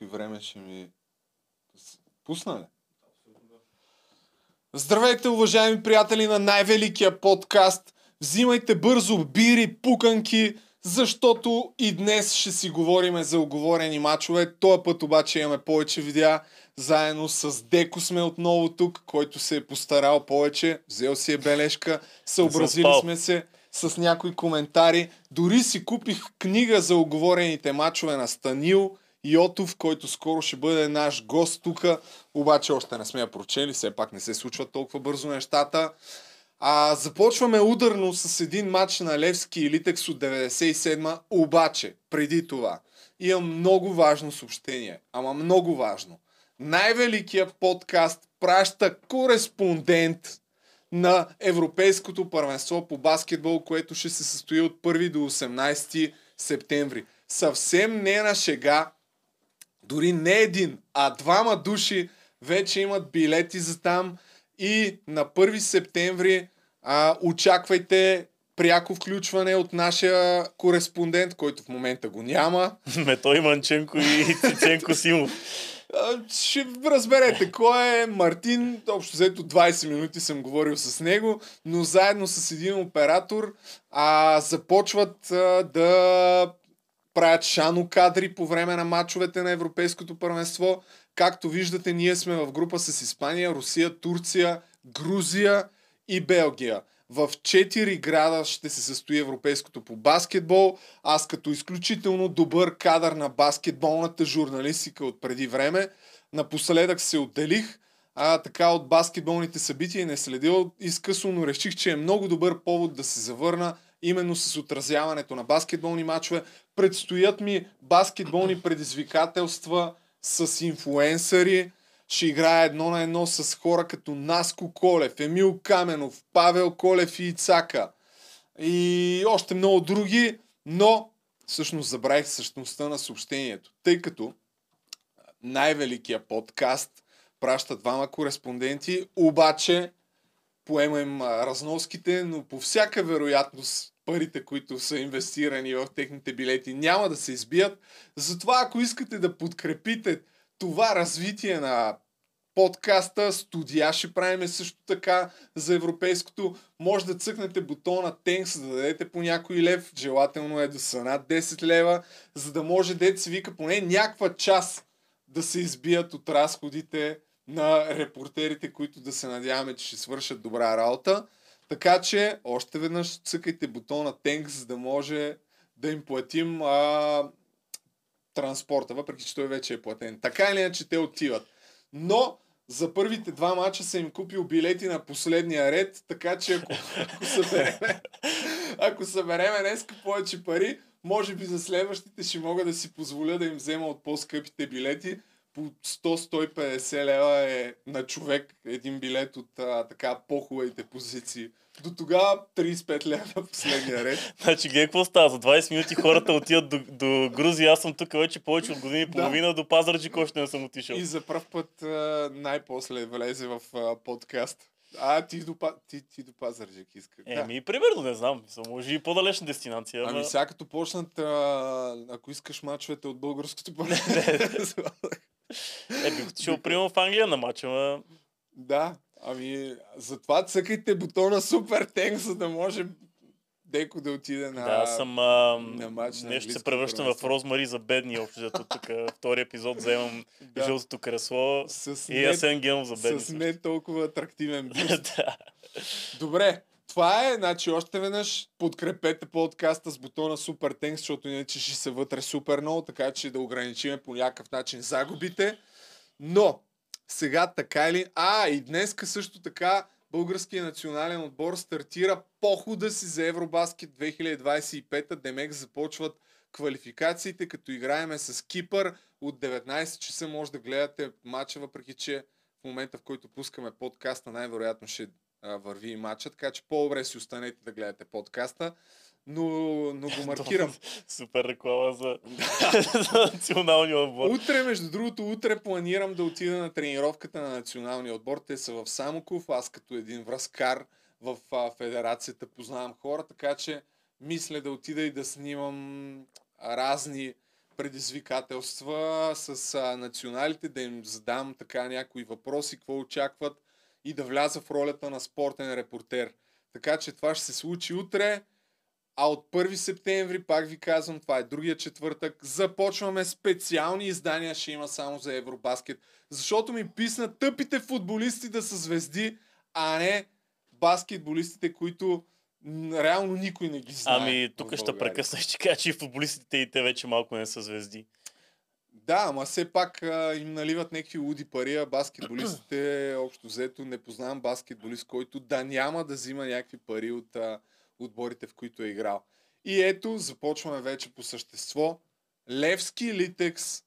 и време ще ми... Пусна ли? Здравейте, уважаеми приятели на най-великия подкаст. Взимайте бързо бири, пуканки, защото и днес ще си говорим за оговорени мачове. Този път обаче имаме повече видеа. Заедно с Деко сме отново тук, който се е постарал повече. Взел си е бележка. Съобразили сме се с някои коментари. Дори си купих книга за оговорените мачове на Станил Йотов, който скоро ще бъде наш гост тук. Обаче още не сме я прочели, все пак не се случват толкова бързо нещата. А, започваме ударно с един матч на Левски и Литекс от 97 обаче, преди това, имам много важно съобщение. Ама много важно. Най-великият подкаст праща кореспондент на Европейското първенство по баскетбол, което ще се състои от 1 до 18 септември. Съвсем не на шега, дори не един, а двама души вече имат билети за там и на 1 септември а, очаквайте пряко включване от нашия кореспондент, който в момента го няма. Метой Манченко и Циценко Симов. Ще разберете кой е Мартин. Общо взето 20 минути съм говорил с него, но заедно с един оператор а, започват а, да правят шано кадри по време на матчовете на Европейското първенство. Както виждате, ние сме в група с Испания, Русия, Турция, Грузия и Белгия. В четири града ще се състои Европейското по баскетбол. Аз като изключително добър кадър на баскетболната журналистика от преди време, напоследък се отделих а, така от баскетболните събития не следил изкъсно, но реших, че е много добър повод да се завърна именно с отразяването на баскетболни матчове. Предстоят ми баскетболни предизвикателства с инфуенсъри. Ще играя едно на едно с хора като Наско Колев, Емил Каменов, Павел Колев и Ицака. И още много други, но всъщност забравих същността на съобщението. Тъй като най-великия подкаст праща двама кореспонденти, обаче поемем разноските, но по всяка вероятност парите, които са инвестирани в техните билети, няма да се избият. Затова, ако искате да подкрепите това развитие на подкаста, студия ще правиме също така за европейското. Може да цъкнете бутона Thanks, да дадете по някой лев. Желателно е да са над 10 лева, за да може се вика поне някаква час да се избият от разходите на репортерите, които да се надяваме, че ще свършат добра работа. Така че, още веднъж цъкайте бутона Thanks, за да може да им платим а, транспорта, въпреки че той вече е платен. Така или иначе те отиват. Но за първите два мача съм им купил билети на последния ред, така че ако, ако събереме, ако събереме днес повече пари, може би за следващите ще мога да си позволя да им взема от по-скъпите билети, по 100-150 лева е на човек един билет от а, така по-хубавите позиции. До тогава 35 лева на последния ред. значи, гледай какво става. За 20 минути хората отиват до, до Грузия. Аз съм тук вече повече от години и половина. Да. До Пазарджик още не съм отишъл. И за първ път а, най-после влезе в а, подкаст. А, ти до, ти, ти до Пазарджик искаш. Еми, да. примерно, не знам. Може и по-далечна дестинация. Ами сега като почнат, а, ако искаш мачовете от българското първенство. Е, бих отишъл примерно в Англия на мача, ма... Да, ами затова цъкайте бутона Супер Тенк, за да може Деко да отиде на Да, съм... А, на матч на нещо се превръщам в Розмари за бедни, общо зато тук втори епизод вземам да. жълтото кресло с и Асен Генов за бедни. С не толкова атрактивен бюст. да. Добре, това е, значи още веднъж подкрепете подкаста с бутона Super Thanks, защото иначе ще се вътре супер много, така че да ограничиме по някакъв начин загубите. Но, сега така ли? А, и днеска също така българския национален отбор стартира похода си за Евробаскет 2025. Демек започват квалификациите, като играеме с Кипър. От 19 часа може да гледате матча, въпреки че в момента, в който пускаме подкаста, най-вероятно ще а, върви и матча, така че по-добре си останете да гледате подкаста. Но, но го маркирам. Супер реклама за, за националния отбор. Утре, между другото, утре планирам да отида на тренировката на националния отбор. Те са в Самоков. Аз като един връзкар в а, федерацията познавам хора, така че мисля да отида и да снимам разни предизвикателства с а, националите, да им задам така някои въпроси, какво очакват и да вляза в ролята на спортен репортер. Така че това ще се случи утре. А от 1 септември, пак ви казвам, това е другия четвъртък, започваме специални издания, ще има само за Евробаскет. Защото ми писна тъпите футболисти да са звезди, а не баскетболистите, които реално никой не ги знае. Ами, тук ще прекъсна ще кажа, че футболистите и те вече малко не са звезди. Да, ама все пак а, им наливат някакви луди пари, а баскетболистите, общо взето, не познавам баскетболист, който да няма да взима някакви пари от а, отборите, в които е играл. И ето, започваме вече по същество. Левски Литекс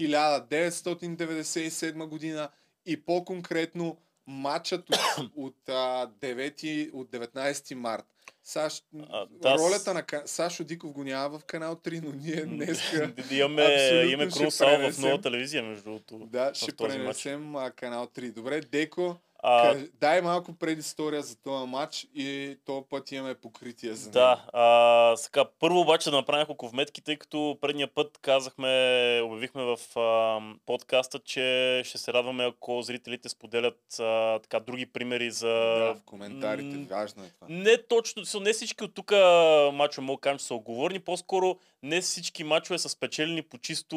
1997 година и по-конкретно матчът от, от, а, 9, от 19 март. Саш, а, да, ролята на Сашо Диков го няма в канал 3, но ние днес. имаме, имаме Крусал в нова телевизия, между другото. Да, ще пренесем матч. канал 3. Добре, Деко, а, дай малко предистория за този матч и този път имаме покритие за него. Да, а, сега, първо обаче да направим няколко вметки, тъй като предния път казахме, обявихме в а, подкаста, че ще се радваме, ако зрителите споделят а, така, други примери за... Да, в коментарите, м- важно е това. Не точно, не всички от тук мачове мога кажа, че са оговорни, по-скоро не всички мачове са спечелени по чисто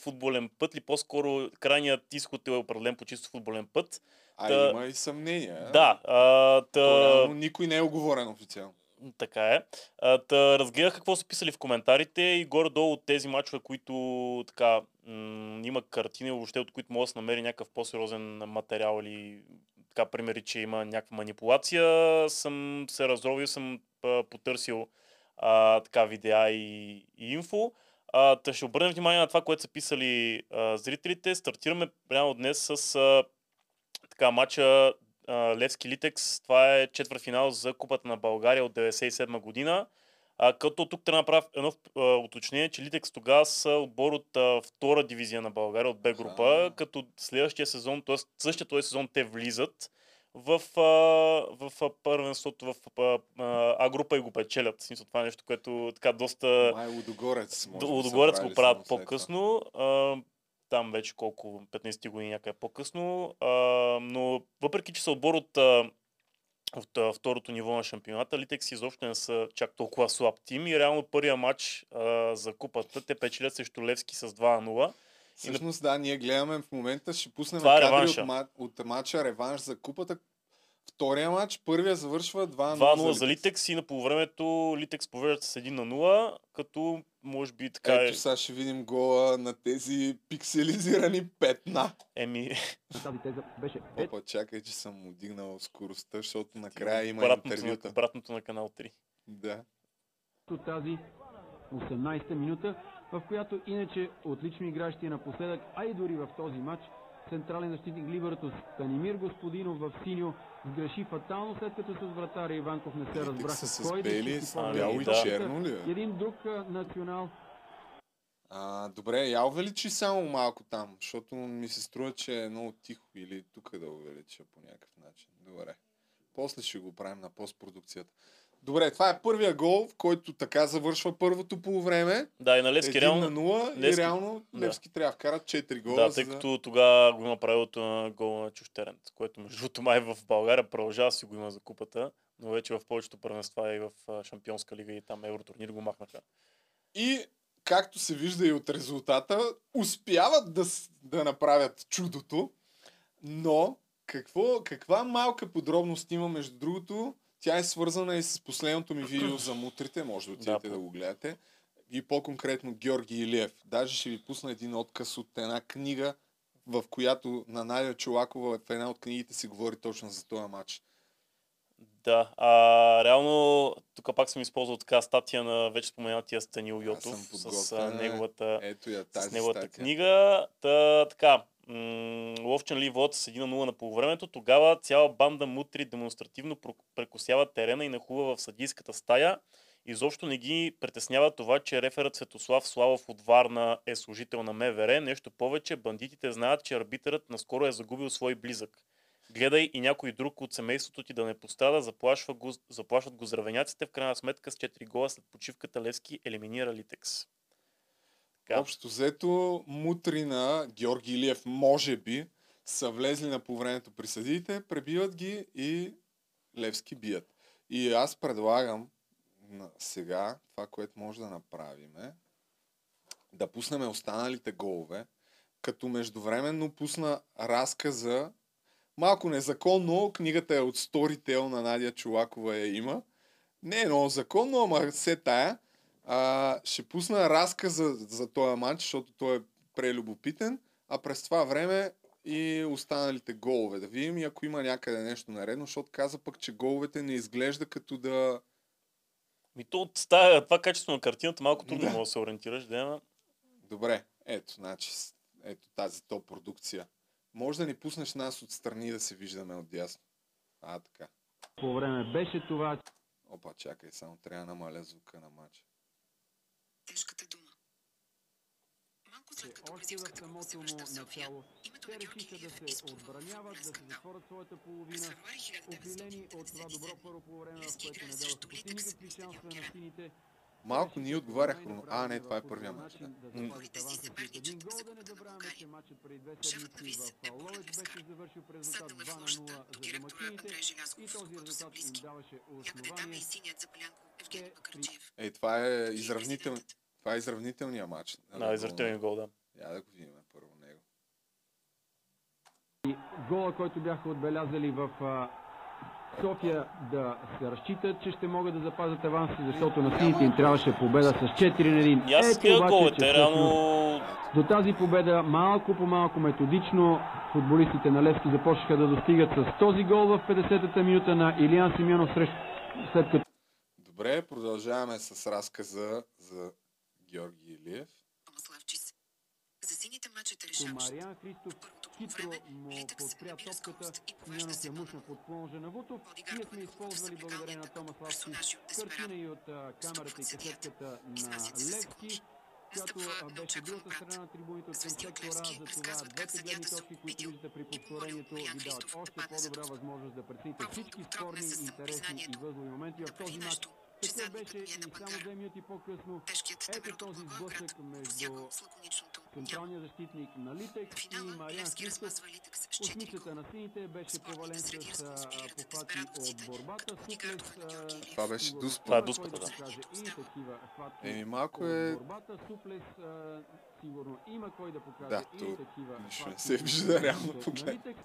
футболен път, или по-скоро крайният изход е определен по чисто футболен път. А та... има и съмнения. Да. А, та... То, никой не е оговорен официално. Така е. А, та, разгледах какво са писали в коментарите и горе-долу от тези мачове, които така, м- има картини, въобще от които може да се намери някакъв по-сериозен материал или така примери, че има някаква манипулация, съм се разровил, съм а, потърсил а, така видеа и, и инфо. А, та ще обърнем внимание на това, което са писали а, зрителите. Стартираме прямо днес с а, така, матча Левски Литекс, това е четвъртфинал за Купата на България от 1997 година. А, като тук трябва да направя едно а, уточнение, че Литекс тогава са отбор от а, втора дивизия на България, от Б група, а, като следващия сезон, т.е. същия този сезон те влизат в, а, в а, първенството в а, А група и го печелят. Смисъл, това е нещо, което така доста... Май Лудогорец. Лудогорец го правят по-късно. А, там вече колко, 15 години някъде по-късно. А, но въпреки, че са отбор от, от а, второто ниво на шампионата, Литекс изобщо не са чак толкова слаб тим и реално първия матч а, за купата те печелят срещу Левски с 2-0. Всъщност, да, ние гледаме в момента, ще пуснем Това е кадри от, от матча реванш за купата, Втория матч, първия завършва 2-0, 2-0 за Литекс и на полувремето Литекс повеждат с 1 на 0, като може би така Ето, е... сега ще видим гола на тези пикселизирани петна. Еми... беше Опа, чакай, че съм му дигнал скоростта, защото накрая има обратното интервюта. На, обратното на канал 3. Да. От тази 18-та минута, в която иначе отлични игращи напоследък, а и дори в този матч, централен защитник Либертус Станимир Господинов в синьо сгреши фатално, след като с вратаря Иванков не се разбраха с кой бели, да бяло и черно ли? Един друг национал. А, добре, я увеличи само малко там, защото ми се струва, че е много тихо или тук да увелича по някакъв начин. Добре. После ще го правим на постпродукцията. Добре, това е първия гол, в който така завършва първото полувреме. Да, и на Левски реално. на 0 Левски... и реално Левски да. трябва да вкарат 4 гола. Да, тъй като за... тогава го има правилото на гол на Чущерен, което между другото май в България продължава си го има за купата, но вече в повечето първенства и в Шампионска лига и там Евротурнир го махнаха. И както се вижда и от резултата, успяват да, да направят чудото, но какво, каква малка подробност има между другото тя е свързана и с последното ми видео за мутрите, може да отидете да, да го гледате. И по-конкретно Георги Илиев. Даже ще ви пусна един отказ от една книга, в която на Надя Чолакова в една от книгите си говори точно за този матч. Да, а, реално тук пак съм използвал така статия на вече споменатия Станил Йотов с а, неговата, Ето я, тази с неговата статия. книга. Та, така, Ловчен ли вод с 1 на 0 на полувремето, тогава цяла банда мутри демонстративно прекусява терена и нахува в съдийската стая. Изобщо не ги притеснява това, че реферът Светослав Славов от Варна е служител на МВР. Нещо повече, бандитите знаят, че арбитърът наскоро е загубил свой близък. Гледай и някой друг от семейството ти да не пострада, заплашва го, заплашват го здравеняците. В крайна сметка с 4 гола след почивката Левски елиминира Литекс. Така. Общо взето, мутри на Георги Илиев, може би, са влезли на по времето при съдиите, пребиват ги и Левски бият. И аз предлагам сега това, което може да направим е да пуснем останалите голове, като междувременно пусна разказа малко незаконно, книгата е от Storytel на Надя Чулакова я има. Не е много законно, ама все тая. А, ще пусна разказа за този матч, защото той е прелюбопитен, а през това време и останалите голове. Да видим и ако има някъде нещо наредно, защото каза пък, че головете не изглежда като да... Ми то от тая, това качество на картината малко трудно Да. да. да се ориентираш, да, ама Добре, ето, значи, ето тази то продукция. Може да ни пуснеш нас отстрани да се виждаме от дясно. А, така. По време беше това, Опа, чакай, само трябва да намаля звука на матча. Тежката дума. Малко след като в бразилската клуб се връща в София, името те на Георги решиха да Илиев се в отбраняват, да се затворят своята половина, оплилени от това добро 1997 първо по време, в което не срещу дадоха почти Литекс никакви на шансове на сините. Малко ни отговаря хроно... А, не, това е първия матч. матч. Да. Да М. запазят аванса си да не забравяме, че матчът преди две Шефът на ВИС в е беше Левскар. Седнал е 2 в на ложата 0 до за директора Андрей и Желязков, този които са резултат им близки. даваше Някъде там е и синият запалянко Евгений Бакарджиев. Ей, това е И изравнител... президентът. Това е изравнителния матч. на изразителния гол, да. Я да го видим първо него. И гола, който бяха отбелязали в а, София да се разчитат, че ще могат да запазят аванса, защото на сините им трябваше победа с 4 на 1. И аз Ето обаче, че реално До тази победа малко по малко методично футболистите на Левски започнаха да достигат с този гол в 50-та минута на Илиан Симеонов срещу след като Добре, продължаваме с разказа за Георги Илиев. Томас Левчис. За сините матчът е решаващ. Мариан Христов хитро му подпря топката, се я мушна по под плонжа на Вутов. Ние сме на използвали благодарение на картина Десперадо. и от камерата и касетката на Левски, която беше другата страна на трибуните от Левски за това двете гледни точки, които виждате при помолил повторението, ви дават още по-добра възможност да прецените всички спорни, интересни и възлови моменти в този матч. Че задникът беше ни е и на само две минути по-късно Тежкият ето от този Благоевград сблъсък между с лаконичното централния защитник на Литекс и Мариан Христов. размазва Литекс с 4 Осмицата на сините беше среди с похвати от борбата. на Илиев. Това беше дуспа. Това е дуспата, да да. покаже и такива хватки Еми, малко е... борбата. Суплес а, сигурно има кой да покаже Да, и такива нищо не се вижда, реално на. Литекс.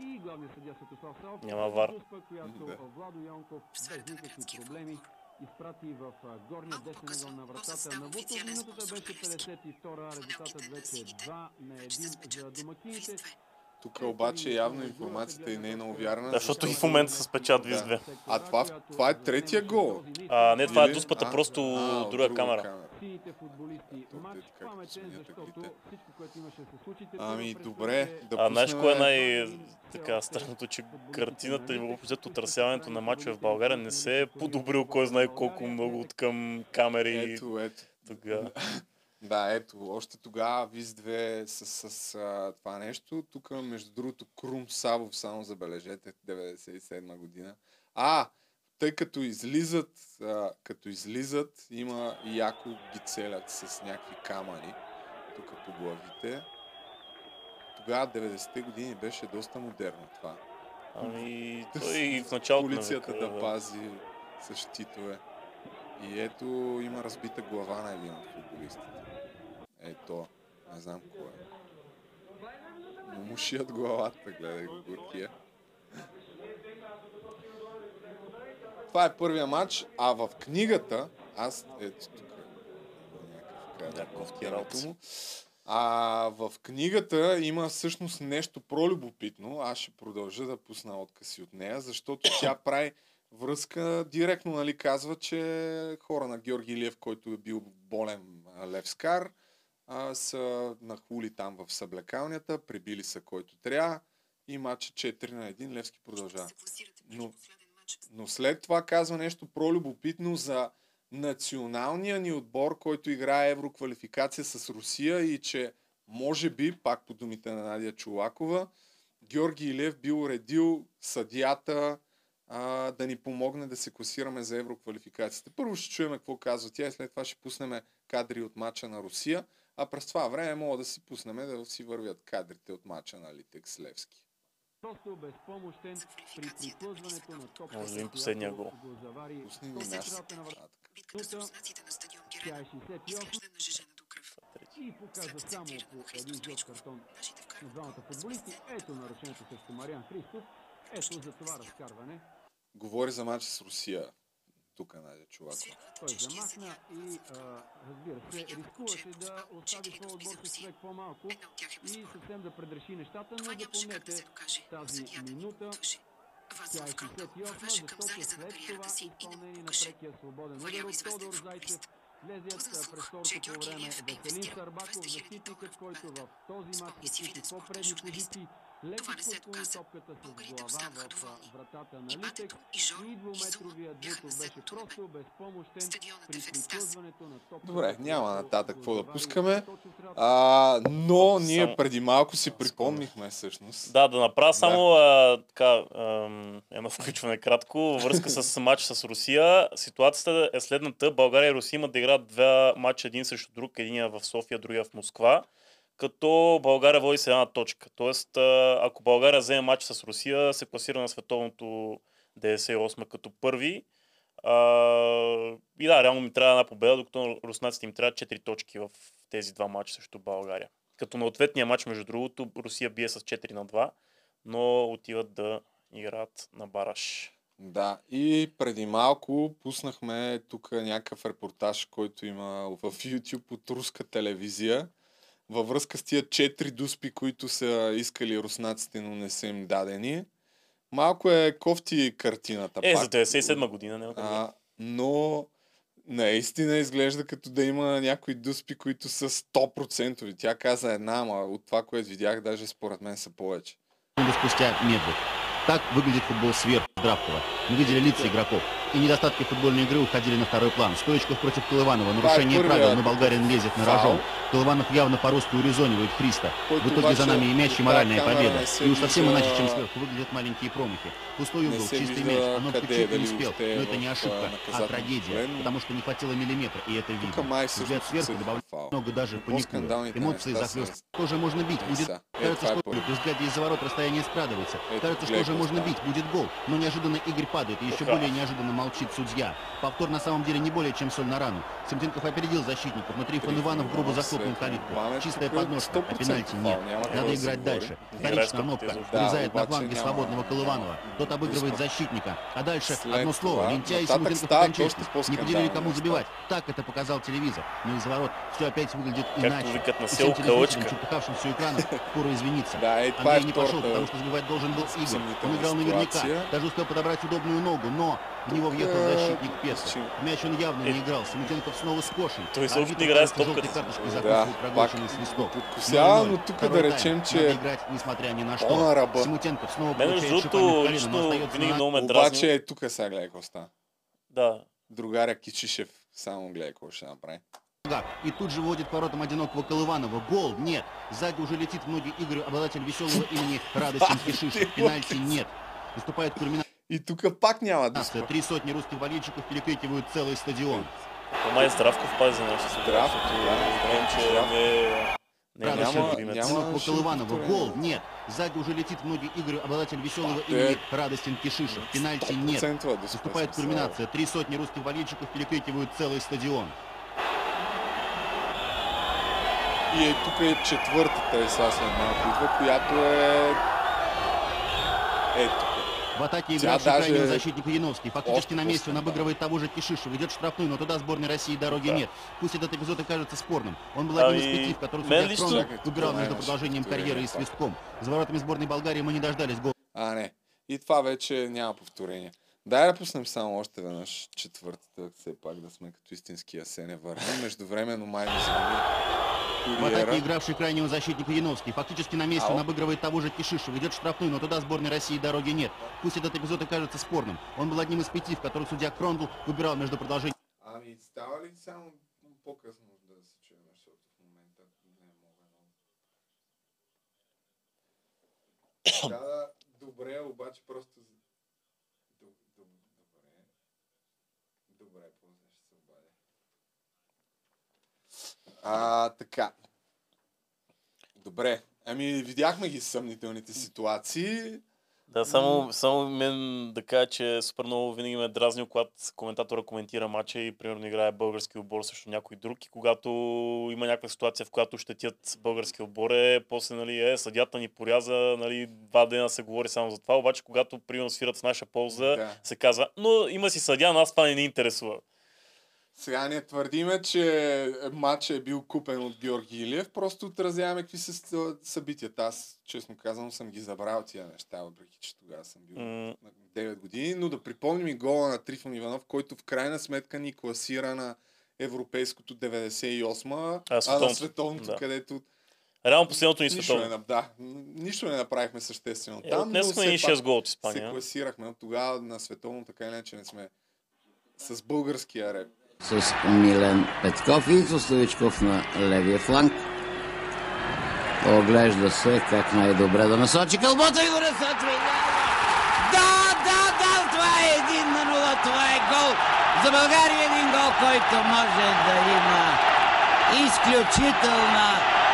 И главният съдия Светослав Салов. Няма вар. Дуспа, която Да. Владо Йонков без никакви проблеми изпрати в горния десен ъгъл на вратата на официален Минутата беше на Левски. 52, резултатът вече е сините 2 на вече се 1 за домакините. 2. Тук обаче явно информацията и не е много вярна. Да, защото и в момента се спечат виз две. А това- това е третия гол. А, не, това е дуспата, а, просто а, от друга камера. Сините футболисти. Матч паметен, защото всичко, което имаше се случи. Ами, добре, да А знаеш кое е пуснем- най- така странното, че картината и въобще отразяването на мачове в България не се е подобрил кой знае колко много от към камери Ето, ето. тогава. Да, ето, още тогава Виз 2 с, с а, това нещо. Тук, между другото, Крум Савов, само забележете, 97 година. А, тъй като излизат, а, като излизат, има яко ги целят с някакви камъни тук по главите. Тогава 90-те години беше доста модерно това. Ами, той и в началото на Полицията века, да пази с щитове. И ето има разбита глава на един от футболистите. Ето, не знам кой е. Но му шият главата, гледай го горкия. Това е първия матч, а в книгата, аз, ето тук, някакъв край Да, му. А в книгата има всъщност нещо пролюбопитно. Аз ще продължа да пусна откъси от нея, защото тя прави връзка директно, нали, казва, че хора на Георги Илиев, който е бил болен левскар, а, са нахули там в съблекалнята, прибили са който трябва и матча 4 на 1, Левски продължава. Но- матч. Но след това казва нещо пролюбопитно за националния ни отбор, който играе евроквалификация с Русия и че може би, пак по думите на Надя Чулакова, Георги Илев бил уредил съдията а, да ни помогне да се класираме за евроквалификацията. Първо ще чуем какво казва тя и след това ще пуснем кадри от мача на Русия, а през това време мога да си пуснем да си вървят кадрите от мача на Литекс Левски. Просто безпомощен при приплъзването на топката, Може да им последния гол. го завари Пусни нас. Тя е 68 изглежда нажежена до кръв. и показва само по един жълт картон на двамата футболисти. Ето нарушението срещу Мариан Христов. Ето за това разкарване. Говори за мача с Русия. Тук, Чувакова. Свиркват Той чешкия замахна и, а, разбира се, рискуваше да остави своя отбор с човек по-малко е и съвсем да предреши нещата, но запомнете тази минута. Тя е Вазов Крондъл 68, вървеше към защото след това изпълнение на прекия свободен удар от Тодор. Зайчев. Слух, през второто по време. Е Веселин Сарбаков, 200 000 защитникът, който в този в спортен по-предни позиции. Това Леко не се доказа. топката с Българите глава останаха в а, доволни. вратата И на Литек Батето, и Жоро, и Зума бяха на беше задното небе. просто безпомощен Стадионът при е в екстаз. Добре, няма нататък какво да пускаме. А, но ние Само- преди малко си припомнихме всъщност. Да, да направя само а, така, ам, едно включване кратко във връзка с матч с Русия. Ситуацията е следната. България и Русия имат да играят два матча един срещу друг. Единия в София, другия в Москва. Като България води с една точка. Тоест, ако България вземе матч с Русия, се класира на световното 98 като първи. И да, реално ми трябва една победа, докато руснаците им трябва 4 точки в тези два матча срещу България. Като на ответния матч, между другото, Русия бие с 4 на 2, но отиват да играят на Бараш. Да, и преди малко пуснахме тук някакъв репортаж, който има в YouTube от руска телевизия, във връзка с тия четири дуспи, които са искали руснаците, но не са им дадени. Малко е кофти картината. Е, пак. за 97 година няма как да А, но наистина изглежда като да има някои дуспи, които са 100%. Тя каза една, ама от това, което видях, даже според мен са повече. спустя Медведь. Так выглядит футбол сверху Драфтова. Мы видели лица игроков. И недостатки футбольной игры уходили на второй план. Стоечков против Колыванова. Нарушение правил, но болгарин лезет на рожон. Колыванов явно по-русски урезонивает Христа. В итоге за нами и мяч, и моральная победа. И уж совсем иначе, чем сверху, выглядят маленькие промахи. Пустой угол, чистый мяч. Оно чуть не успел. Но это не ошибка, а, трагедия. Потому что не хватило миллиметра, и это видно. Взгляд сверху добавляет много даже. По-скандалните Эмоции захлест. Тоже можно бить, будет Кажется, что при взгляде из-за ворот расстояние скрадывается. Кажется, что уже можно бить, будет гол. Но неожиданно Игорь падает, и еще более неожиданно молчит судья. Повтор на самом деле не более чем соль на рану. Семтенков опередил защитников, но Трифон Иванов грубо захлопнул калитку. Чистая подножка, а 100% пенальти нет. Надо играть дальше. Вторичная кнопка. Да, на фланге свободного Колыванова. Тот обыгрывает защитника. А дальше одно слово. Лентяй окончательно. още Не поделили кому забивать. Так это показал телевизор. Но из ворот все опять выглядит иначе. И всем Калочка. чертыхавшимся у экранов, пора извиниться. Андрей не пошел, потому что забивать должен был Игорь. Он играл наверняка. Даже успел подобрать удобную ногу, но в него въехал э, защитник Песов. Мяч он явно Э, не играл. Семутенков снова скошен. То есть он не играет с карточкой Да, пак 0:0. но тук да речем, че играть, несмотря ни на он что. ръба. Семутенков снова Мен, получает шипание в колено, но остается. Обаче тук сега гледай какво. Да. Другаря Кичишев. Само гледай какво ще направи. И тут же вводит к воротам одинокого Колыванова. Гол нет. Сзади уже летит в многие игры обладатель веселого имени Радостин Кишишев. Пенальти нет. Наступает кульминация. И тук пак няма да. Три сотни русских болельщиков перекрикивают целый стадион. Май Здравков пази за нашата сега, Здрав, защото да, знаем, че не. Не няма- няма- Одинокого ще Колыванова. повторение. Гол нет. Сзади уже летит в многие игры обладатель веселого имени Радостин Кишишев. Пенальти нет. 100% да спа. Наступает кульминация. Три сотни русских болельщиков перекрикивают целый стадион. И е, тук е четвъртата е сега след малко идва, която е... Е, тук. В атаке игравший даже крайнего защитника Яновский. Фактически на месте он обыгрывает того же Кишишева. Идет штрафную, но туда сборной России дороги Да. нет. Пусть этот эпизод окажется спорным. Он был одним из пяти, в которых мен судья Чакай, выбирал между продолжением карьеры и свистком. За воротами сборной Болгарии мы не дождались гола. А, не. И това вече няма повторение. Дай да пуснем само още веднъж четвъртата, все пак да сме като истински Асене върни. Междувременно май ми звъни В атаке игравший крайнего защитника Яновский. Фактически на месте Ау. он обыгрывает того же Кишишева. Идет штрафную, но туда сборной России дороги нет. Пусть этот эпизод окажется спорным. Он был одним из пяти, в которых судья Крондл выбирал между продолжением Ами, става ли само по-късно да се чуем, защото в момента не мога много. Да, да, добре, обаче просто... А, така. Добре. Ами, видяхме ги съмнителните ситуации. Да, само, само мен да кажа, че супер много винаги ме е дразнил, когато коментатора коментира матча и примерно играе български отбор срещу някой друг и когато има някаква ситуация, в която щетят български отбор, е после, нали, е, съдята ни поряза, нали, два дена се говори само за това, обаче когато примерно свират в наша полза, Да. се казва, но има си съдя, нас това не ни интересува. Сега не твърдиме, че матчът е бил купен от Георги Илиев, просто отразяваме какви са събитията. Аз, честно казвам, съм ги забравил тия неща, въпреки че тогава съм бил на 9 години, но да припомним и гола на Трифон Иванов, който в крайна сметка ни класира на европейското 98-а, А, а, на световното, да. където Реално последното ни нищо не, световно. да, нищо не направихме съществено. Е, Там, но отнесохме ни пак 6 гола от се Испания. класирахме. От тогава на световно така или иначе не сме с българския реп. С Милен Петков и Ицо Стоичков на левия фланг. Оглежда се как най-добре да насочи кълбота и го насочва. Да, да, да, това е 1 на 0, това е гол. За България един гол, който може да има изключителна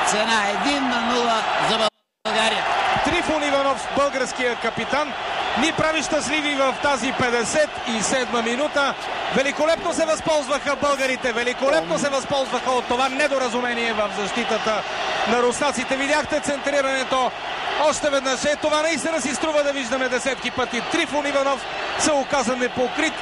цена. 1 на 0 за България. Трифон Иванов, българския капитан, ни прави щастливи в тази 57 минута. Великолепно се възползваха българите, великолепно се възползваха от това недоразумение в защитата на руснаците. Видяхте центрирането. Още веднъж е това наистина си струва да виждаме десетки пъти. Трифон Иванов се оказа непокрит.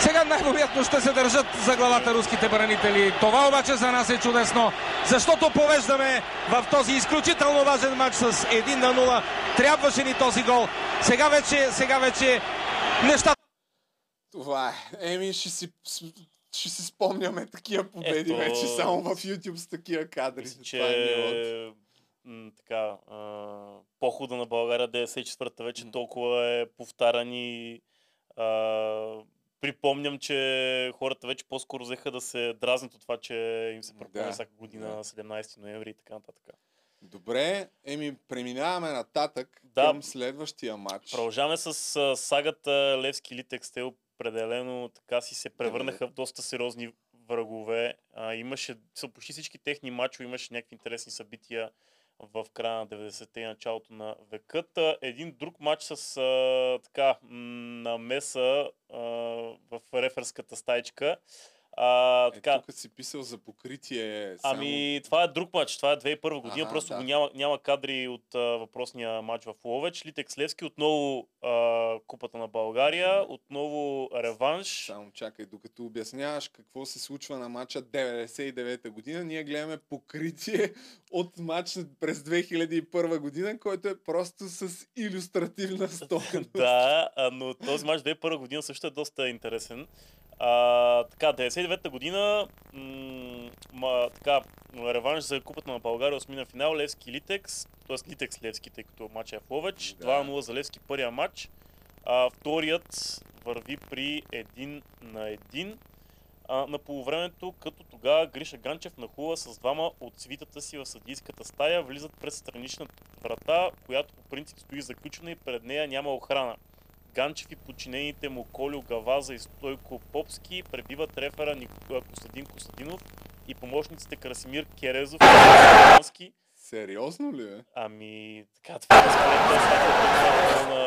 Сега най-вероятно ще се държат за главата руските бранители. Това обаче за нас е чудесно, защото повеждаме в този изключително важен матч с 1 на 0. Трябваше ни този гол. Сега вече, сега вече нещата Това е. Еми, ще си, ще си спомняме такива победи Ето- вече само в YouTube с такива кадри. Мисля, Това е че м, така, а, похода на България 94-та вече толкова е повтаран и а, припомням, че хората вече по-скоро взеха да се дразнат от това, че им се припомня Да, всяка година да. на 17 ноември и така нататък. Добре, еми, преминаваме нататък Да. към следващия матч. Продължаваме с а, сагата Левски Литекс. Те определено така си се превърнаха в доста сериозни врагове. А, имаше, са почти всички техни матчове, имаше някакви интересни събития в края на 90-те и началото на векът. Един друг матч с а, така намеса а, в реферската стайчка. А, Е, така, тук си писал за покритие. Само... Ами, това е друг матч. Това е 2001 година. Аха, просто да. го няма, няма кадри от а, въпросния матч в Ловеч. Литекс Левски отново а, Купата на България. Отново реванш. Само чакай, докато обясняваш какво се случва на матча 99-та година, ние гледаме покритие от матч през 2001 година, който е просто с иллюстративна стойност. да, но този матч 2001 година също е доста интересен. А, така, 99-та година, м- ма, така, реванш за Купата на България, осмина финал, Левски Литекс, т.е. Литекс Левски, тъй като матчът е в Ловеч, Да. 2-0 за Левски първия матч. А, вторият върви при 1 на 1 а, на полувремето, като тогава Гриша Ганчев нахува с двама от свитата си в съдийската стая, влизат през страничната врата, която по принцип стои заключена и пред нея няма охрана. Ганчев и подчинените му Колю Гаваза и Стойко Попски пребиват рефера Костадин Костадинов и помощниците Красимир Керезов и Гански. Сериозно ли е? Ами, така, това е това на,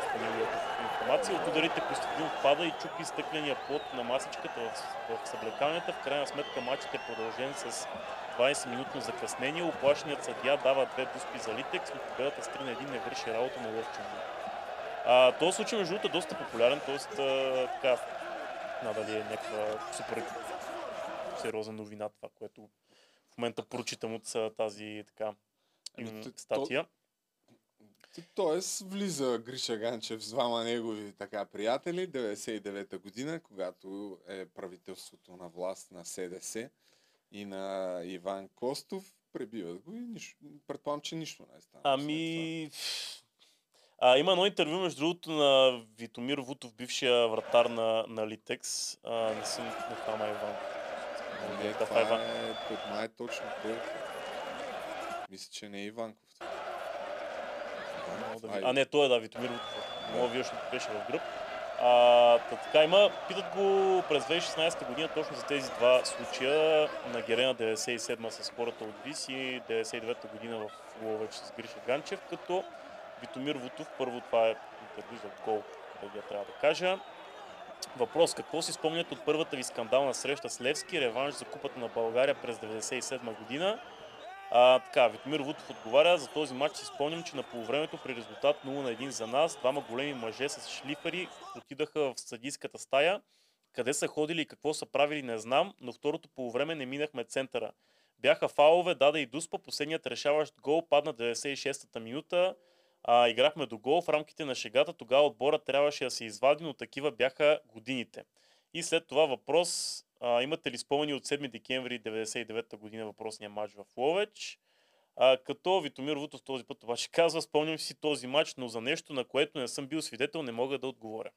на информация. От ударите Костадинов пада и чупи стъкления плод на масичката в, в съблекалнята. В крайна сметка матчът е продължен с 20-минутно закъснение. Оплашеният съдия дава две дуспи за Литекс, но победата с 3 на 1 не върши работа на Лъвчен. А, този случай, между другото, е доста популярен, т.е. така, надали е някаква супер сериозна новина това, което в момента прочитам от тази така Ами, м, т- то- статия. Тоест, влиза Гриша Ганчев с двама негови така приятели, 99-та година, когато е правителството на власт на СДС и на Иван Костов, пребиват го и нищо, предполагам, че нищо не е станало. Ами... А, има едно интервю, между другото, на Витомир Вутов, бившия вратар на, на Литекс. А, не съм не е Иван. Не, Не, това Иван. е, това е точно той. Мисля, че не е Иванков. Да Ай, ви- А, не, той е, да, Витомир Вутов. Мога вие, защото беше в гръб. А, та, така има, питат го през 2016 година точно за тези два случая на Герена 97 с хората от ВИС и 99 година в Ловеч с Гриша Ганчев, като Витомир Вутов, първо това е интервю за гол, да трябва да кажа. Въпрос, какво си спомнят от първата ви скандална среща с Левски, реванш за купата на България през 1997 година? А, така, Витомир Вутов отговаря, за този матч си спомням, че на полувремето при резултат 0 на 1 за нас, двама големи мъже с шлифери отидаха в съдийската стая. Къде са ходили и какво са правили не знам, но второто полувреме не минахме центъра. Бяха фалове, даде и Дуспа, последният решаващ гол падна 96-та минута. А, играхме до гол в рамките на шегата, тогава отбора трябваше да се извади, но такива бяха годините. И след това въпрос, а, имате ли спомени от 7 декември 1999 година въпросния матч в Ловеч? А, като Витомир Вутов този път обаче казва, спомням си този матч, но за нещо, на което не съм бил свидетел, не мога да отговоря.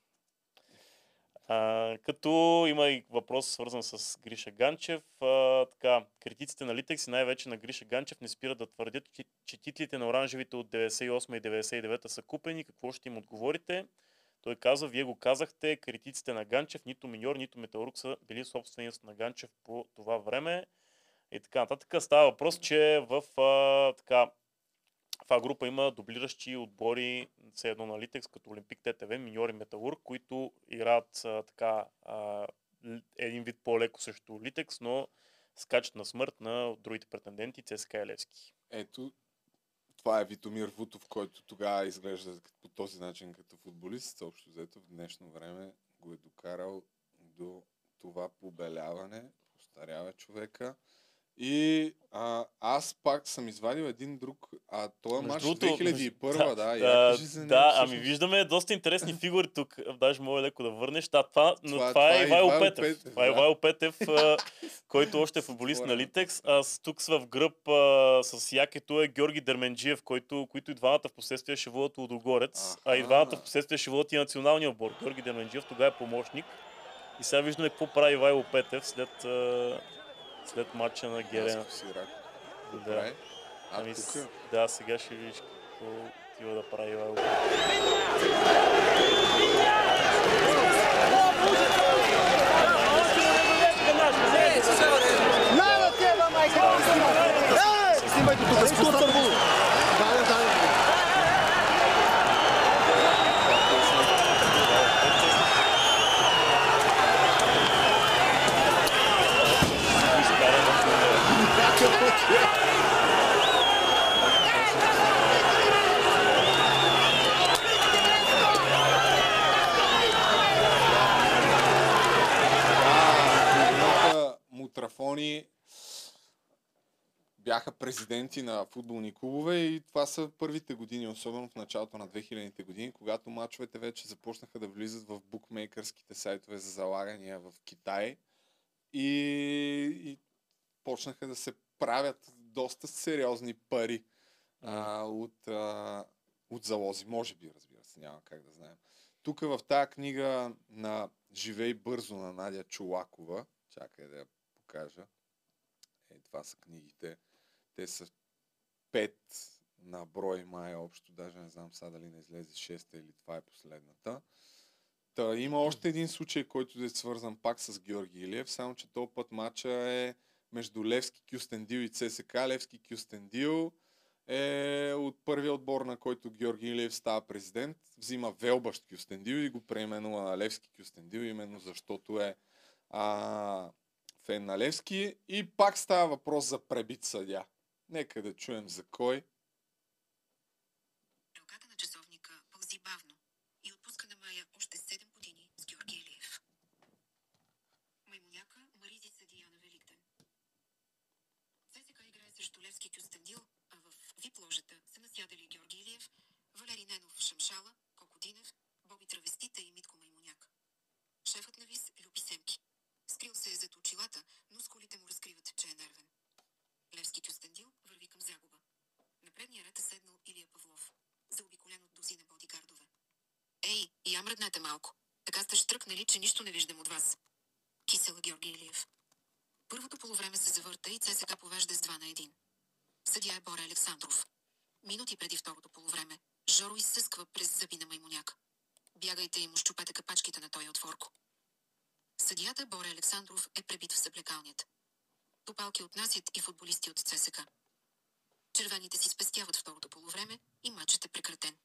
А, като има и въпрос свързан с Гриша Ганчев. А, така, критиците на Литекс и най-вече на Гриша Ганчев не спират да твърдят, че, титлите на оранжевите от 98 и 99 са купени. Какво ще им отговорите? Той казва, вие го казахте, критиците на Ганчев, нито Миньор, нито Металург са били собственост на Ганчев по това време. И така нататък. Става въпрос, че в а, така, в А група има дублиращи отбори, все едно на Литекс, като Олимпик ТТВ, Миньор и Металург, които играят а, така а, един вид по-леко срещу Литекс, но скачат на смърт на другите претенденти ЦСКА и Левски. Ето, това е Витомир Вутов, който тогава изглежда по този начин като футболист. Общо взето в днешно време го е докарал до това побеляване, постарява човека. И а, аз пак съм извадил един друг, а това е матч другото, 2001, да, да, кажи за него да ами виждаме доста интересни фигури тук. Даже мога леко да върнеш. Да, това, но Това- това, е е Ивайло Петев. Петев, Това е да. Ивайло Петев, който още е футболист на. Литекс. Аз тук в гръб а, с якето е Георги Дерменджиев, който, които и двамата в последствие ще водят Лудогорец, а и двамата в последствие ще водят и националния отбор. Георги Дерменджиев тогава е помощник. И сега виждаме какво прави Ивайло Петев след, след матча на Герена. Да. Ами, тук с- да, сега ще видиш какво отива да прави Ивайло. Снимайте тук. С мутрафони бяха президенти на футболни клубове и това са първите години, особено в началото на 2000-те години, когато мачовете вече започнаха да влизат в букмейкърските сайтове за залагания в Китай и, и почнаха да се правят доста сериозни пари а, от, а, от залози. Може би, разбира се, няма как да знаем. Тук в тази книга на Живей бързо на Надя Чулакова, чакай да я покажа. Е, това са книгите. Те са пет на брой май общо, даже не знам сега дали не излезе шеста или това е последната. Та, има още един случай, който е свързан пак с Георги Илиев, само че този път матча е между Левски Кюстендил и ЦСК. Левски Кюстендил е от първия отбор, на който Георги Илиев става президент. Взима Велбащ Кюстендил и го преименува на Левски Кюстендил, именно защото е а, фен на Левски. И пак става въпрос за пребит съдя. Нека да чуем за кой. Ръката на часовника пълзи бавно и отпуска на Мая още 7 години с Георги Илиев. Маймуняка маризи съдия на Великден. ЦСК играе срещу Левски Кюстендил, а в вип ложата са насядали Георги Илиев, Валери Ненов Шамшала, Коко Динев, Боби Травестита и Митко Маймуняк. Шефът на ВИС люби Семки. Скрил се е зад очилата, но скулите му разкриват, че е нервен. Левски Кюстендил върви към загуба. На предния ред е седнал Илия Павлов, заобиколен от дозина бодигардове. Ей, и я мръднете малко. Така сте штръкнали, че нищо не виждам от вас. Кисела Георги Илиев. Първото полувреме се завърта и ЦСК повежда с 2 на 1. Съдия е Боря Александров. Минути преди второто полувреме, Жоро изсъсква през зъби на Маймуняк. Бягайте и му щупете капачките на този отворко. Съдията Боре Александров е пребит в съблекалнята. Топалки отнасят и футболисти от ЦСК. Червените си спестяват второто полувреме и матчът е прекратен.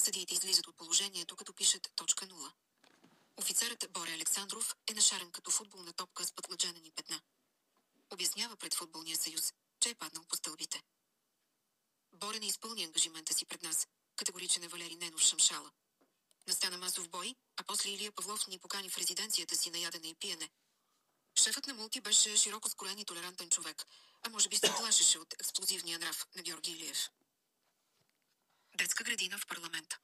Съдиите излизат от положението, като пишат точка 0. Офицерът Боре Александров е нашарен като футболна топка с пътладжанени петна. Обяснява пред Футболния съюз, че е паднал по стълбите. Боре не изпълни ангажимента си пред нас, категоричен е Валери Ненов Шамшала. Настана масов бой, а после Илия Павлов ни покани в резиденцията си на ядене и пиене. Шефът на Мулти беше широко скроен и толерантен човек, а може би се плашеше от експлозивния нрав на Георги Илиев. Детска градина в парламента.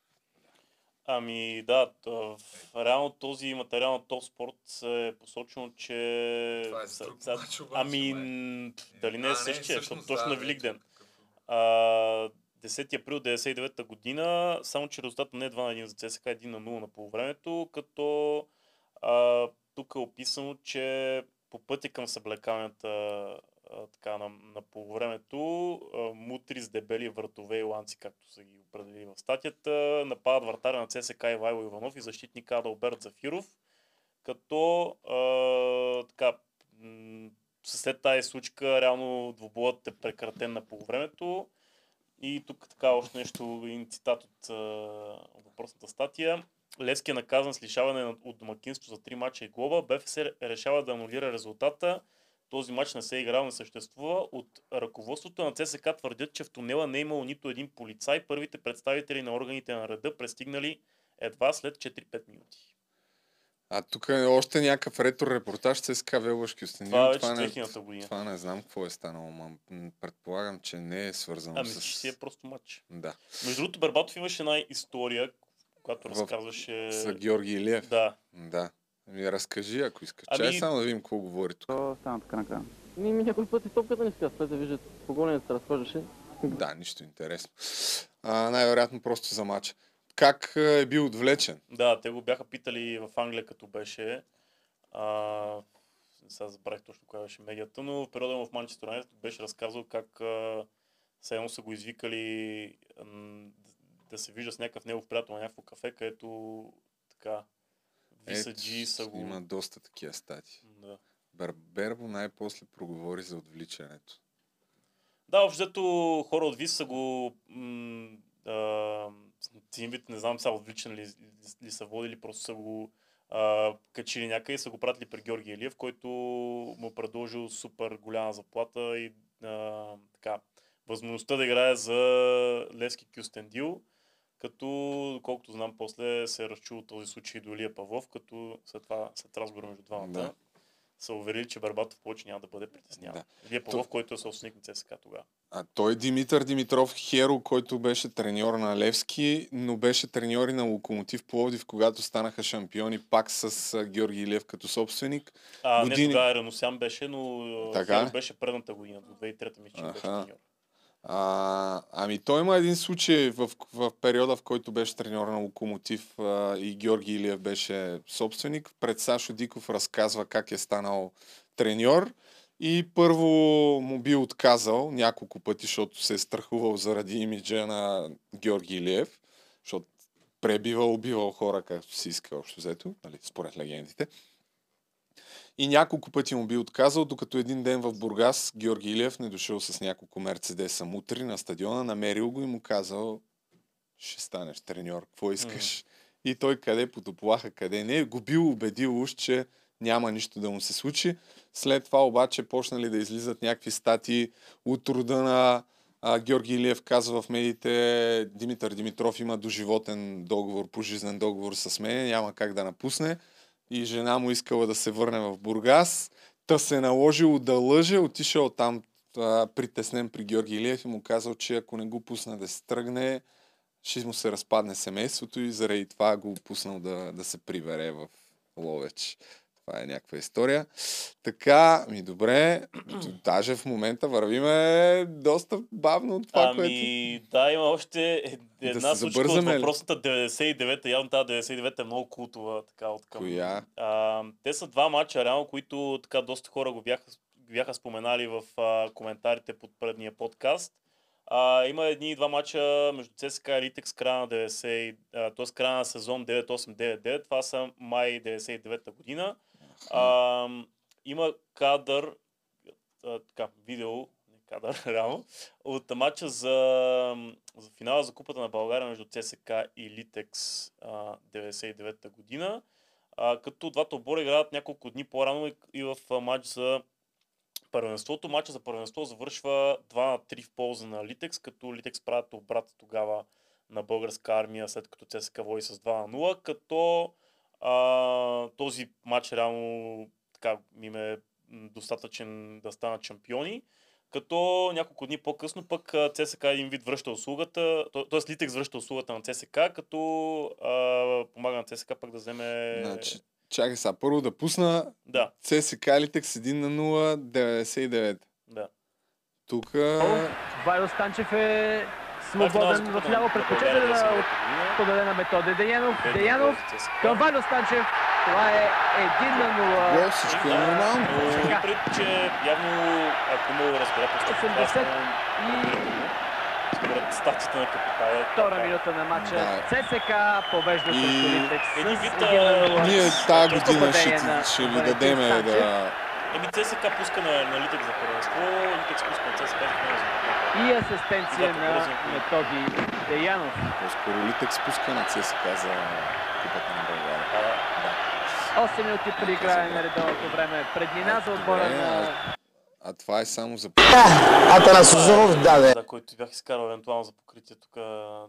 Ами да, в реално този материал на Топ Спорт е посочено, че... Това е за друг са- мач обаче, Ами, дали не е същия, защото точно на Великден. ето какъв- А, 10 април 1999 година, само че резултатът не е 2 на 1 за ЦСКА, 1 на 0 на полувремето, като а, тук е описано, че по пътя към съблекаването а, така, на, на полувремето, а, мутри с дебели вратове и ланци, както са ги определили в статията, нападат вратаря на ЦСКА Ивайло Иванов и защитник Адалберт Зафиров, като а, така, м- след тази случка реално двубоят е прекратен на полувремето. И тук така още нещо, един цитат от а, въпросната статия. Левски е наказан с лишаване от домакинство за 3 мача и глоба. БФС решава да анулира резултата. Този матч не се е играл, не съществува. От ръководството на ЦСК твърдят, че в тунела не е имало нито един полицай. Първите представители на органите на реда пристигнали едва след 4-5 минути. А тук е още някакъв ретро репортаж с СК Велбашки Остенин. Това вече не, 2000-та година. това не знам какво е станало, ма предполагам, че не е свързано Ами, с... че си е просто матч. Да. Между другото, Бербатов имаше една история, която В- разказваше... За Георги Илиев. Да. Да. Ами разкажи, ако искаш. Ами- Чай само да видим какво говори тук. Стана така накрая. Ми, ми някой път и топката не сега, след да виждат погонят се разхождаше. Да, нищо интересно. А, най-вероятно просто за матча. Как е бил отвлечен? Да, те го бяха питали в Англия, като беше. А, сега забравих точно коя беше медията, но в периода му в Манчестър Юнайтед беше разказал как а, едно са го извикали м, да се вижда с някакъв негов приятел на някакво кафе, където така висаджи са го... Има доста такива стати. Да. Бербербо най-после проговори за отвличането. Да, общо взето хора от ВИС са го м, а, един вид, не знам сега отвличани ли, ли, ли са водили, просто са го а, качили някъде и са го пратили при Георги Елиев, който му предложил супер голяма заплата и а, така, възможността да играе за Левски Кюстендил, като, колкото знам, после се е разчул този случай до Илия Павлов, като след това, след разговор между двамата, Да. Са уверили, че Барбатов повече няма да бъде притесняван. Да. Илия Павлов, който е собственик на ЦСКА тогава. А той Димитър Димитров Херо, който беше треньор на Левски, но беше треньор и на Локомотив Пловдив, когато станаха шампиони пак с Георги Илиев като собственик. А, Години- не тогава Реносян беше, но Така ли? беше предната година, до 2003 мисля, че беше треньор. А, ами той има един случай в, в периода, в който беше треньор на Локомотив а, и Георги Илиев беше собственик. Пред Сашо Диков разказва как е станал треньор и първо му би отказал няколко пъти, защото се е страхувал заради имиджа на Георги Илиев, защото пребивал, убивал хора, както си иска общо взето, нали, според легендите. И няколко пъти му би отказал, докато един ден в Бургас Георги Илиев не дошъл с няколко Мерцедеса мутри на стадиона, намерил го и му казал ще станеш треньор, какво искаш? И той къде потоплаха, къде не, го бил убедил уж, че няма нищо да му се случи. След това обаче почнали да излизат някакви статии от рода на а, Георги Илиев казва в медиите Димитър Димитров има доживотен договор, пожизнен договор с мен, няма как да напусне и жена му искала да се върне в Бургас. Та се наложило да лъже, отишъл там а, притеснен при Георги Илиев и му казал, че ако не го пусне да се тръгне, ще му се разпадне семейството и заради това го пуснал да, да се прибере в Ловеч. Това е някаква история. Така, ми добре, даже в момента вървиме доста бавно от това, ами, което... да, има още е- една се случка от въпросната 99-та. Явно тази 99-та е много култова. Така, от към... Коя? А, те са два матча, реално, които така доста хора го бяха, бяха споменали в а, коментарите под предния подкаст. А, има едни и два мача между ЦСКА и Литекс края на 90, а, т.е. края на сезон 9899. Това са май 99-та година. А, има кадър, а, така, видео, не кадър, реално, от матча за, за финала за Купата на България между ЦСКА и Литекс а, 99-та година. А, като двата отбора играят няколко дни по-рано и, и в матч за първенството. Матча за първенство завършва 2 на 3 в полза на Литекс, като Литекс правят обрат тогава на българска армия, след като ЦСКА води с 2 на 0, като а, този матч реално така им е достатъчен да станат шампиони. Като няколко дни по-късно пък а, ЦСКА един вид връща услугата, т.е. Литекс връща услугата на ЦСКА, като а, помага на ЦСКА пък да вземе... Значи, чакай сега, първо да пусна Да, ЦСКА Литекс 1 на 0, 99. да. Тук... Вайло Станчев е Е свободен в ляво. на Предпочита България да 99-та година. подаде на методе Деянов. Деянов към Вайло Станчев. Това е 1 на 0. Гол, всичко е нормално. Пред, че явно, ако разбирателство, това е 80 само според статията на капитала. Втора минута на матча. Да. ЦСКА побежда И- срещу Литекс с Един вид, 1 на 0. Ние тази година ще, на ви дадем Станчев. да... Еми ЦСКА пуска на, на Литек за първенство, Литекс пуска на ЦСКА за първенство. И асистенция Да, на. Методи Деянов. По-скоро Литекс пуска на ЦСКА за Купата на България. А, Да. 8 минути при играе на редовното време. Преднина за отбора Добре, на А това е само за... Атанас Узунов даде. за който бях изкарал евентуално за покритие тук.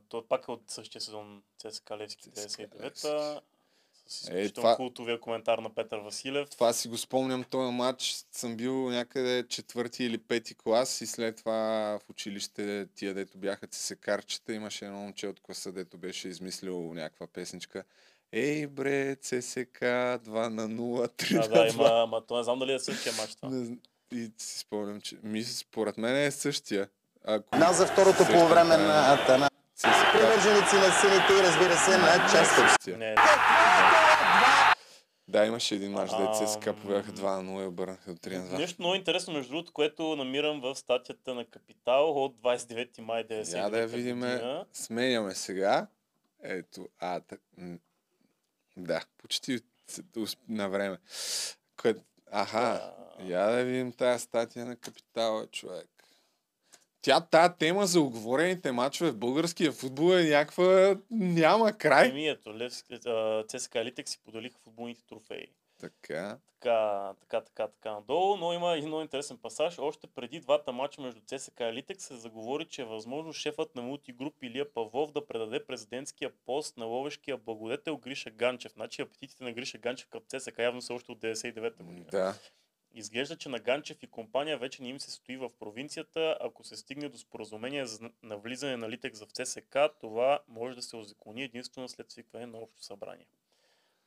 Той пак е от същия сезон ЦСКА Левски ЦСКА 99-та. С Е, изключително това- култовия коментар на Петър Василев. Това си го спомням, този матч съм бил някъде четвърти или пети клас и след това в училище тия, дето бяха ЦСКарчета, имаше едно момче от класа, дето беше измислил някаква песничка. Ей бре, ЦСК 2 на 0, 3 А, на да, 2. има, ама то не знам дали е същия матч това. Не И си спомням, че ми, според мен е същия. Ако Финал за второто Същия, полувреме да. на Атана. Привърженици на сините и разбира се на от същия. Не, Да, имаше един мач, дето ЦСКА Ам, побяха 2 на 0 и обърнаха от 3 на 2. Нещо много интересно, между другото, което намирам в статията на Капитал от 29 май 99 Я да я видим. Сменяме сега. Ето, а, так, да, почти на време. Аха, я да видим тази статия на Капитала, човек. Тя, тая тема за оговорените мачове в българския футбол е някаква... Няма край. Еми ето, Левски, а, ЦСКА Литек си поделиха футболните трофеи. Така. Така, така, така, така надолу, но има един много интересен пасаж. Още преди двата мача между ЦСКА и Литек се заговори, че е възможно шефът на мултигруп Илия Павлов да предаде президентския пост на ловешкия благодетел Гриша Ганчев. Значи апетитите на Гриша Ганчев към ЦСКА явно са още от 99-та година. Да. Изглежда, че на Ганчев и компания вече не им се стои в провинцията. Ако се стигне до споразумение за навлизане на Литекс в ЦСК, това може да се озакони единствено след свикване на общо събрание.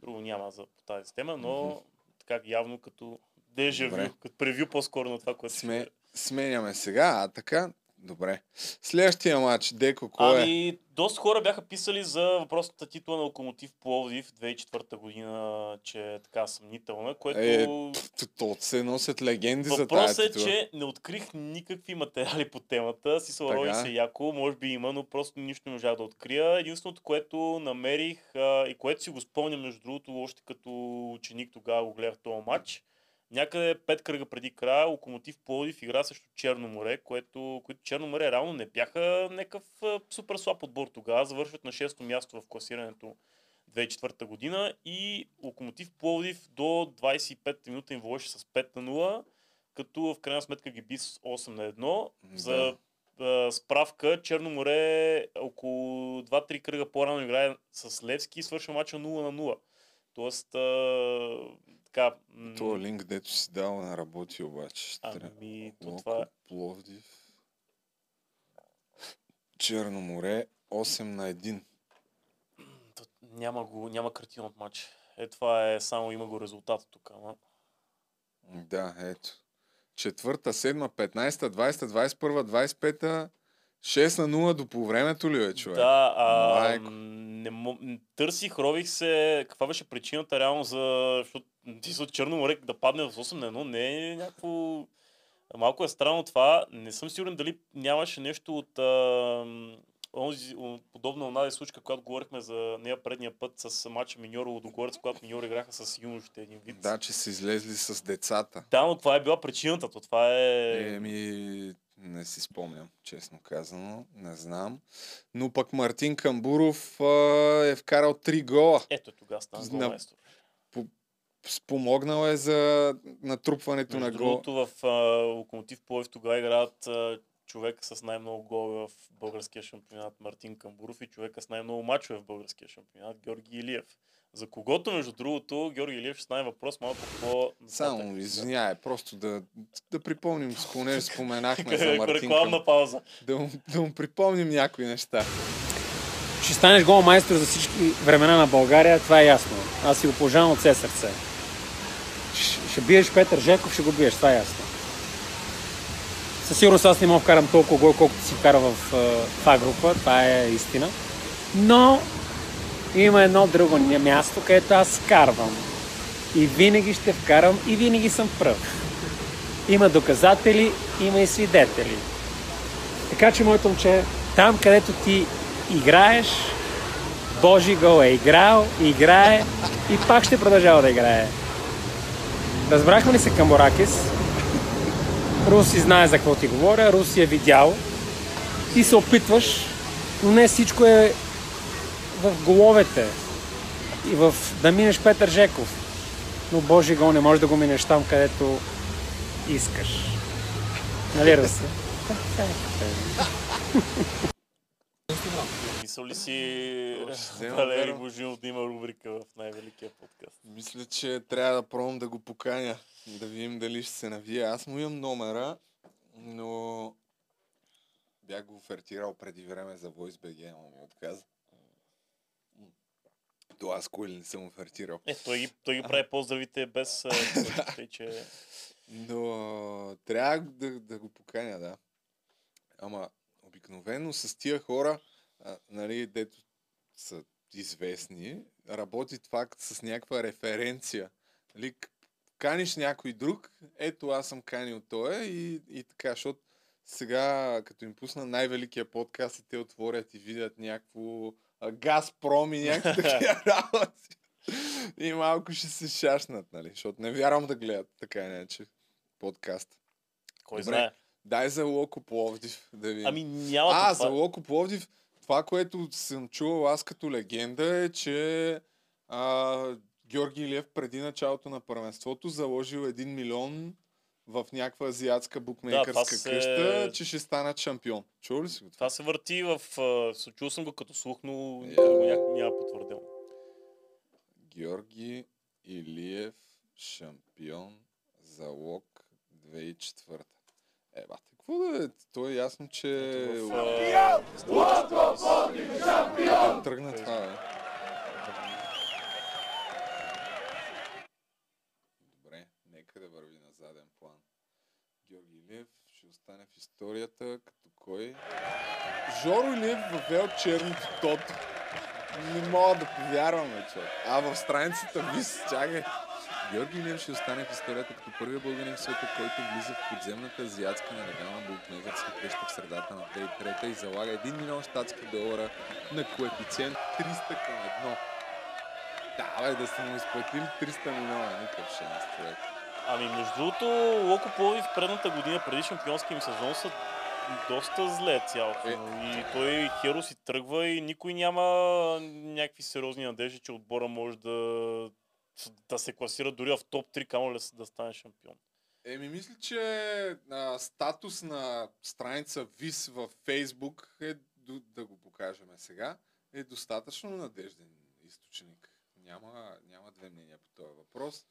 Друго няма за по тази тема, но така явно като дежавю, като превю по-скоро на това, което Сме, сменяме сега, а така? Добре. Следващия матч, Деко, кой е? Ами, доста хора бяха писали за въпросната титла на Локомотив Пловдив 2004 година, че е така съмнителна, което... Е, то се носят легенди за тази Въпросът е, че не открих никакви материали по темата. Си сърови Така. се яко, може би има, но просто нищо не можах да открия. Единственото, което намерих а, и което си го спомням, между другото, още като ученик тогава го гледах този матч. Някъде пет кръга преди края Локомотив Пловдив игра срещу Черно море, което, които Черно море реално не бяха някакъв супер слаб отбор тогава. Завършват на 6-то място в класирането 2004 година и Локомотив Пловдив до 25 минута им с 5 на 0, като в крайна сметка ги би с 8 на 1. За а, справка, Черно море около 2-3 кръга по-рано играе с Левски и свършва мача 0 на 0. Тоест, а, така... м, Това линк, дето си дал на работи обаче. Ще. Ами, то това е... Пловдив. Черно море, 8 на 1. то Няма, го, няма картина от матч. Е, това е само има го резултат тук. Ама. Да, ето. Четвърта, седма, 15, 20, 21, 25, 6 на 0 до полувремето ли е, човек? Да, а, Майко. не, м, търсих, рових се, каква беше причината реално за, защото ти от Черно море да падне в 8 на 1, не е някакво Малко е странно това. Не съм сигурен дали нямаше нещо от а, онзи, подобна онази случка, когато говорихме за нея предния път с матча Миньоро Лудогорец, когато Миньор играха с юношите един вид. Да, че са излезли с децата. Да, но това е била причината. То това е... Еми, не си спомням, честно казано. Не знам. Но пък Мартин Камбуров а, е вкарал три гола. Ето тогава стана На- голмайстор. Спомогнал е за натрупването на Между гол. другото в а, Локомотив Пловдив тогава играят а, човека с най-много голове в българския шампионат Мартин Камбуров и човека с най-много мачове в българския шампионат Георги Илиев. За когото, между другото, Георги Илиев ще стане въпрос малко по Само, извиняй, просто да, да припомним, с понеже споменахме за Мартин рекламна пауза. Да, му- да му припомним някои неща. Ще станеш голмайстор за всички времена на България, това е ясно. Аз си го пожелавам от все сърце. Ще, ще биеш Петър Жеков, ще го биеш, това е ясно. Със сигурност аз не мога вкарам толкова гол, колкото си вкара в, е, в А група, това е истина. Но има едно друго място, където аз вкарвам. И винаги ще вкарам и винаги съм пръв. Има доказатели, има и свидетели. Така че, моето момче, там където ти играеш, Божи гол е играл, играе и пак ще продължава да играе. Разбрахме ли се към Боракис? Руси знае за какво ти говоря, Руси е видял. Ти се опитваш, но не всичко е в головете и в да минеш Петър Жеков. Но Божи гол не можеш да го минеш там, където искаш. Нали, Руси? Мисъл ли си Валери. Божинов да има рубрика в най-великия подкаст? Мисля, че трябва да пробвам да го поканя. Да видим дали ще се навие. Аз му имам номера, но бях го офертирал преди време за VoiceBG, ама ми отказа. То аз кой ли не съм офертирал. Е, той ги, той ги прави поздравите без... тъй, че... Но трябва да, да го поканя, да. Ама обикновено с тия хора, а, нали, дето са известни, работи това с някаква референция. Нали, каниш някой друг, ето аз съм канил тоя и, и така, защото сега, като им пусна най-великия подкаст и те отворят и видят някакво Газпром и някакви такива работи. И малко ще се шашнат, нали? Защото не вярвам да гледат така иначе подкаст. Кой Добре, знае? Дай за Локо Пловдив да видим. Ами няма А, това. за Локо Пловдив, това, което съм чувал аз като легенда е, че а, Георги Илиев преди началото на първенството заложил 1 милион в някаква азиатска букмейкърска се- къща, че ще станат шампион. Чува ли си го това? Се върти в... Чул съм го като слух, но го ня- няма потвърдил. Георги Илиев шампион залог 2004. Е, бате, какво да е? То е ясно, че... В, а, Как тръгна това, бе? Добре, нека да върви на заден план. Георги Илиев ще остане в историята като кой? Жоро Илиев въвел черното тото. Не мога да повярвам, човек. А в страницата вис, чакай. Георги Илиев ще остане в историята като първият българин в света, който влиза в подземната азиатска нелегална букмекерска къща в средата на 2003 и залага 1 милион щатски долара на коефициент 300 към 1. Да, бе, да са му изплатили 300 милиона, никакъв шанс, човек. Ами, между другото, Локо Пловдив предната година, преди шампионския им сезон, са доста зле цялото. И той Херо си тръгва и никой няма някакви сериозни надежди, че отбора може да, да се класира дори в топ 3, камо ли да стане шампион. Еми, мисля, че а, статус на страница ВИС във Фейсбук е, да го покажем сега, е достатъчно надежден източник. Няма, няма две мнения по този въпрос.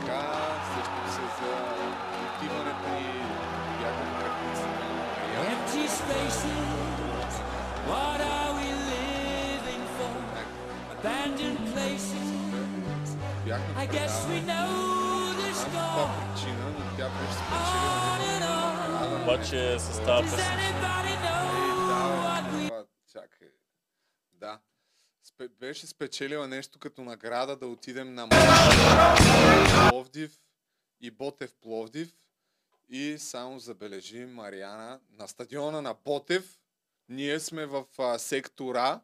Така, сещам се за отиването Бяхме I guess we know the score. причина, но тя беше спечелила Обаче с тази песен... Чакай. Да. Спе, беше спечелила нещо като награда да отидем на Пловдив и Ботев Пловдив И само забележи Мариана на стадиона на Ботев. Ние сме в а, сектора.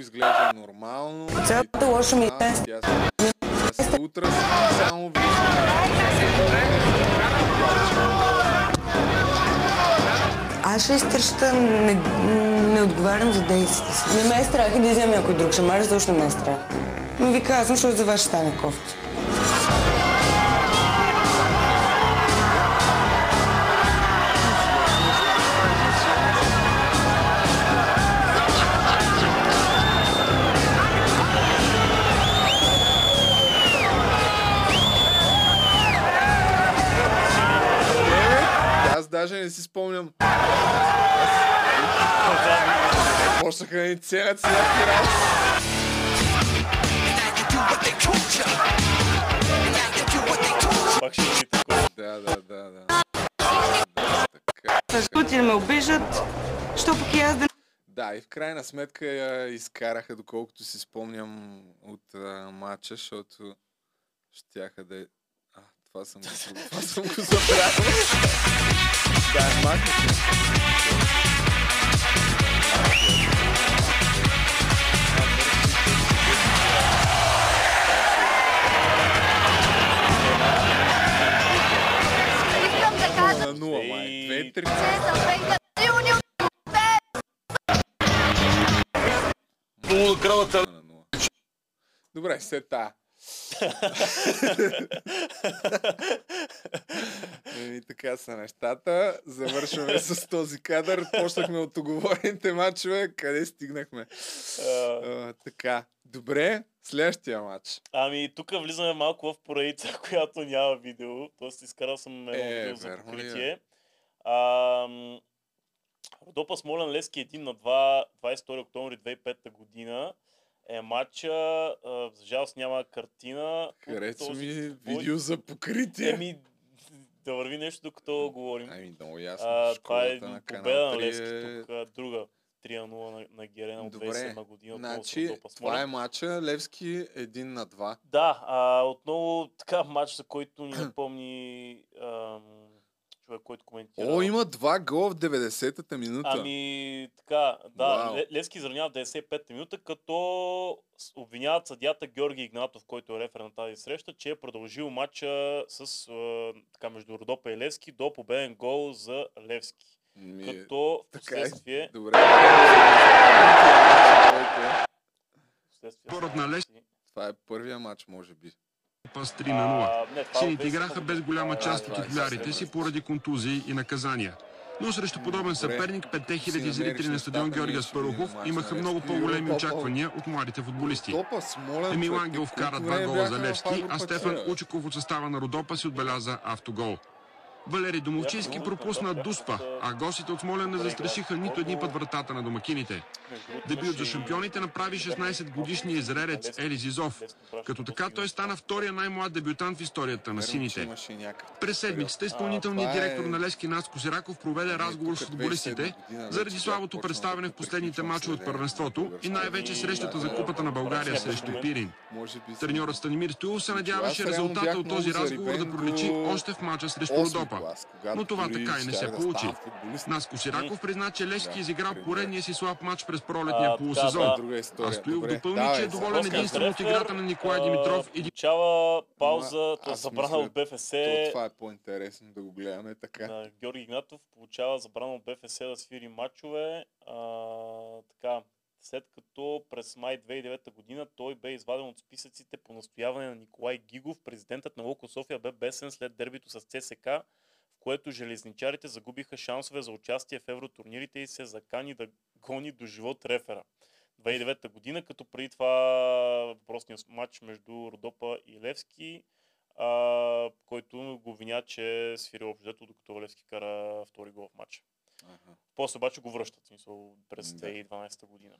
Изглежда нормално. Цялото лошо ми е. Се утра само Аз ще изтърща, не, не отговарям за действията си. Не ме е страх и да взема някой друг шамар, защо не ме е страх. Но ви казвам, защото за вас ще стане кофти. Даже не си спомням. Почнаха да ни целят с някакви работи. Пак ще ви такова. Да, да, да, да. Защо ти ме обижат? Що пък и аз да... Да, и в крайна сметка я изкараха, доколкото си спомням от а, матча, защото щяха да. А, това съм го, това съм го забравил. Да, е махнах. Искам да кажа, На нула, май. Две, три. че съм бейга силни от На нула. Добре, се та. Еми, така са нещата. Завършваме с този кадър. Почнахме от оговорените матчове. Къде стигнахме? А, така. Добре, следващия матч. Ами, тук влизаме малко в поредица, която няма видео. Тоест, изкарал съм едно Е, видео за е? покритие. Ам, Родопа Смолен Лески 1 на 2, 22 октомври 2005 година е матча. За жалост няма картина. Хареса този ми видео за покритие. Еми, да върви нещо докато говорим. Ами, много ясно. А, това е на победа на 3 Левски. е- Тук друга 3 на 0 на, на Герена от Добре, 2007 година. значи, това е матча. Левски 1 на 2. Да, а, отново така матч, за който ни напомни ам, човек, който коментира. О, има два гола в 90-та минута. Ами, така, да, Вау. Ле- Левски изравнява в 95-та минута, като обвиняват съдята Георги Игнатов, който е рефер на тази среща, че е продължил матча с, а, така, между Родопа и Левски до победен гол за Левски. Ми, Като така е. вследствие... Добре. вследствие Спорът на Левски. Това е първия матч, може би. Пас 3 на 0. А, не, това е Сините играха без голяма част от е титулярите съвсем си поради контузии и наказания. Но срещу подобен съперник, 5000 зрители на стадион Георгия Спарухов имаха много по-големи очаквания от младите футболисти. Емил Ангел вкара два гола за Левски, а? Стефан Учеков от състава на Родопа си отбеляза автогол. Валери Домовчийски пропусна Дуспа, а гостите от Смолен не застрашиха нито един път вратата на домакините. Дебют за шампионите направи 16-годишният израелец Ели Зизов. Като така той стана втория най-млад дебютант в историята на сините. През седмицата изпълнителният е- директор на Левски Наско Сираков проведе разговор с футболистите заради слабото представяне в последните мачове от първенството и най-вече срещата за Купата на България срещу Пирин. Треньорът Станимир Стоилов се надяваше резултата от този разговор да проличи още в мача срещу Родопа. Когато Но това така и не се получи. Наско Сираков призна, че Левски Да, изигра поредния си слаб матч през пролетния полусезон. А Стоилов допълни, че е доволен единствено от играта на Николай Димитров Получава пауза, аз забрана от БФС. То, това е по-интересно да го гледаме така. Георги Игнатов получава забрана от БФС да свири матчове. Така, след като през май 2009 година той бе изваден от списъците по настояване на Николай Гигов, президентът на Локо София бе бесен след дербито с ЦСК, в което железничарите загубиха шансове за участие в евротурнирите и се закани да гони до живот рефера. 2009 година, като преди това въпросният матч между Родопа и Левски, а, който го виня, че е свирил общо докато Левски кара втори гол в матча. Аха. После обаче го връщат, смисъл, през Да. 2012 година.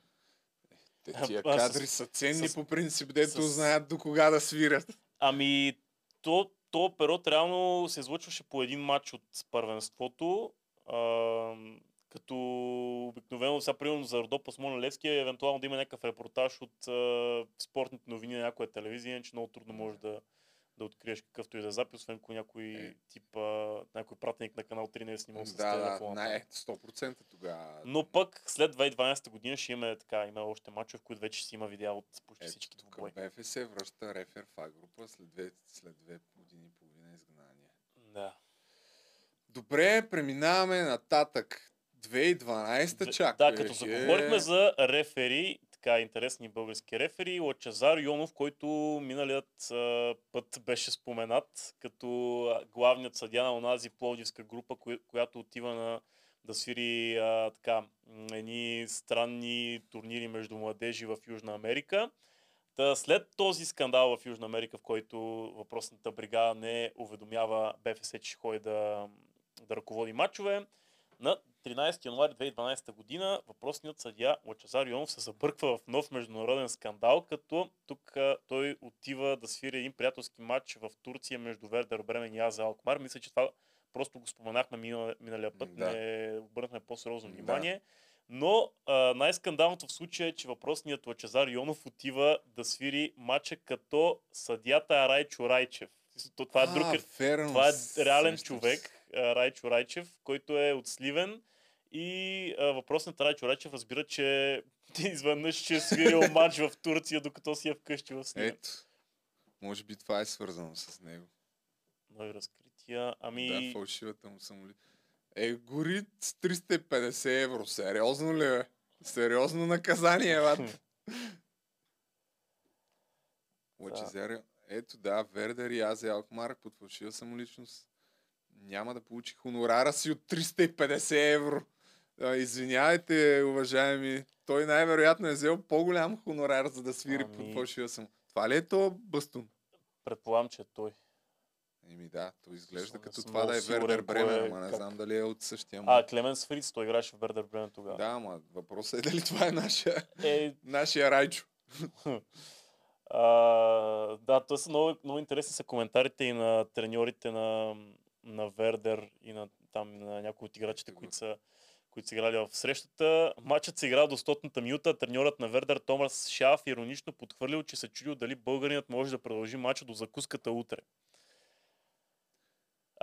Те, тия А, с- кадри са ценни с- по принцип, дето с- знаят до кога да свирят. Ами, то, то период реално се излъчваше по един матч от първенството, а, Като обикновено, сега примерно за Родопа Смолен Левски, е евентуално да има някакъв репортаж от а, спортните новини на някоя телевизия, иначе много трудно можеш да, да откриеш какъвто и да е запис, освен ако някой е. тип, а, някой пратеник на канал 3 не е снимал с Да, да, телефона. не, 100% тогава. Но пък след 2012 година ще имаме така, има още мачове, в които вече си има видеа от почти всички двубои. БФС връща рефер в група след две, след две години и половина изгнание. Да. Добре, преминаваме нататък. 2012 чак. Да, като беше. заговорихме за рефери, така интересни български рефери, Лачазар Йонов, който миналият а, път беше споменат като главният съдя на онази пловдивска група, коя, която отива на да свири а, така, едни странни турнири между младежи в Южна Америка. Та след този скандал в Южна Америка, в който въпросната бригада не уведомява БФС, че ще ходи да, да ръководи матчове, на 13 януари 2012 година въпросният съдия Лачазар Йонов се забърква в нов международен скандал, като тук а, той отива да свири един приятелски матч в Турция между Вердер Бремен и Аза Алкмар. Мисля, че това просто го споменахме минал, миналия път, Да. не обърнахме по-сериозно Да. Но най-скандалното в случая е, че въпросният Лачазар Йонов отива да свири матча като съдята Райчо Райчев. То, това е друг. верно, това е реален човек, Райчо Райчев, който е от Сливен. И а, въпросният Райчо Райчев разбира, че изведнъж ще е свирил матч в Турция, докато си е вкъщи в Сливен. Ето. Може би това е свързано с него. Нови разкрития. Ами... Да, фалшивата му самолет. Е, гори с 350 евро. Сериозно ли е? Сериозно наказание, бат. Лачезаря. Ето да, Вердер и Ази Алкмар под фалшива самоличност. Няма да получи хонорара си от 350 евро. А, Извинявайте, уважаеми. Той най-вероятно е взел по-голям хонорар, за да свири Ами- под фалшива самоличност. Това ли е то Бастун? Предполагам, че е той. Еми да, то изглежда Съм- като това да е Вердер кой е, Бремен, ама не как. знам дали е от същия му. А, Клеменс Фриц, той играше в Вердер Бремен тогава. Да, ама въпросът е дали това е нашия, Е, нашия Райчо. А, да, то са много, много интересни са коментарите и на треньорите на, на Вердер и на, там, на някои от играчите, които са, които са играли в срещата. Матчът се игра до 100-та минута. Треньорът на Вердер Томас Шаф иронично подхвърлил, че се чудил дали българинът може да продължи матча до закуската утре.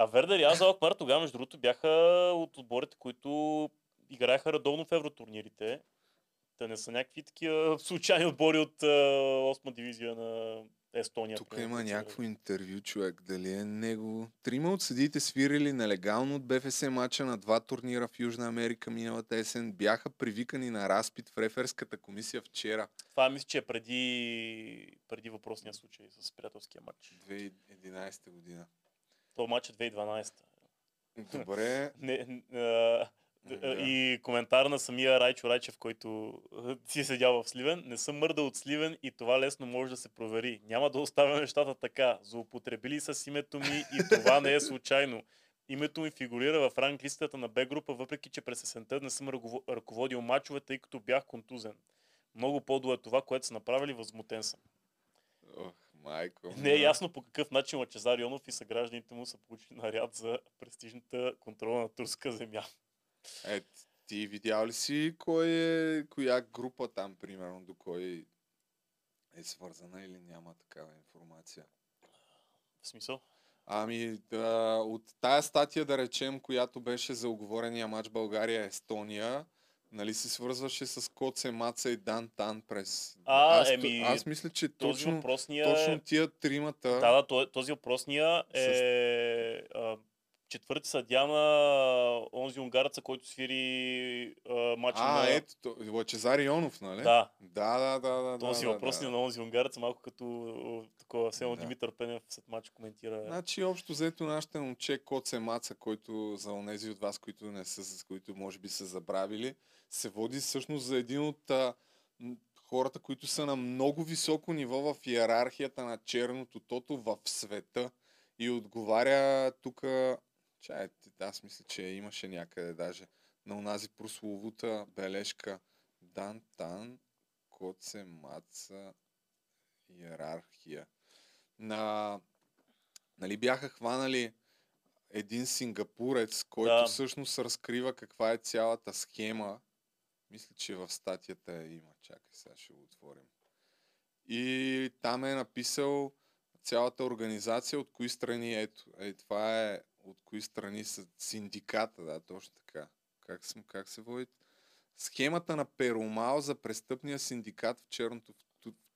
А Вердер и Аза Алкмар тогава, между другото, бяха от отборите, които играеха редовно в евротурнирите. Те не са някакви такива случайни отбори от 8 дивизия на Естония. Тук примерно, има някакво интервю, човек. Дали е него? Трима от съдиите свирили нелегално от БФС матча на два турнира в Южна Америка миналата есен. Бяха привикани на разпит в реферската комисия вчера. Това мисля, че е преди, преди въпросния случай с приятелския матч. 2011 година. Това матч е 2012. Добре. Не, а, Да. И коментар на самия Райчо Райчев, който си е седял в Сливен. Не съм мърдал от Сливен и това лесно може да се провери. Няма да оставя нещата така. Злоупотребили с името ми и това не е случайно. Името ми фигурира в ранг листата на Б група, въпреки че през есента не съм ръково- ръководил мачове, тъй като бях контузен. Много по-долу е това, което са направили, възмутен съм. Ох, майко. Не е ясно по какъв начин Лачезар Йонов и съгражданите му са получили наряд за престижната контролна турска земя. Е, ти видял ли си кой е, коя група там, примерно, до кой е свързана или няма такава информация? В смисъл? Ами, да, от тая статия, да речем, която беше за оговорения матч България-Естония, нали се свързваше с Коце, Маца и Дан Тан през... А, аз, еми, аз мисля, че този точно, въпросния точно е- тия тримата... Да, да, то- този въпросния е а, четвърти съдя на онзи унгареца, който свири а, матча А, на... ето, то- Лъчезар Ионов, нали? Да. Да, да, да, да. Този да, въпросния да. на онзи унгарец, малко като а, такова, все едно Да. Димитър Пенев след матч коментира. Значи, общо взето нашите момче Коце Маца, който за онези от вас, които не са, с които може би са забравили, се води всъщност за един от а, хората, които са на много високо ниво в иерархията на черното тото в света и отговаря тук, чай, аз мисля, че имаше някъде даже на онази прословута бележка Дан Тан, Коце Маца, иерархия. На, нали бяха хванали един сингапурец, който Да. всъщност разкрива каква е цялата схема. Мисля, че в статията има. Чакай, сега ще го отворим. И там е написал цялата организация, от кои страни, ето, е, това е от кои страни са синдиката, да, точно така. Как, съм, как се води? Схемата на Перомал за престъпния синдикат в черното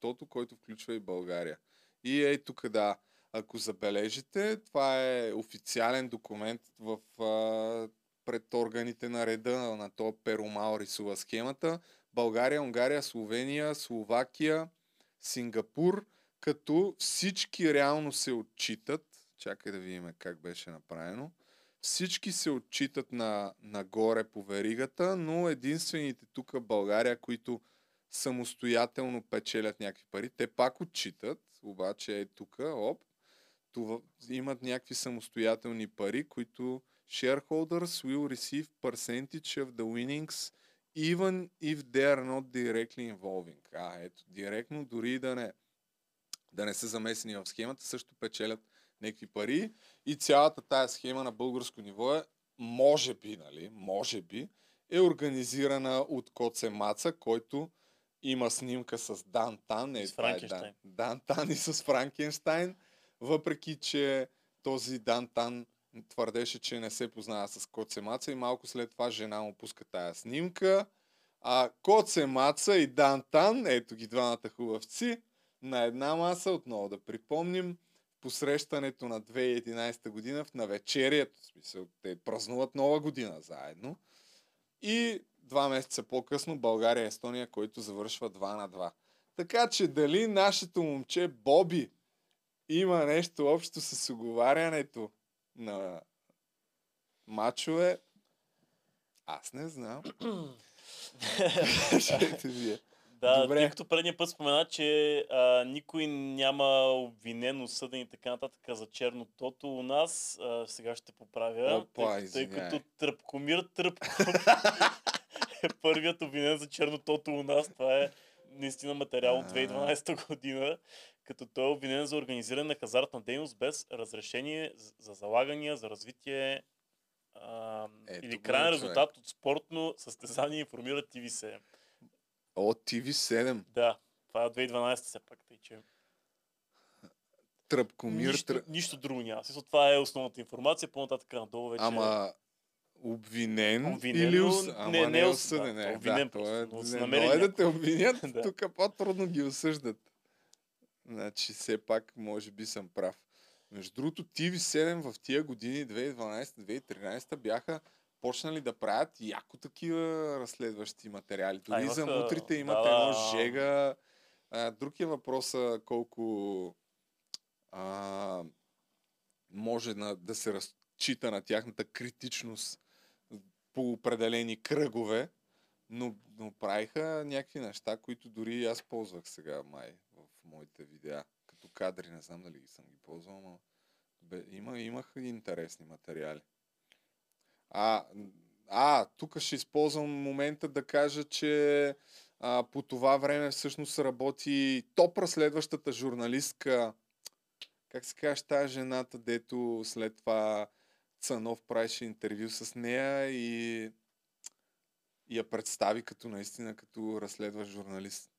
тото, който включва и България. И ей тук, да, ако забележите, това е официален документ в, а, пред органите на реда на, този Перомал рисува схемата. България, Унгария, Словения, Словакия, Сингапур, като всички реално се отчитат. Чакай да видим как беше направено. Всички се отчитат на, нагоре по веригата, но единствените тук в България, които самостоятелно печелят някакви пари, те пак отчитат, обаче е тук, оп, това, имат някакви самостоятелни пари, които shareholders will receive percentage of the winnings even if they are not directly involving. А, ето, директно, дори да не, да не са замесени в схемата, също печелят някакви пари. И цялата тая схема на българско ниво е, може би, нали, може би, е организирана от Коце Маца, който има снимка с Дан Тан. Е, с това е Дан. Дан Тан и с Франкенштайн, въпреки че този Дан Тан твърдеше, че не се познава с Коце Маца и малко след това жена му пуска тая снимка. А Коце Маца и Дан Тан, ето ги двамата хубавци, на една маса, отново да припомним, посрещането на 2011 година в навечерието, в смисъл, те празнуват нова година заедно. И два месеца по-късно България и Естония, който завършва 2 на 2. Така че дали нашето момче Боби има нещо общо с оговарянето на мачове, аз не знам. Вие. Да, Добре. тъй като предния път спомена, че а, никой няма обвинен, осъден и така нататък за черно тото у нас, а, сега ще поправя, Опа, тъй, тъй като Тръпкомир Тръпков е първият обвинен за черно тото у нас. Това е наистина материал от 2012 година, като той е обвинен за организиране на хазартна дейност без разрешение за- за залагания, за развитие а, Ето или крайен човек. резултат от спортно състезание информира TV7. От TV7. Да, това е от 2012 все пак, тъй че Тръпкомир. нищо, Тръ... нищо друго няма. Смисъл, това е основната информация, по-нататък надолу вече... Ама обвинен, Обвинен, или ос... Ама не- не, не не е ос- осъден. да, е, обвинен да, то е, просто, са не, намерили но е да те обвинят, тук по-трудно ги осъждат. Значи все пак, може би съм прав. Между другото, TV7 в тия години, 2012-2013, бяха почнали да правят яко такива разследващи материали. А, Дори за имаха- мутрите имат да, едно жега. А, друг е въпроса колко а, може на, да се разчита на тяхната критичност по определени кръгове, но, но правиха някакви неща, които дори аз ползвах сега май моите видеа. Като кадри, не знам дали съм ги ползвал, но бе, има, имах интересни материали. А, а, тук ще използвам момента да кажа, че а, по това време всъщност работи топ разследващата журналистка. Как се казва тая жената, дето след това Цанов правеше интервю с нея и, и я представи като наистина като разследващ журналист.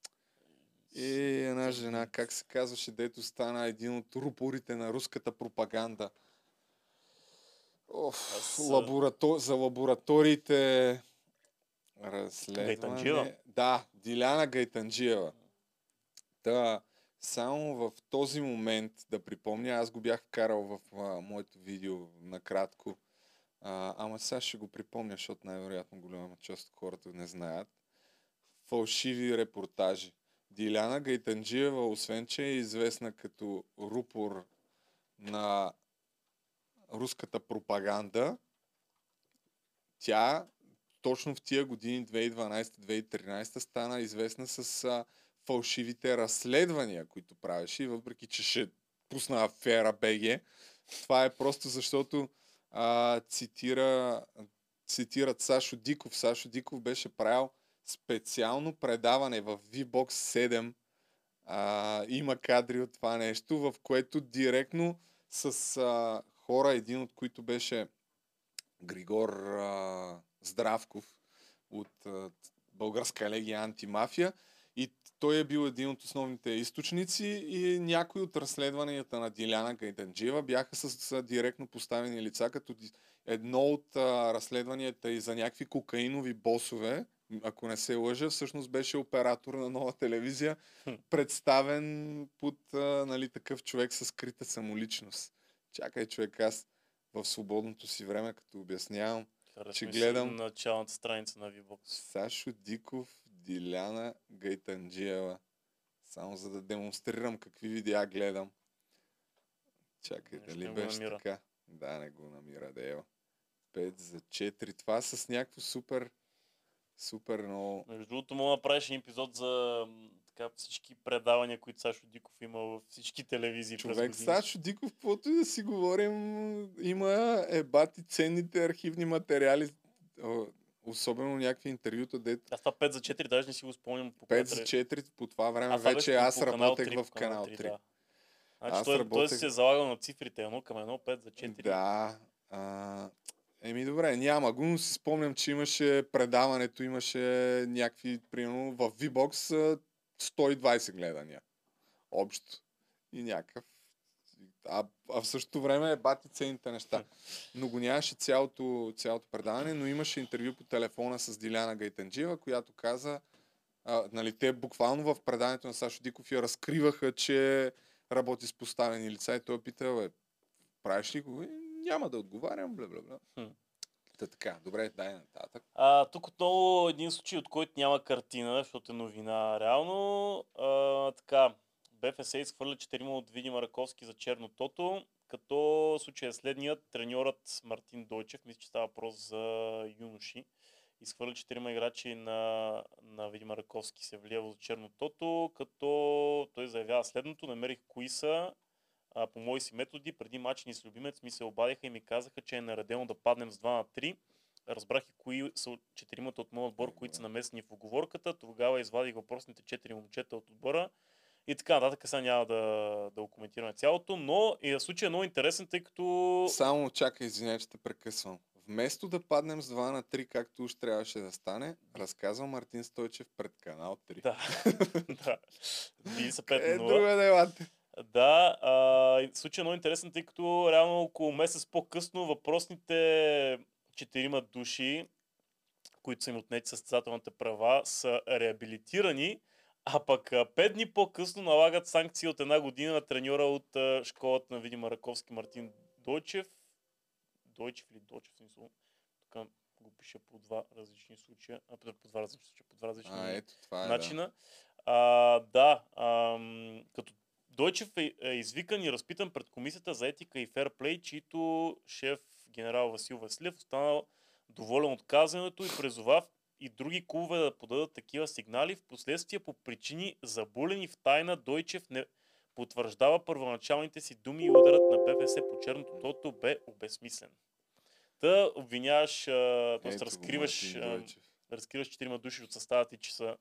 И една жена, как се казваше, дето стана един от рупорите на руската пропаганда. Оф, Аз, лаборато... за лабораториите разследване. Гайтанджиева? Да, Диляна Гайтанджиева. Да, само в този момент да припомня, аз го бях вкарал в а, моето видео накратко. А, ама сега ще го припомня, защото най-вероятно голяма част от хората не знаят. Фалшиви репортажи. Диляна Гайтанджиева, освен че е известна като рупор на руската пропаганда, тя точно в тия години 2012-2013 стана известна с а, фалшивите разследвания, които правеше въпреки, че ще пусна афера БГ, това е просто защото а, цитира, цитират Сашо Диков. Сашо Диков беше правил специално предаване в VBOX 7. А, има кадри от това нещо, в което директно с а, хора, един от които беше Григор а, Здравков от а, българска легия антимафия. И той е бил един от основните източници и някои от разследванията на Диляна Гайданджиева бяха с, с директно поставени лица, като едно от а, разследванията и за някакви кокаинови босове, ако не се лъжа, всъщност беше оператор на нова телевизия, представен под нали, такъв човек с скрита самоличност. Чакай, човек, аз в свободното си време, като обяснявам, Харесва че гледам началната страница на VBOX. Сашо Диков, Диляна Гайтанджиева. Само за да демонстрирам какви видеа гледам. Чакай, Нещо дали беше намира. така? Да, не го намира, да ева. 5 за 4. Това с някакво супер, супер много... Между другото, мога да направиш епизод за така, всички предавания, които Сашо Диков има във всички телевизии Човек. Сашо Диков, каквото и да си говорим, има ебати ценните архивни материали, особено някакви интервюта, дето Аз това 5 за 4 даже не си го спомням. По 5 коя за теле- 4 по това време А, това вече аз работех 3, в Канал Канал 3, 3. да. Значи Аз той, той работех- си е залагал на цифрите, едно към едно, 5 за 4. Да. А, еми добре, няма го, но си спомням, че имаше предаването, имаше някакви, примерно в V-Box а, 120 гледания. Общо. И някакъв. А, а в същото време бати ценните неща. Но го нямаше цялото, цялото предаване, но имаше интервю по телефона с Диляна Гайтанджиева, която каза, а, нали, те буквално в предаването на Сашо Диков я разкриваха, че работи с поставени лица и той пита, бе, правиш ли го? «Е, Няма да отговарям, бла, бла. Хм. Та така, добре, дай нататък. А, тук отново един случай, от който няма картина, защото е новина. Реално, а, така, БФС изхвърля 4 от Видима Раковски за чернотото, като случай е следният. Треньорът Мартин Дойчев, мисля, че става въпрос за юноши, изхвърля 4 играчи на, на Видима Раковски се влиява за чернотото, като той заявява следното. Намерих кои са а, по мои си методи. Преди матч ни с любимец ми се обадиха и ми казаха, че е наредено да паднем с 2 на 3. Разбрах и кои са четиримата от моят отбор, които са намесени в оговорката. Тогава извадих въпросните четири момчета от отбора. И така нататък, сега няма да, да го коментираме цялото, но и случай е много интересен, тъй като... Само чакай, извиняй, че те прекъсвам. Вместо да паднем с 2 на 3, както уж трябваше да стане, разказва Мартин Стойчев пред канал 3. Да. да. Били са 5 Е, на 0. друга делате. Да, а, случай е много интересен, тъй като реално около месец по-късно въпросните четирима души, които са им отнети състезателните права, са реабилитирани, а пък пет дни по-късно налагат санкции от една година на треньора от а, школата на Види Мараковски Мартин Дойчев. Дойчев или Дойчев, смисъл. Тук го пише по два различни случая, а, по два различни случая, по два различни А, ето, това е, да. начина. А, да, ам, като Дойчев е, е извикан и разпитан пред комисията за етика и ферплей, чието шеф генерал Васил Василев останал доволен от казаното и призова и други клубове да подадат такива сигнали. В последствие по причини забулени в тайна Дойчев не потвърждава първоначалните си думи и ударът на БФС по черното тото бе обезсмислен. Та обвиняваш, т.е. Го, разкриваш, разкриваш четирима души от състава ти, че са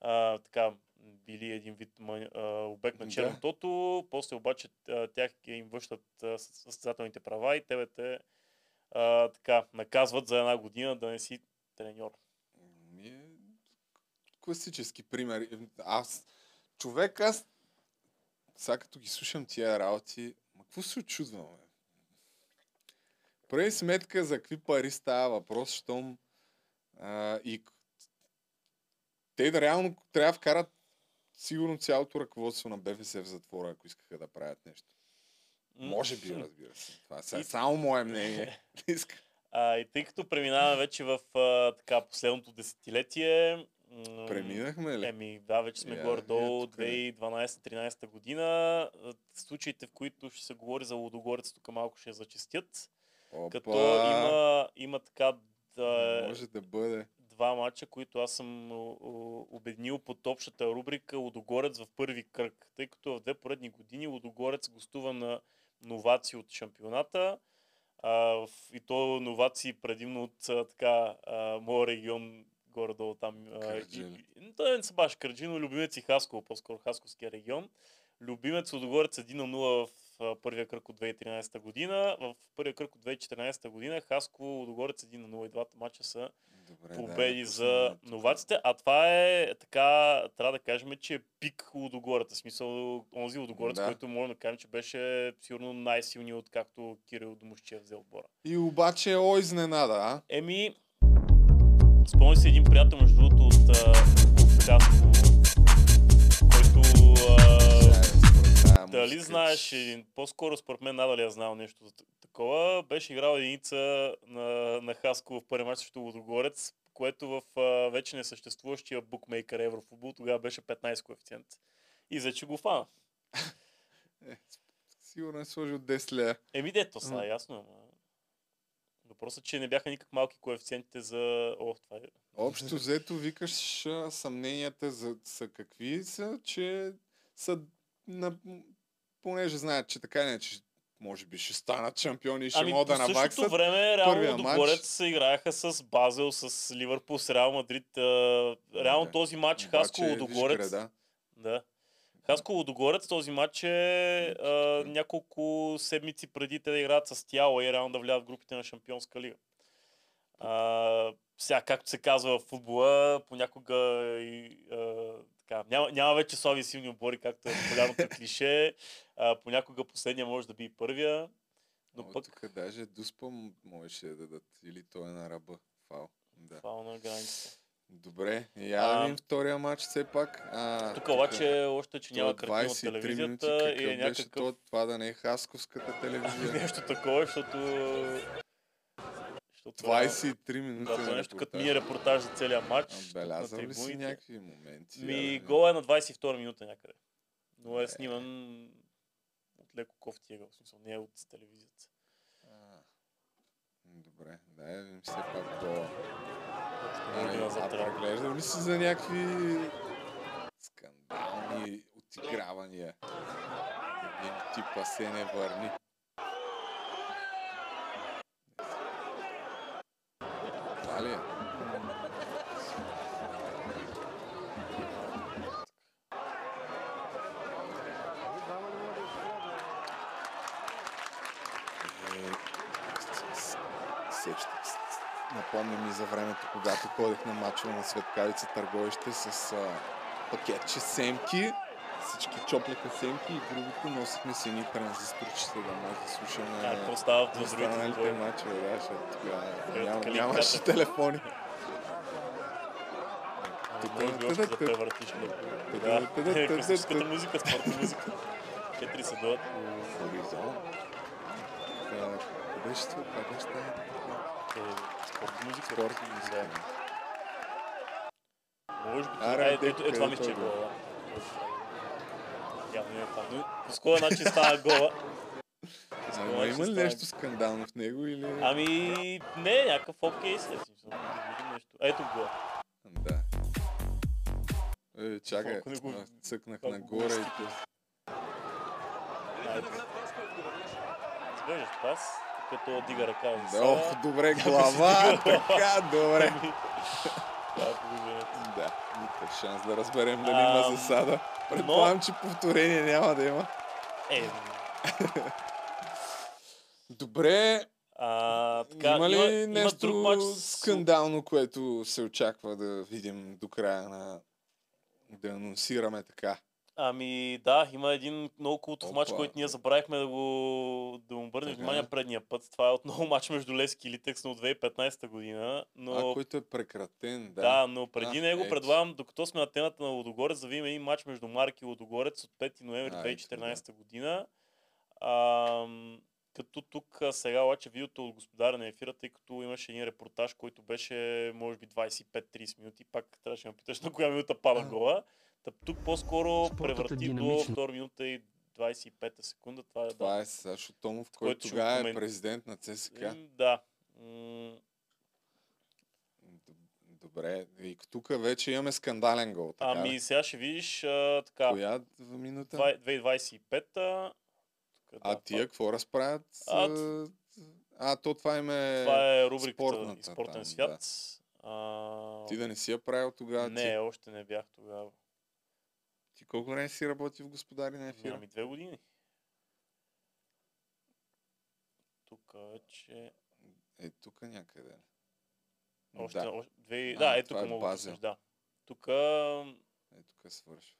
а, така, били един вид а, обект на Да. чернотото, после обаче тях им връщат състезателните права и тебе те а, така, наказват за една година да не си треньор. Ми е класически пример. Аз, човек, аз сега като ги слушам тия работи, ма какво се очудвам, бе? Прави сметка за какви пари става въпрос, щом а, и те да реално трябва да вкарат сигурно цялото ръководство на БФС в затвора, ако искаха да правят нещо. Може би, разбира се. Това е И- само мое мнение. А, и тъй като преминаваме вече в а, така, последното десетилетие. Преминахме ли? Еми, да, вече сме Я, горе-долу я, тук е. 2012-13 година. Случаите, в които ще се говори за Лудогорец, тук малко ще зачистят. Опа! Като има, има така да, Може да бъде. Два матча, които аз съм о- о- обединил под общата рубрика Лудогорец в първи кръг. Тъй като в две поредни години Лудогорец гостува на новации от шампионата. А, и то новации предимно от а, така, а, моя регион, горе-долу там. А, и, Кърджали. и, той не са баш Кърджи, но любимец и Хасково, по-скоро Хасковския регион. Любимец Лудогорец 1 на 0 в първия кръг от 2013 година. В първия кръг от 2014 година Хаско Лудогорец 1 на 0 и двата матча са Добре, победи да, за новаците. А това е така, трябва да кажем, че е пик Лудогорец. В смисъл, онзи Лудогорец, Да. който можем да кажем, че беше сигурно най-силният, откакто Кирил Домощев взе отбора. И обаче, о, изненада, а? Еми, спомни си един приятел, между другото, от, от Хасково, дали знаеш, един, по-скоро според мен надали е знал нещо за такова, беше играл единица на, на Хасково в първи мач срещу Лудогорец, което в а, вече несъществуващия букмейкър Еврофутбол тогава беше 15 коефициент. И за че го фана. Сигурно е сложил 10 лея. Еми дето са, ясно. Ама... Въпросът, че не бяха никак малки коефициентите за... О, това е... Общо взето викаш съмненията за, са какви са, че са на, понеже знаят, че така не, че може би ще станат шампиони и ще Ами могат по да същото наваксат. време първия реално матч. Догорец се играеха с Базел, с Ливърпул, с Реал Мадрид. Реално Да. този матч Хасково Догорец. града. Да. Хасково Догорец този матч е а, няколко седмици преди те да играят с тяло и реално да влязат в групите на Шампионска лига. А, сега, както се казва в футбола, понякога и, а, така, няма, няма вече слаби и силни отбори, както е популярното клише. А, понякога последния може да би и първия. Но О, пък Тук даже Дуспа можеше да дадат. Или той е на ръба. Фал. Да. фал на границата. Добре, я да видим втория матч все пак. А, Тук обаче още, че няма е картина от 23 телевизията минути, и е какъв беше някакъв- то, това да не е хасковската телевизия. Нещо такова, защото... защото 23 минути Да, това е нещо като репортаж. мини репортаж за целия матч. Белязал на ли си някакви моменти? Ми, гол е на 22 минута някъде. Но е сниман от леко кофти ъгъл, в смисъл, не е от телевизията. Добре, дай да видим все пак гола. за А преглеждал ли си за някакви скандални отигравания? Един тип Асене върни. Това ли ми за времето, когато ходих на мачове на Светкавица търговище с а, пакетче семки. Всички чопляха семки и другото носихме си едни транзисторчета да може да слушаме А, какво става в останалите мачове, да, защото тогава ням, калинката. нямаше телефони. Може още да. Да, е, класическата музика, спортна музика. Четири се това? Това беше е, музика. Музика. Би. Това ми е? Явно не е. Но по скоя начин стана гола. Ама има ли нещо скандално в него или... Ами, не, някакъв окей се. Ето го. Да. Е, чакай, го- цъкнах го нагоре и то. Айде. Сбежиш пас, като дига ръка Да, ох, добре, глава, така, добре. Да, никакъв шанс да разберем дали Ам, има засада. Предполагам, че повторение няма да има. Е, Добре, а, така, има ли има, има нещо друг матч скандално, което се очаква да видим до края на... Да анонсираме така? Ами да, има един много култов матч, който ние забравихме да го да му обърнем Така. внимание предния път. Това е отново матч между Лески и Литекс на от 2015 година. Но... А, който е прекратен, да. Да, но преди А, него ето. предлагам, докато сме на темата на Лодогорец, да видим един матч между Марк и Лодогорец от 5 ноември А, ето, 2014 година. Ам, като тук а, сега обаче видеото от господаря на ефира, тъй като имаше един репортаж, който беше може би 25-30 минути, пак трябваше да ме питаш на коя минута пада гола. Та, тук по-скоро Спортът е превърти до динамично. 2 минута и 25 секунда. Това е, Това да. е Сашо Томов, който тогава е президент на ЦСКА. Да. М, Добре, и тук вече имаме скандален гол. Така, Ами сега ще видиш а, така. Коя минута? Това е 2025-та. Тук, А да, тия какво разправят? А, А, то това им е Това е рубриката спортната спортен там, свят. Да. А... Ти да не си я правил тогава. Не, Ти, още не бях тогава. Ти колко време си работи в господари на ефира? Ами две години. Тук, че... Е, тук някъде. Още, да. още две... А, да, е тук е мога да да. Тук... Е, тук е свършва.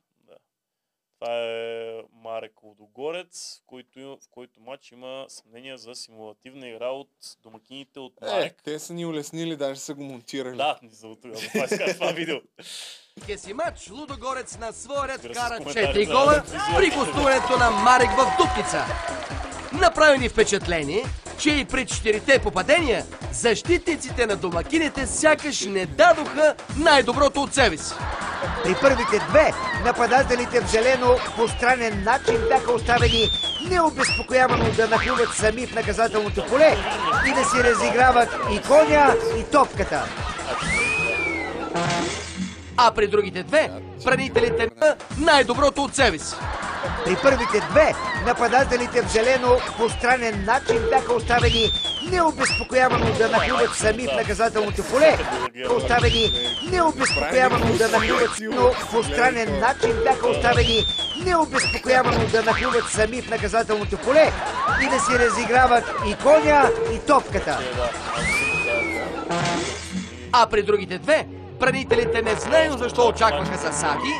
Това е Марек Лудогорец, в който, в който матч има съмнение за симулативна игра от домакините от Е, Марек. те са ни улеснили, даже са го монтирали. Да, ни за това, това иска това видео. си матч Лудогорец на своя ред коментари 4 за гола при гостуването на Марек в Дупница. Направи ни впечатление, че и при четирите попадения, защитниците на домакините сякаш не дадоха най-доброто от себе си. При първите две нападателите в зелено по странен начин бяха оставени необезпокоявано да нахлуват сами в наказателното поле и да си разиграват и коня, и топката. А при другите две, бранителите на най-доброто от себе си. При първите две нападателите в зелено по странен начин бяха оставени необезпокоявано да нахлуват сами в наказателното поле. Оставени необезпокоявано да нахлуват, но по странен начин бяха оставени необезпокоявано да нахлуват сами в наказателното поле и да си разиграват и коня, и топката. А при другите две, бранителите не знаем защо очакваха засади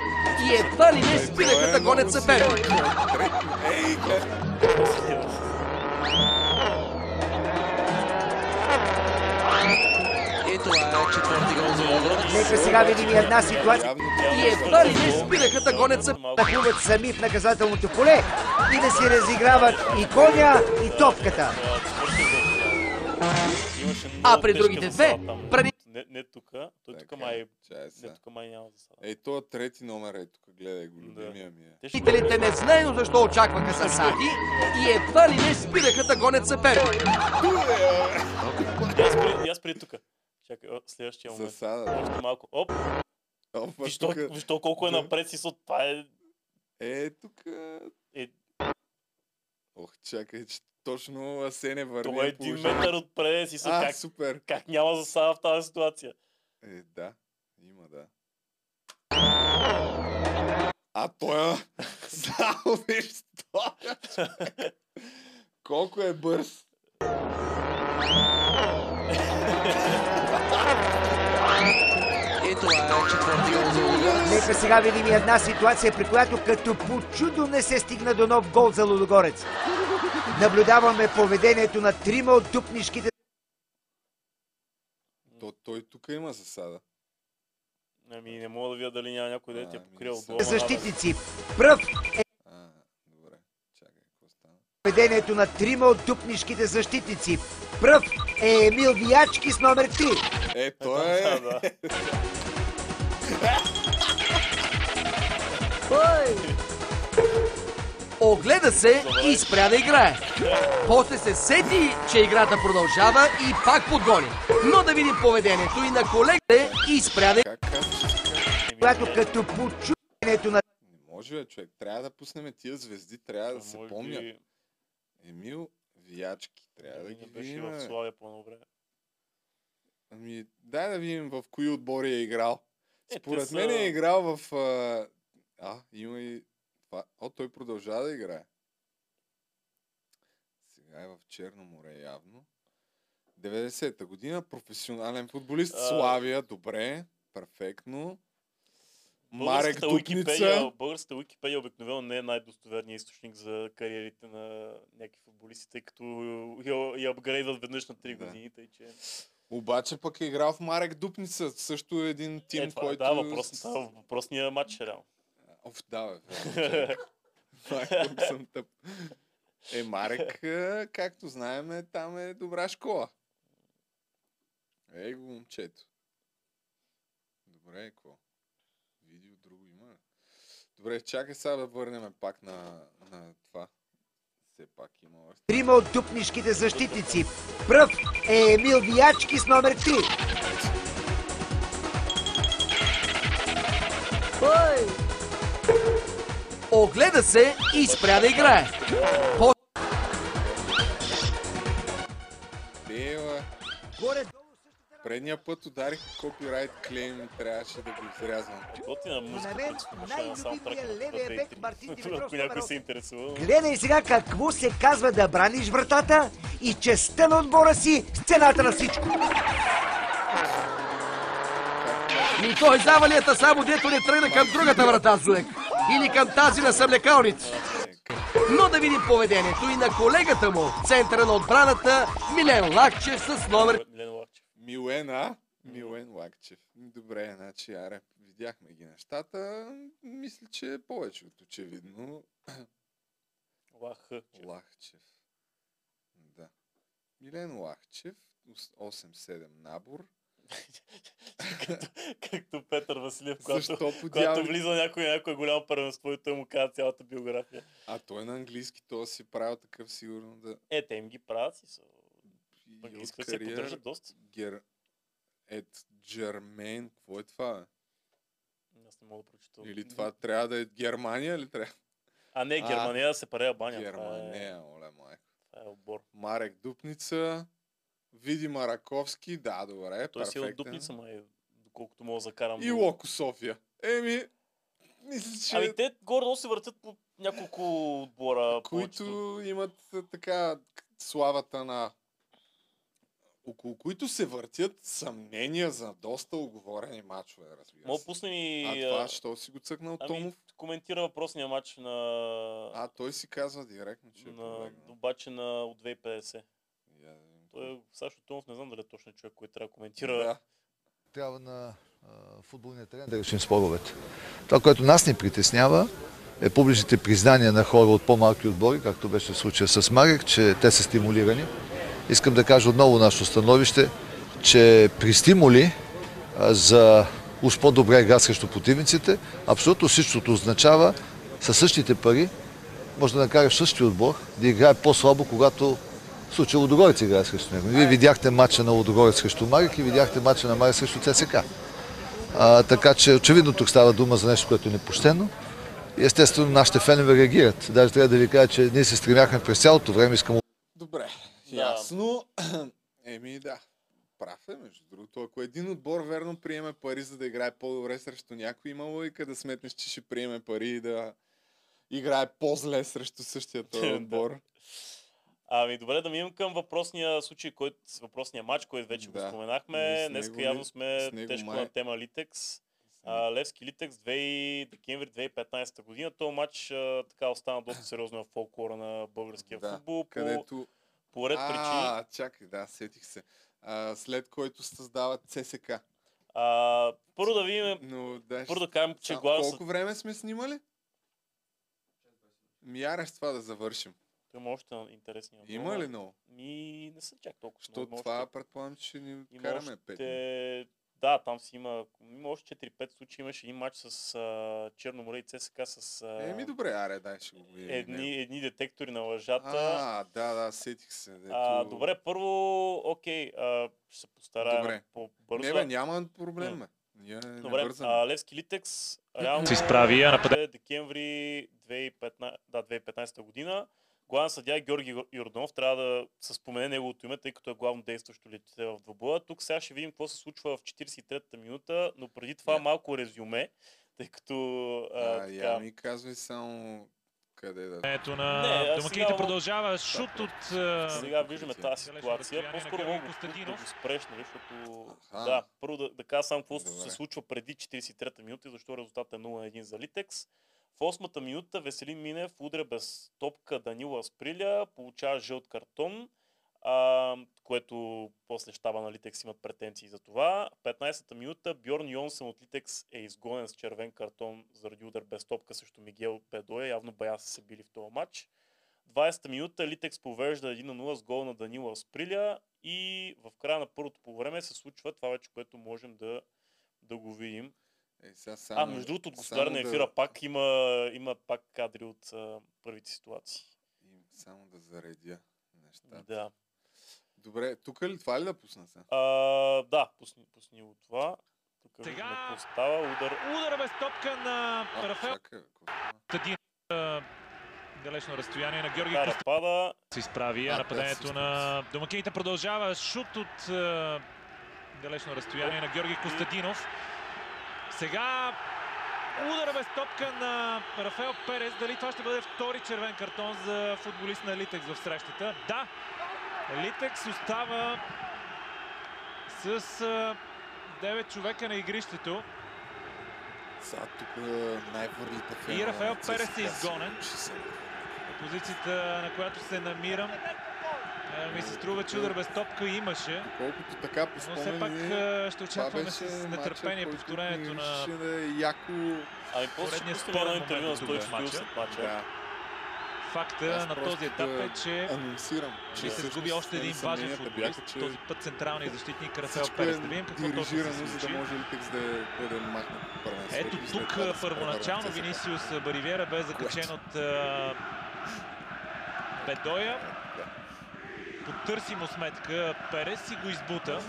и едва ли не спираха да гонят съперника. И това е четвърти гол за Лудогорец. Нека сега видим една ситуация. И едва ли не спираха да гонят съперника. Нахлуват сами в наказателното поле и да си разиграват и коня, и топката. А при другите две, там. Не, не тук, той тук май... чай Не, тук май няма засада. Ей, то трети номер е тук, гледай го, любимия ми е. Бранителите не знаем защо очакваха засади и едва ли не спираха да гонят съперника. И аз при, и аз при тук. Чакай, следващия момент. Засада. Още малко. Оп! Опа, Виж то, тука- виж то колко е напред си, това е... Е, тук... Е, Ох, чакай, че точно Асене върви. това е един метър отпред си, А, как, супер. как няма засада в тази ситуация. Е, да. Има, да. А той е... Само виж това. Колко е бърз. И това е четвърти. Нека сега видим и една ситуация, при която като по чудо не се стигна до нов гол за Лудогорец. Наблюдаваме поведението на трима от тупнишките. То, той тук има засада. Ами не мога да видя дали няма някой да ти е покрил не отдолу. защитници. Пръв е Добре, чакай, какво стана? поведението на трима от тупнишките защитници. Пръв е Емил Виячки с номер 3. Е, той е... Да, да. Огледа се и спря да играе. После се сети, че играта продължава и пак подгони. Но да видим поведението и на колегите и спря да Когато като по чудо на Не може, бе, човек. Трябва да пуснем тия звезди, трябва да се би Емил Виячки, трябва да не ги беше видим. в бе. Славия по-добре. Ами, дай да видим в кои отбори е играл. Е, Според мен е играл в... А, а има и... Това... О, той продължава да играе. Сега е в Черно море явно. 90-та година, професионален футболист, А. Славия, добре, перфектно. Марек Дупница. българската Уикипедия обикновено не е най-достоверният източник за кариерите на някакви футболисти, тъй като я, я апгрейдват веднъж на 3 Да. години, тъй че... Обаче пък е играл в Марек Дупница, също е един тим, е, това, който... Да, въпросната, въпросния матч е реално. Оф, да, бе. Майко съм тъп. Е, Марек, както знаем, там е добра школа. Ей го, момчето. Добре, какво? Видео друго има. Добре, чакай сега да върнем пак на, на това. Все пак има още. трима от тупнишките защитници. Пръв е Емил Виячки с номер 3. Огледа се и спря да играе. После Бела. Горе Предния път ударих копирайт клейм и трябваше да го изрязвам. Готина музика, на мен принципно, ще на саундтрака най-любимия на левия бек 2-3. Мартин Димитров Ако някой се интересува. Гледай сега какво се казва да браниш вратата и честа на отбора си с цената на всичко. И той завалията само дето не тръгна към другата врата, Зуек. Или към тази на съмлекалница. Но да видим поведението и на колегата му, в центъра на отбраната, Милен Лакчев с номер... Милен Лакчев. Милен, а? Милен Лакчев. Добре, значи, аре, видяхме ги нещата. Мисля, че е повече от очевидно. Лах. Лахчев. Да. Милен Лахчев, 8-7 набор. както, както Петър Василев, когато, когато дявол- влиза някой на някое голямо първенство и той му казва цялата биография. А той на английски, то си правил такъв сигурно да... Е, те им ги правят си. Са... Английски се поддържат доста. Гер... Ед Джермен, какво е това? Аз не мога да прочета. Или това трябва да е Германия ли трябва? А не, Германия да се парея баня. Германия, оле майко. Това е отбор. Марек Дупница, Види Мараковски, да, добре, Той си е от. Дупница, май, доколкото мога да закарам. И Локо София. Еми, мисля, че... Ами те горе се въртят по няколко отбора. които повечето. имат така славата на около които се въртят съмнения за доста оговорени матчове, разбира Мога се. пусне ми... А това, що си го цъкнал ами, Томов? коментира въпросния матч на... А, той си казва директно, че е на, побегнал. обаче на от 2050. Той е Сашо Томов, не знам дали е точно човек, който трябва да коментира. Да. Трябва на а, футболния терен да решим споровете. Това, което нас ни притеснява, е публичните признания на хора от по-малки отбори, както беше в случая с Марек, че те са стимулирани. Искам да кажа отново нашето становище, че при стимули а, за уж по-добра игра срещу противниците, абсолютно всичкото означава със същите пари може да накараш същия отбор да играе по-слабо, когато в случая Лудогорец играе срещу него. Вие видяхте матча на Лудогорец срещу Марик и видяхте матча на Марик срещу ЦСК. А, така че очевидно тук става дума за нещо, което е непощено. И естествено нашите фенове реагират. Даже трябва да ви кажа, че ние се стремяхме през цялото време, искам Добре, Да. ясно. Еми да, прав е, между другото. Ако един отбор верно приеме пари, за да играе по-добре срещу някой, има логика да сметнеш, че ще приеме пари и да играе по-зле срещу същия този Да. отбор. Ами добре, да минем към въпросния случай, който, въпросния матч, който вече Да. го споменахме. Днес явно сме тежко май- на тема Литекс. А, Левски Литекс 2 декември 2015 година. Този матч а, така остана доста сериозно в фолклора на българския Да, футбол. По, където... по ред причини. А, чакай, да, сетих се. А, след който създават ЦСК. А, първо да видим, Но, да, първо да кажем, че главно Колко време сме снимали? Ми с това да завършим. Той има още интересни въпроси. Има ли много? Ми, не са чак толкова. Що много. Това още- предполагам, че ни има караме 5 още... Да, там си има, има още 4-5 случаи. Имаше един матч с а, Черноморе и ЦСКА с а, Еми добре, аре, дай ще го видим. едни, едни детектори на лъжата. А, да, да, сетих се. Дето... А, добре, първо, окей, а, ще се постарая Добре. по-бързо. Не, бе, няма проблем, бе. Ние не Добре, бързаме. а, Левски Литекс реално Се изправи, а нападе- декември 2015, да, 2015 година. Главен съдия Георги Йорданов трябва да се спомене неговото име, тъй като е главно действащо лице в двобоя. Тук сега ще видим какво се случва в 43-та минута, но преди това малко резюме, тъй като а, А, така... я ми казвай само къде да... Ето на Не, домакините сега- продължава шут от... а, Сега виждаме тази ситуация. По-скоро мога да го спреш, нали, защото... Аха. Да, първо да, да кажа само какво Добре. се случва преди 43-та минута и защо резултатът е 0 на 1 за Литекс. В 8-та минута Веселин Минев удря без топка Данила Сприля, получава жълт картон, а, което после щаба на Литекс имат претенции за това. В 15-та минута Бьорн Йонсен от Литекс е изгонен с червен картон заради удар без топка срещу Мигел Педоя. Явно бая са се били в този матч. 20-та минута Литекс повежда 1 на 0 с гол на Данила Сприля и в края на първото по време се случва това вече, което можем да, да го видим. Е, сега само, а, между другото, от господаря на само ефира да, пак има, има пак кадри от а, първите ситуации. Само да заредя нещата. Да. Добре, тук ли това ли да пусна сега? А, да, пусни, пусни го това. Тук Сега- виждаме какво става. Удар. Удар без топка на А? Тадин. а, Далечно разстояние на Георги Костадинов. пада. се изправи, а нападението се на домакините продължава. Шут от далечно разстояние на Георги Костадинов. Сега удара без топка на Рафаел Перес. Дали това ще бъде втори червен картон за футболист на Литекс в срещата? Да! Литекс остава с а, 9 човека на игрището. Сега тук най-върлите И Рафаел Перес е изгонен. Позицията, на която се намирам, ми се струва, че удар без топка имаше. Колкото така по Но все пак спомени, а, ще очакваме с матча, нетърпение който повторението на да е яко... Ами едно спорен интервю на Стойчо матча. матча. Факта на този етап е, че анонсирам, че се сгуби още един важен футболист. бяха, че Този път централният защитник Рафаел е Перес. Да видим какво точно се дирижирано, за да случи. може Литекс да бъде махнат. Ето тук първоначално Винисиус Баривера бе закачен от Бедоя. Потърси му сметка Перес и го избута.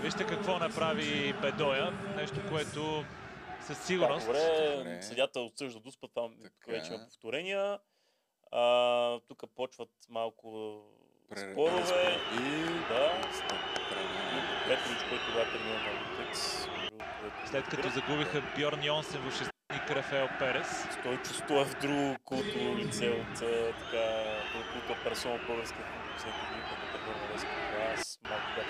Вижте какво направи Бедоя. Нещо, което със Да, сигурност... добре, съдята отсъжда дуспа, там вече има повторения. А, тук почват малко Пре- спорове. И Да. Петрович, който бе тренирал на Литекс. След като загубиха Бьорн Йонсен в шестник Рафаел Перес. Стойчо Стоев, друго култово лице от а, така, култа персона в днес. Аз малко бях.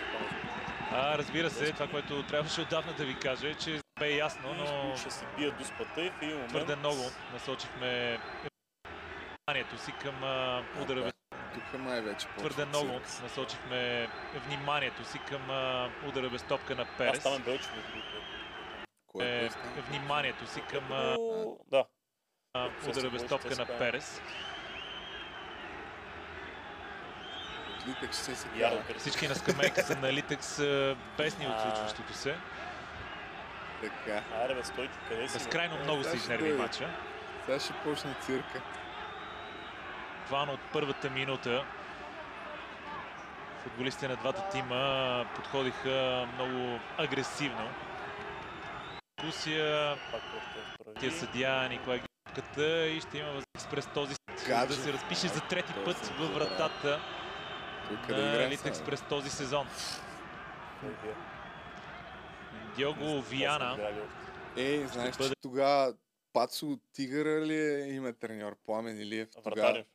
А, разбира се, това, което трябваше отдавна да ви кажа е, че бе ясно, но Ще се бият дуспата и в един момент... твърде много насочихме вниманието си към удара без Тук май вече Твърде много насочихме вниманието си към удара без топка на Аз Перес. там е Белчев. Е, е вниманието си към Да. удара без топка на Перес. Литекс се. Кърсик. Всички на скамейка са на Литекс бесни от случващото се. Така. Аре бе, Стойчо, къде си? бе? Безкрайно много се сега изнерви матча. Сега ще почне цирка. Буквално от първата минута футболистите на двата тима подходиха много агресивно. Дискусия, тия прави. съдия Николай Гипката и ще има възможност през този сет да се разпише за трети път във вратата къде на Литекс през този сезон. Е, Диого Виана. Ей, знаеш, бъде- че тогава Пацо Тигъра ли е, има треньор? Пламен Илиев. Тогава... Вратарев.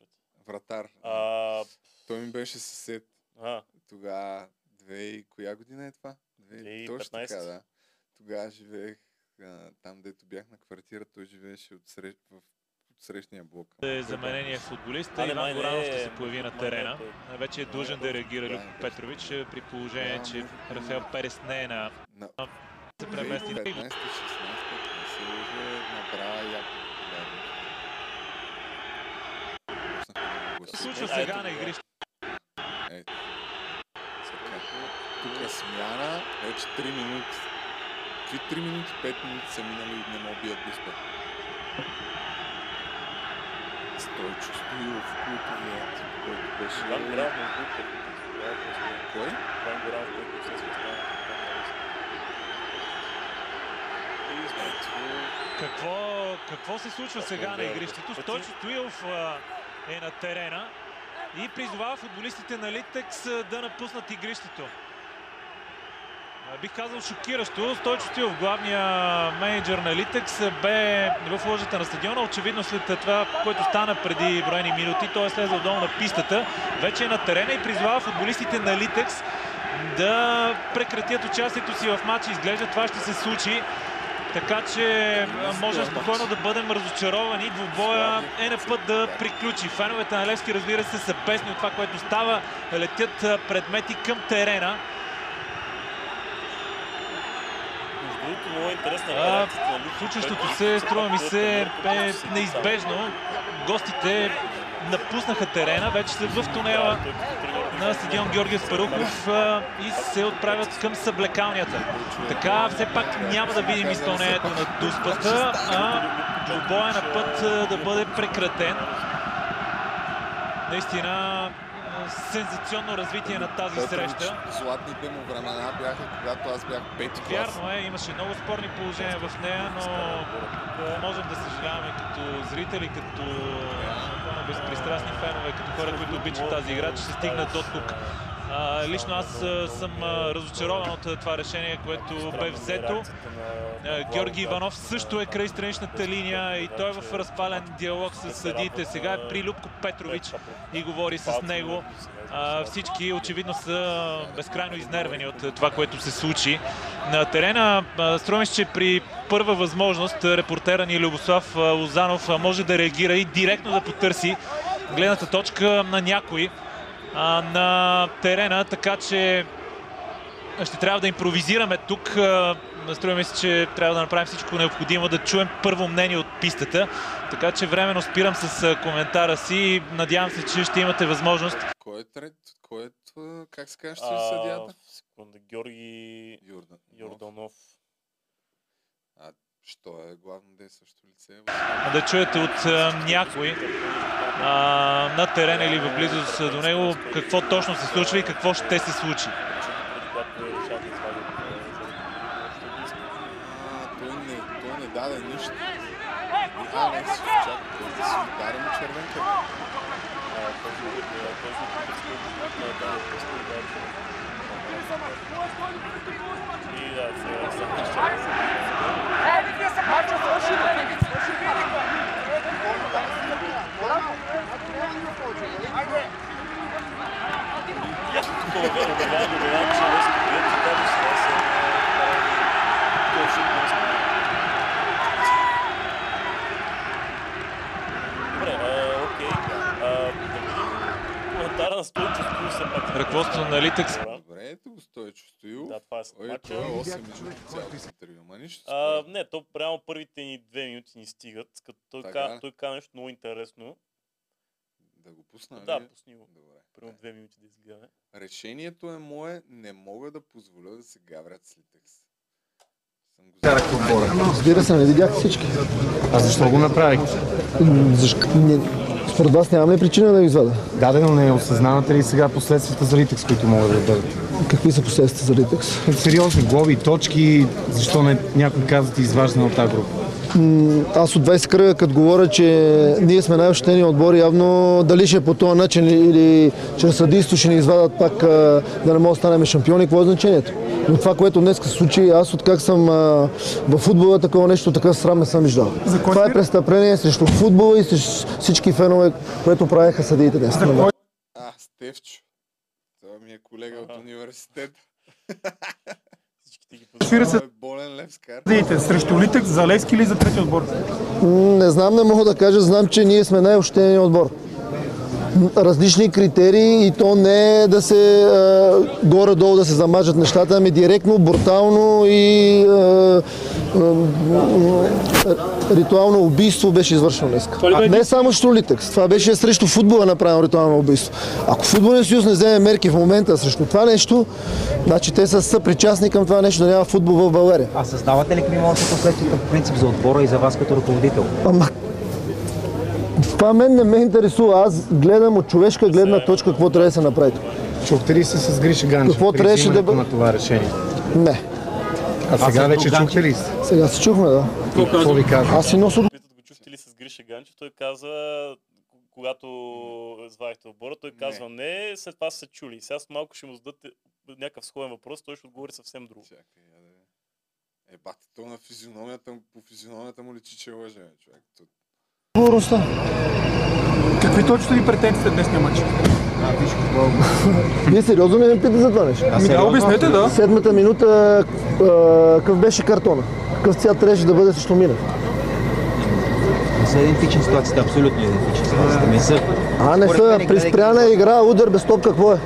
Вратар. А, Той ми беше съсед. а, Тогава, две и коя година е това? Две... Точно 2015. така, да. Тогава живеех а, там, дето бях на квартира, той живееше от, срещ... в от срещния блок. е заменения футболист. А, не, Иван май Горанов е, ще се появи на е терена. той. Вече е длъжен да реагира Любо Петрович е, при положение, че Рафаел Перес не е на На... се премести. 15 16 не се лъжа, набра яко популярност. Почнахме да го Се гласуваме. случва Е, сега на игрище. Ето. Тук е смяна, вече 3 минути. Какви 3 минути, 5 минути са минали и не мога бият дуспа. Стойчо Стоилов, култовия, тип, който беше... Иван другото, тогава просто- Кой? Иван Горанов, който стана. И сме Какво, какво се случва сега на игрището? Стойчо Стоилов а, е на терена и призовава футболистите на Литекс а, да напуснат игрището. Бих казал шокиращо. Стойчо Стоилов, главния менеджер на Литекс, бе в ложата на стадиона. Очевидно след това, което стана преди броени минути, той е слезал долу на пистата. Вече е на терена и призовава футболистите на Литекс да прекратят участието си в матча. Изглежда това ще се случи. Така че можем спокойно да бъдем разочаровани. Двубоя е на път да приключи. Феновете на Левски, разбира се, са бесни от това, което става. Летят предмети към терена. Другото, много интересна А, Случващото се, струва ми се, е неизбежно. Гостите напуснаха терена, вече са в тунела на стадион Георгиев Спарухов а, и се отправят към съблекалнията. Така все пак няма да видим изпълнението на дуспата, а двубоя на път да бъде прекратен. Наистина сензационно развитие на тази Петрович, среща. Златните му времена бяха, когато аз бях пети клас. Вярно е, имаше много спорни положения в нея, но можем да съжаляваме като зрители, като напълно безпристрастни фенове, като хора, които обичат тази игра, че се стигнат до тук. Лично аз съм разочарован от това решение, което бе взето. Георги Иванов също е край страничната линия и той е в разпален диалог с съдиите. Сега е при Любко Петрович и говори с него. Всички очевидно са безкрайно изнервени от това, което се случи на терена. А, Струва ми се, че при първа възможност репортера ни Любослав а, Лозанов може да реагира и директно да потърси гледната точка на някой а, на терена, така че ще трябва да импровизираме тук. А, Струва ми се, че трябва да направим всичко необходимо да чуем първо мнение от пистата. Така че временно спирам с коментара си и надявам се, че ще имате възможност. Кой е трет? Кой е, как се казваш, А, съдията? Секунда, Георги Йордан. Йорданов. А, що е главно действащо? Да чуете от някой а, на терена или в близост до него какво точно се случва и какво ще се случи. Той не, даде нищо. А, не, си чакай, той да си удари му червенка. И да, сега сега Добре, а, окей. А, да видим коментара на Стойчо Стоил все пак. Ръководството на Литекс. Добре, ето го Стойчо Стоил. Да, това е мача. това е 8 минути цялото интервю. Ма нищо. А, не, то прямо първите ни две минути ни стигат, като той, ка, той каза нещо много интересно. Да го пусна, Да, ли? пусни го. Добре. Примерно две минути да изгледаме. Решението е мое, не мога да позволя да се гаврят с Литекс. Разбира се, не видях всички. А защо го направихте? Защо? Не... Според вас нямам ли причина да ги извада? Да, да, но не осъзнавате ли сега последствията за Литекс, които могат да бъдат? Какви са последствията за Литекс? Сериозни глоби, точки, защо не, някой казва ти изваждане от тази група? Аз от 20 кръга, като говоря, че ние сме най-ощетени отбор, явно дали ще е по този начин или чрез съдийство ще ни извадат пак да не можем да станем шампиони, какво е значението? Но това, което днес се случи, аз от как съм в футбола, такова нещо, такъв срам не съм виждал. Това е престъпление срещу футбола и срещу всички фенове, което правеха съдиите днес. А, Стевчо. Това ми е колега от университет. Разбира се. Той е болен левскар. Срещу Литък, за Левски или за трети отбор? Не знам, не мога да кажа, знам, че ние сме най-ощетения отбор. Различни критерии и то не е да се горе-долу да се замажат нещата, ами директно, брутално и ритуално убийство беше извършено днес. А, не само срещу Литекс, това беше срещу футбола направено ритуално убийство. Ако футболен съюз не вземе мерки в момента срещу това нещо, значи те са съпричастни към това нещо да няма футбол в България. А съзнавате ли какви могат да са последствията по принцип за отбора и за вас като ръководител? Ама, това мен не ме интересува. Аз гледам от човешка гледна точка какво трябва да се направи. Чухте ли се с Гриша Ганчев Какво трябваше да бъде? на това решение? Не. А сега вече чухте ли се? Сега се чухме, да. И какво ви казва? Аз си нося Питат го чухте ли с Гриша Ганчев, той каза, когато звадихте отбора, той казва не, след това са се чули. Сега с малко ще му зададат някакъв сходен въпрос, той ще отговори съвсем друго. Е, бати, то на физиономията, му- по физиономията му личи, че лъже, бе, човек. Отговорността. Какви точно ви претенциите днесния матч? Вие сериозно ли ме питате за това нещо? Ами да, обяснете, да. Седмата минута, какъв беше картона? Какъв цвят трябваше да бъде срещу Минев? Не са идентични ситуациите, абсолютно идентични ситуациите. Не са. А, не са. При спряна игра, удар без топ, какво е?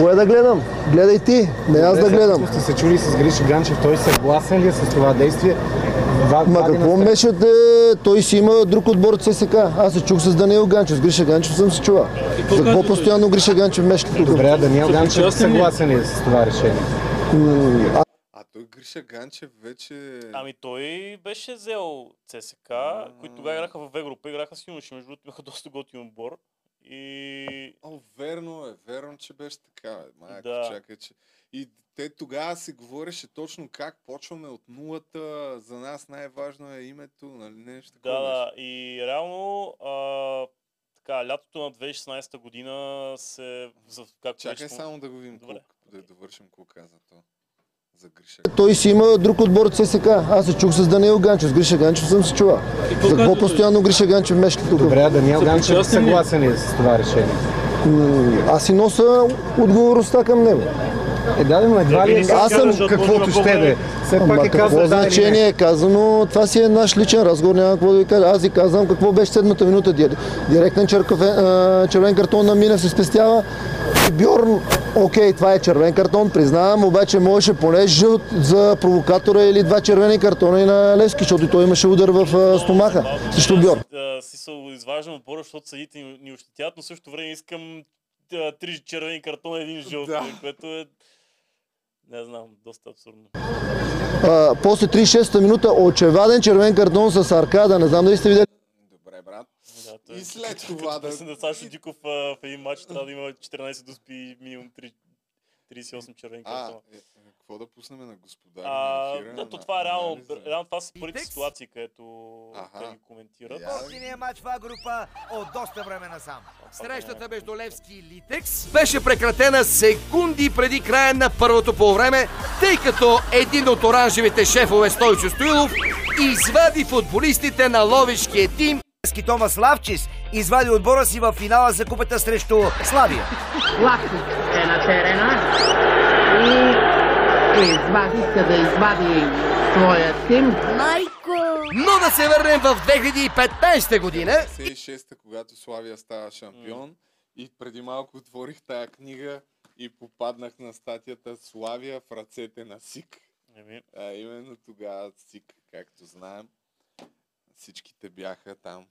Кое да гледам? Гледай ти, не аз да гледам. Ако сте се чули с Гриша Ганчев, той съгласен ли е с това действие? Ва- Ма какво мешате? Той си има друг отбор от ССК. Аз се чух с Даниел Ганчев. С Гриша Ганчев съм се чувал. За какво постоянно Гриша Ганчев мешка тук? Добре, а Даниел Ганчев съгласен ли е с това решение? М, А той Гриша Ганчев вече... Ами той беше взел ЦСК, които тогава играха в Европа, играха с юноши, между другото имаха доста готин отбор. И... О, верно е, верно, че беше така. Майко, Да. чакай, че... И те тогава се говореше точно как почваме от нулата, за нас най-важно е името, нали нещо такова. да. И реално, а, така, лятото на 2016 година се... За, както Чакай беше само да го видим, Добре. колко, да довършим какво каза то. За Гриша. Той си има друг отбор от ССК. Аз се чух с Даниел Ганчев. С Гриша Ганчев съм се чувал. За какво постоянно Гриша Ганчев мешка тук? Добре, Даниел Ганчев съгласен е с това решение. Аз си нося отговорността към него. Е, да, но едва ли е Аз съм казано каквото ще да е. Все Ама пак е какво да или значение не. е казано? Това си е наш личен разговор, няма какво да ви кажа. Аз ви казвам какво беше седмата минута. Ди- Директен а, червен картон на Минев се спестява. Бьорн, окей, това е червен картон, признавам, обаче можеше поне жълт за провокатора или два червени картона и на Левски, защото той имаше удар в стомаха срещу Бьорн. си се изваждам отбора, защото съдите ни, ощетят, но в същото време искам три червени картона и един жълт, Да. което е... Не знам, доста абсурдно. А, после 36-та минута очеваден червен картон с аркада, не знам дали сте видели. Добре, брат. Да, той, И след като- това като да- на Сашо Диков а, в един матч трябва да има 14 дуспи и минимум 3, 38 червени А, картона. Е, е, какво да пуснем на господаря А, на ефира? да, то това е реално, реално това са първите ситуации, където Аха. те ги коментират. Спортният матч в група от доста време насам. Срещата между Левски и Литекс беше прекратена секунди преди края на първото полувреме, тъй като един от оранжевите шефове Стойчо Стоилов извади футболистите на ловишкия тим Ски Томас Лавчис извади отбора си в финала за купата срещу Славия. Лавчик е на терена и извади, иска да извади своя тим. Майко! Но да се върнем в 2015 година 56-та, когато Славия става шампион. И преди малко отворих тая книга и попаднах на статията Славия в ръцете на СИК. Еми. А именно тогава СИК, както знаем, всичките бяха там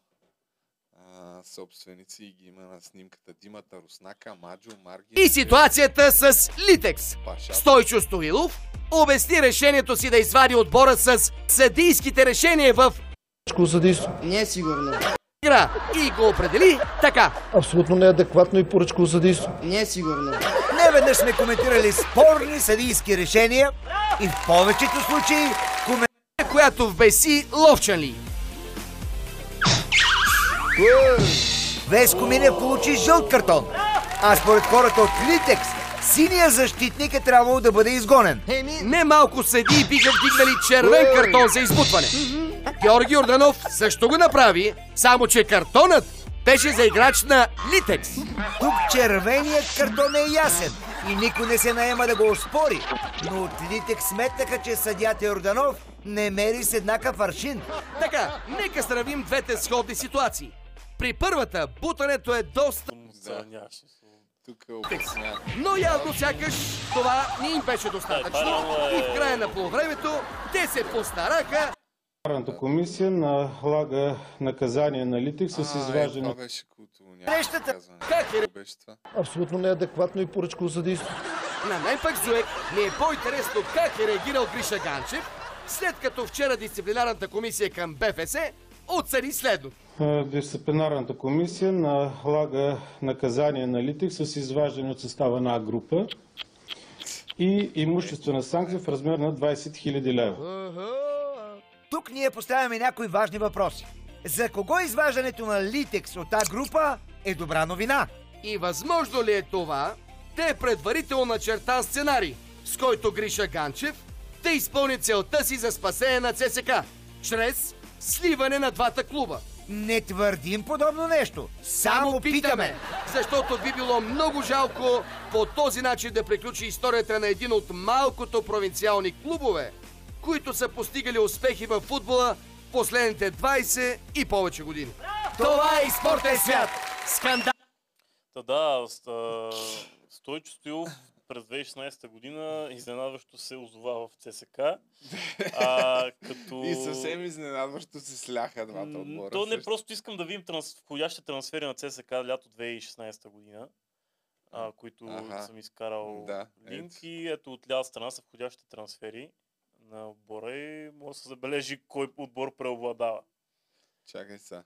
а, собственици и ги има на снимката Димата Руснака, Маджо, Марги. и ситуацията с Литекс. Стойчо Стоилов обясни решението си да извади отбора с съдийските решения в съдейство. Не е сигурно. игра и го определи така. Абсолютно неадекватно и поръчково съдейство. Не е сигурно. Не веднъж сме коментирали спорни съдийски решения и в повечето случаи коментирали която вбеси Ловчанли. Веско Минев получи жълт картон. А според хората от Литекс, синия защитник е трябвало да бъде изгонен. Немалко съдии биха вдигнали червен картон за избутване. Георги Орданов също го направи, само че картонът беше за играч на Литекс. Тук червеният картон е ясен и никой не се наема да го оспори. Но от Литекс сметнаха, че съдята Йорданов не мери с еднакъв аршин. Така, нека сравним двете сходни ситуации. При първата бутането е доста... Да. Тук обяснявам. Но явно сякаш това не им беше достатъчно и в края на полувремето те се постараха Парната комисия налага наказание на Литик с е, изваждане. това беше култово. Срещата как е Беше това. Абсолютно неадекватно и поръчково съдейство. На мен пък, Зуек, ми е по-интересно как е реагирал Гриша Ганчев, след като вчера дисциплинарната комисия към БФС отсъди следното. Дисциплинарната комисия налага наказание на Литик с изваждане от състава на А група и имуществена санкция в размер на 20 000 лева. Тук ние поставяме някои важни въпроси. За кого изваждането на Литекс от тази група е добра новина? И възможно ли е това да е предварително начертан сценарий, с който Гриша Ганчев да изпълни целта си за спасение на ЦСК, чрез сливане на двата клуба? Не твърдим подобно нещо. Само питаме. Защото би било много жалко по този начин да приключи историята на един от малкото провинциални клубове, които са постигали успехи в футбола в последните 20 и повече години. Това е и спортен свят! Скандал! Та да, Стойчо Стоилов през 2016 година изненадващо се озова в ЦСК. А, като... И съвсем изненадващо се сляха двата отбора. То не също. просто искам да видим транс... входящите трансфери на ЦСК лято 2016 година, а, които Аха. съм изкарал Да, линк ето. и ето от лява страна са входящите трансфери на отбора и може да се забележи кой отбор преобладава. Чакай сега.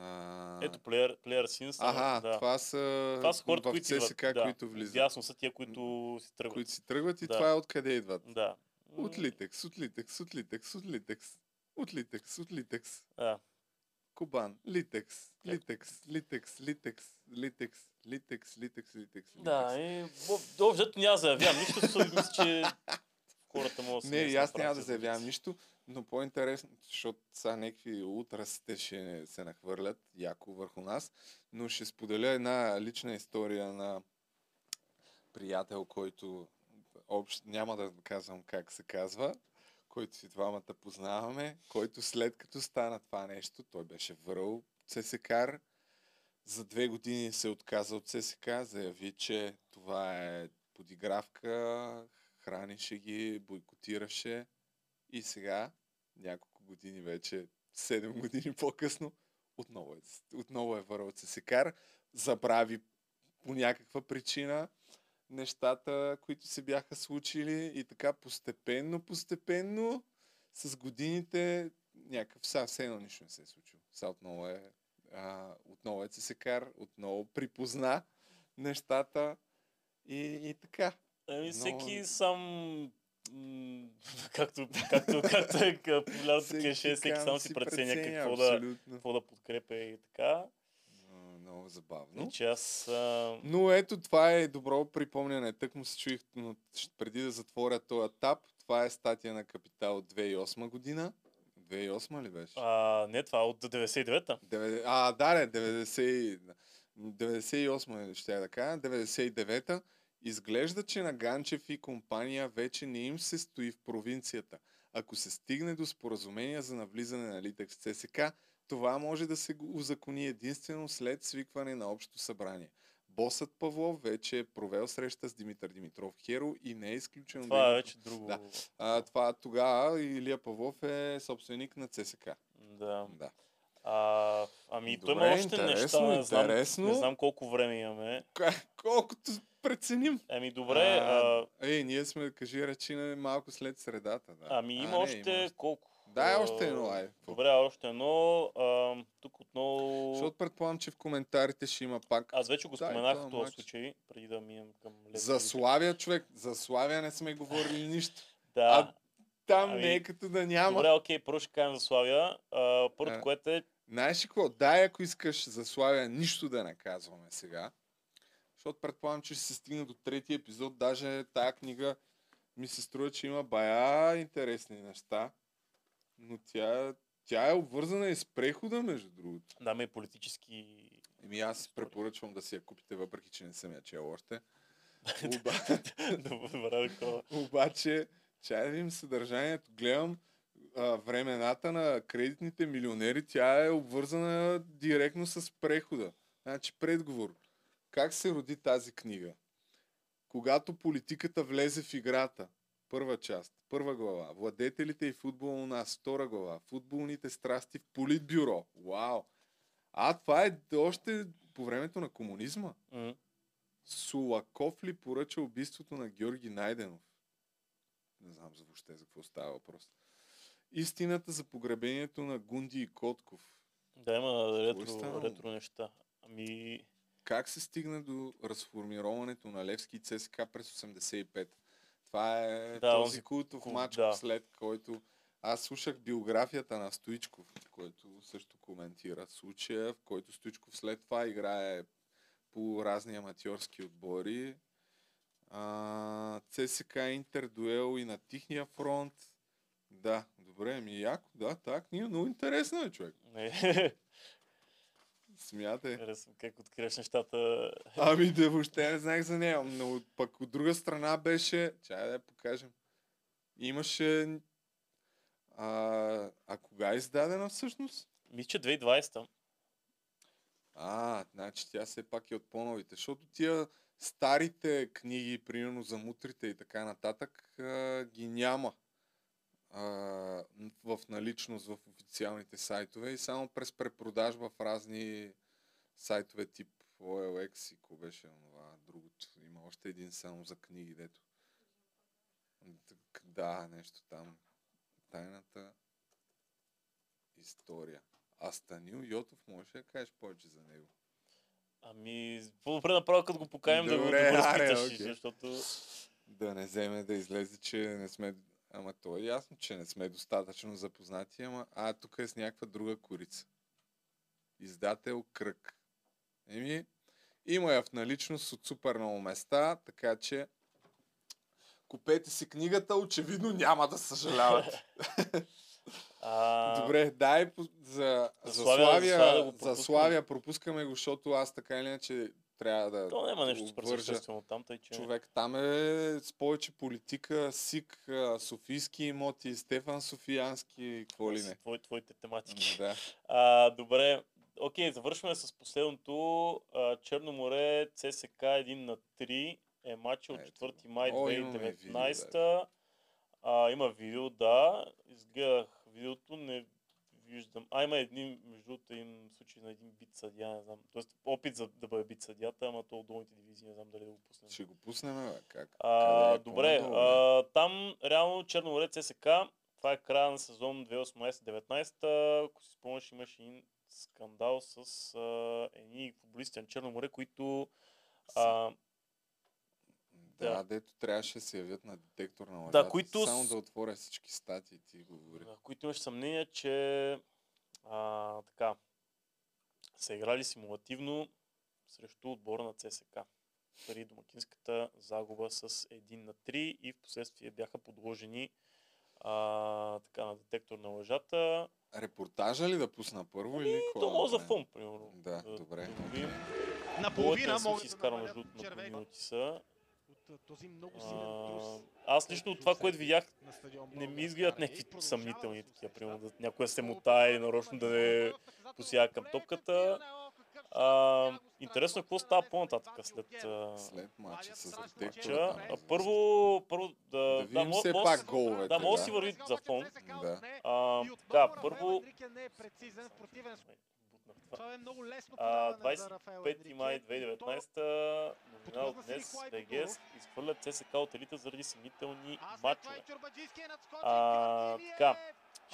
А... Ето Player, player Sins. Аха, да. това са това са хората, в които ЦСК, идват. които влизат. Ясно са тия, които си тръгват. Които си тръгват и Да. това е откъде идват. Да. От Литекс, от Литекс, от Литекс, от Литекс, от Литекс, от Литекс. Да. Кубан. Литекс, литекс, литекс, литекс, литекс, литекс, литекс, литекс. Да, и общо няма да заявявам нищо, мисля, че хората могат да Не, си и аз няма да за заявявам нищо, но по-интересно, защото сега някакви утрасите ще се нахвърлят яко върху нас, но ще споделя една лична история на приятел, който общ, няма да казвам как се казва, който си двамата познаваме, който след като стана това нещо, той беше върл ЦСКАР, за две години се отказа от ЦСК, заяви, че това е подигравка, хранише ги, бойкотираше и сега, няколко години вече, 7 години по-късно, отново е, отново е върл ЦСКАР, забрави по някаква причина нещата, които се бяха случили и така постепенно, постепенно, с годините някакъв са, все едно нищо не се е случило. Сега отново е, а, отново е ЦСКАР, отново припозна нещата и, и така. Ами всеки сам м, както, както, както е популярното Всеки клише, всеки сам си преценя какво да, какво да подкрепя и така. Много забавно. И че аз... А... Но ето, това е добро припомняне. Тък му се чуих, но преди да затворя този етап, това е статия на Капитал от 2008 година. 2008 ли беше? А, не, това е от 99-та. Деве- А, да, не, 90... 98 е, ще я да кажа, 99-та. Изглежда, че на Ганчев и компания вече не им се стои в провинцията. Ако се стигне до споразумение за навлизане на Литекс в ЦСК, това може да се узакони единствено след свикване на общо събрание. Босът Павлов вече е провел среща с Димитър Димитров Херо и не е изключено. Това е неговото- вече друго. Да. А, това тогава Илия Павлов е собственик на ЦСК. Да. да. А, ами Добре, има още интересно, неща, не знам, интересно. не знам колко време имаме. Колкото преценим. Ами добре, а, Ей, ние сме, кажи речи, на малко след средата. Да. ами има А, не, още колко? Дай А, още едно, ай. Добре, още едно. А, тук отново... Защото предполагам, че в коментарите ще има пак. Аз вече го Дай споменах в този случай, преди да минем към Левски. За Славия, човек. За Славия не сме говорили нищо. Да. А там Ами, не е като да няма. Добре, окей, първо ще кажем за Славия. А, първото, А. което е, Знаеш ли какво? Дай, ако искаш за Славия, нищо да не казваме сега. Защото предполагам, че ще се стигне до третия епизод. Даже тая книга ми се струва, че има бая интересни неща. Но тя, тя е обвързана и с прехода, между другото. да, ме политически... Еми аз препоръчвам да си я купите, въпреки че не съм я чел още. Такова. Обаче, чай да видим съдържанието. Гледам а, времената на кредитните милионери, тя е обвързана директно с прехода. Значи предговор. Как се роди тази книга? Когато политиката влезе в играта. Първа част, първа глава. Владетелите и футбол у нас. Втора глава. Футболните страсти в политбюро. Вау! А, това е още по времето на комунизма. М. Сулаков ли поръча убийството на Георги Найденов? Не знам за въобще за какво става въпрос. Истината за погребението на Гунди и Котков. Да, има е ретро, ретро неща. Ами, Как се стигна до разформироването на Левски и ЦСКА през 85? Това е Да, този онзи култов кул- матч, да. след който аз слушах биографията на Стоичков, който също коментира случая, в който Стоичков след това играе по разни аматьорски отбори. А, ЦСК Интер дуел и на Тихния фронт. Да, добре, ми яко, да, так, ние много интересно е, човек. не. Смятай. Харесвам как откриваш нещата. Ами да, въобще не знаех за нея. Но пък от друга страна беше... Чай да я покажем. Имаше... А, а кога е издадена всъщност? Мисля, че 2020-та. А, значи тя все пак е от по-новите. Защото тия старите книги, примерно за мутрите и така нататък, а, ги няма а, в наличност в официалните сайтове и само през препродажба в разни сайтове тип OLX и какво беше това другото. Има още един само за книги, дето. Да, нещо там. Тайната история. А Станил Йотов, можеш ли да кажеш повече за него? Ами, по-добре направо, като го поканим да го, да го аре, разпиташ, защото... Да не вземе да излезе, че не сме... Ама то е ясно, че не сме достатъчно запознати, ама... А, тук е с някаква друга корица. Издател Кръг. Еми, има я в наличност от супер много места, така че купете си книгата, очевидно няма да съжалявате. А, Добре, дай за, За за, Славия- за Славия за. Славия пропускаме го, защото аз така или иначе трябва да То няма нещо супер обвържа. съществено там, тъй че... Човек, там е с повече политика, СИК, Софийски имоти, Стефан Софиянски, какво ли не. Твой, твоите тематики. Да. А, добре, окей, завършваме с последното. А, Черно море, ЦСК 1 на 3 е матч от 4 май О, имаме видео, 2019. А, има видео, да. Изгледах видеото, не виждам. А, има един, между другото, един случай на един бит съдия, не знам. Тоест опит за да бъде бит съдята, ама то от долните дивизии, не знам дали да го пуснем. Ще го пуснем, бе, как? А, Къде е добре, по-надолу, а, там реално Черно море ЦСК, това е края на сезон 2018-2019. Ако си спомняш, имаше един скандал с а, едни футболисти на Черно море, които а, Да, да. дето трябваше да се явят на детектор на лъжата. Да, които Само да отворя всички статии ти говори. в които имаш съмнение, че а, така, са играли симулативно срещу отбора на ЦСК при домакинската загуба с 1 на 3 и в последствие бяха подложени а, така, на детектор на лъжата. Репортажа ли да пусна първо или какво? То да може за фон, примерно. Да, добре. Наполовина не съм могат си да изкарал намалят между минути са. Този много силен трус. Аз лично от това, което видях, не ми изгледат някакви съмнителни такива, примерно да някой се мутае и нарочно да не посяга към топката. А, интересно е какво става по-нататък след, а, След матча с матча. детектора. там. А, първо, първо да, Да да, видим мо- все пак головете, Да, може да да. си върви за фон. Да. А, така, първо, Е това. Е много лесно А, подаване за Рафаел 25 май Енрике. 2019 новина от днес БГС изхвърлят ЦСК от елита заради съмнителни матчове. е А, Георгиев. така,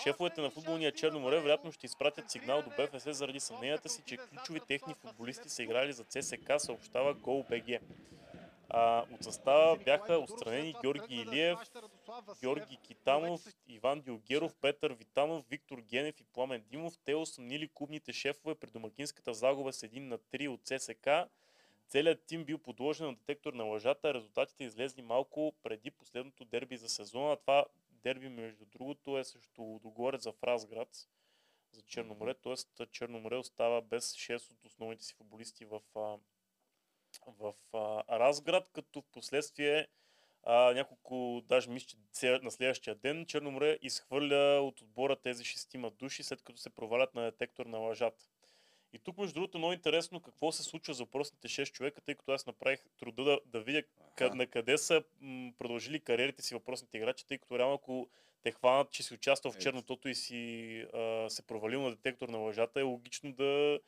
шефовете на футболния Черно море вероятно ще изпратят сигнал до БФС заради съмненията си, че ключови техни футболисти са играли за ЦСК, съобщава GolBG. А, от състава бяха отстранени Георги Илиев, Георги Китанов, Иван Дилгеров, Петър Витанов, Виктор Генев и Пламен Димов. Те осъмнили клубните шефове при домакинската загуба с 1 на 3 от ЦСК. Целият тим бил подложен на детектор на лъжата. Резултатите излезли малко преди последното дерби за сезона. Това дерби, между другото, е срещу Лудогорец в Разград за Черноморе. Тоест Черноморе остава без 6 от основните си футболисти в, в а, Разград, като в последствие а, няколко, даже мисля, че на следващия ден Черноморе изхвърля от отбора тези шестима души, след като се провалят на детектор на лъжата. И тук, между другото, много интересно какво се случва за въпросните 6 човека, тъй като аз направих труда да, да видя къд, на къде са м, продължили кариерите си въпросните играчи, тъй като реално ако те хванат, че си участвал в чернотото и си а, се провалил на детектор на лъжата, е логично да,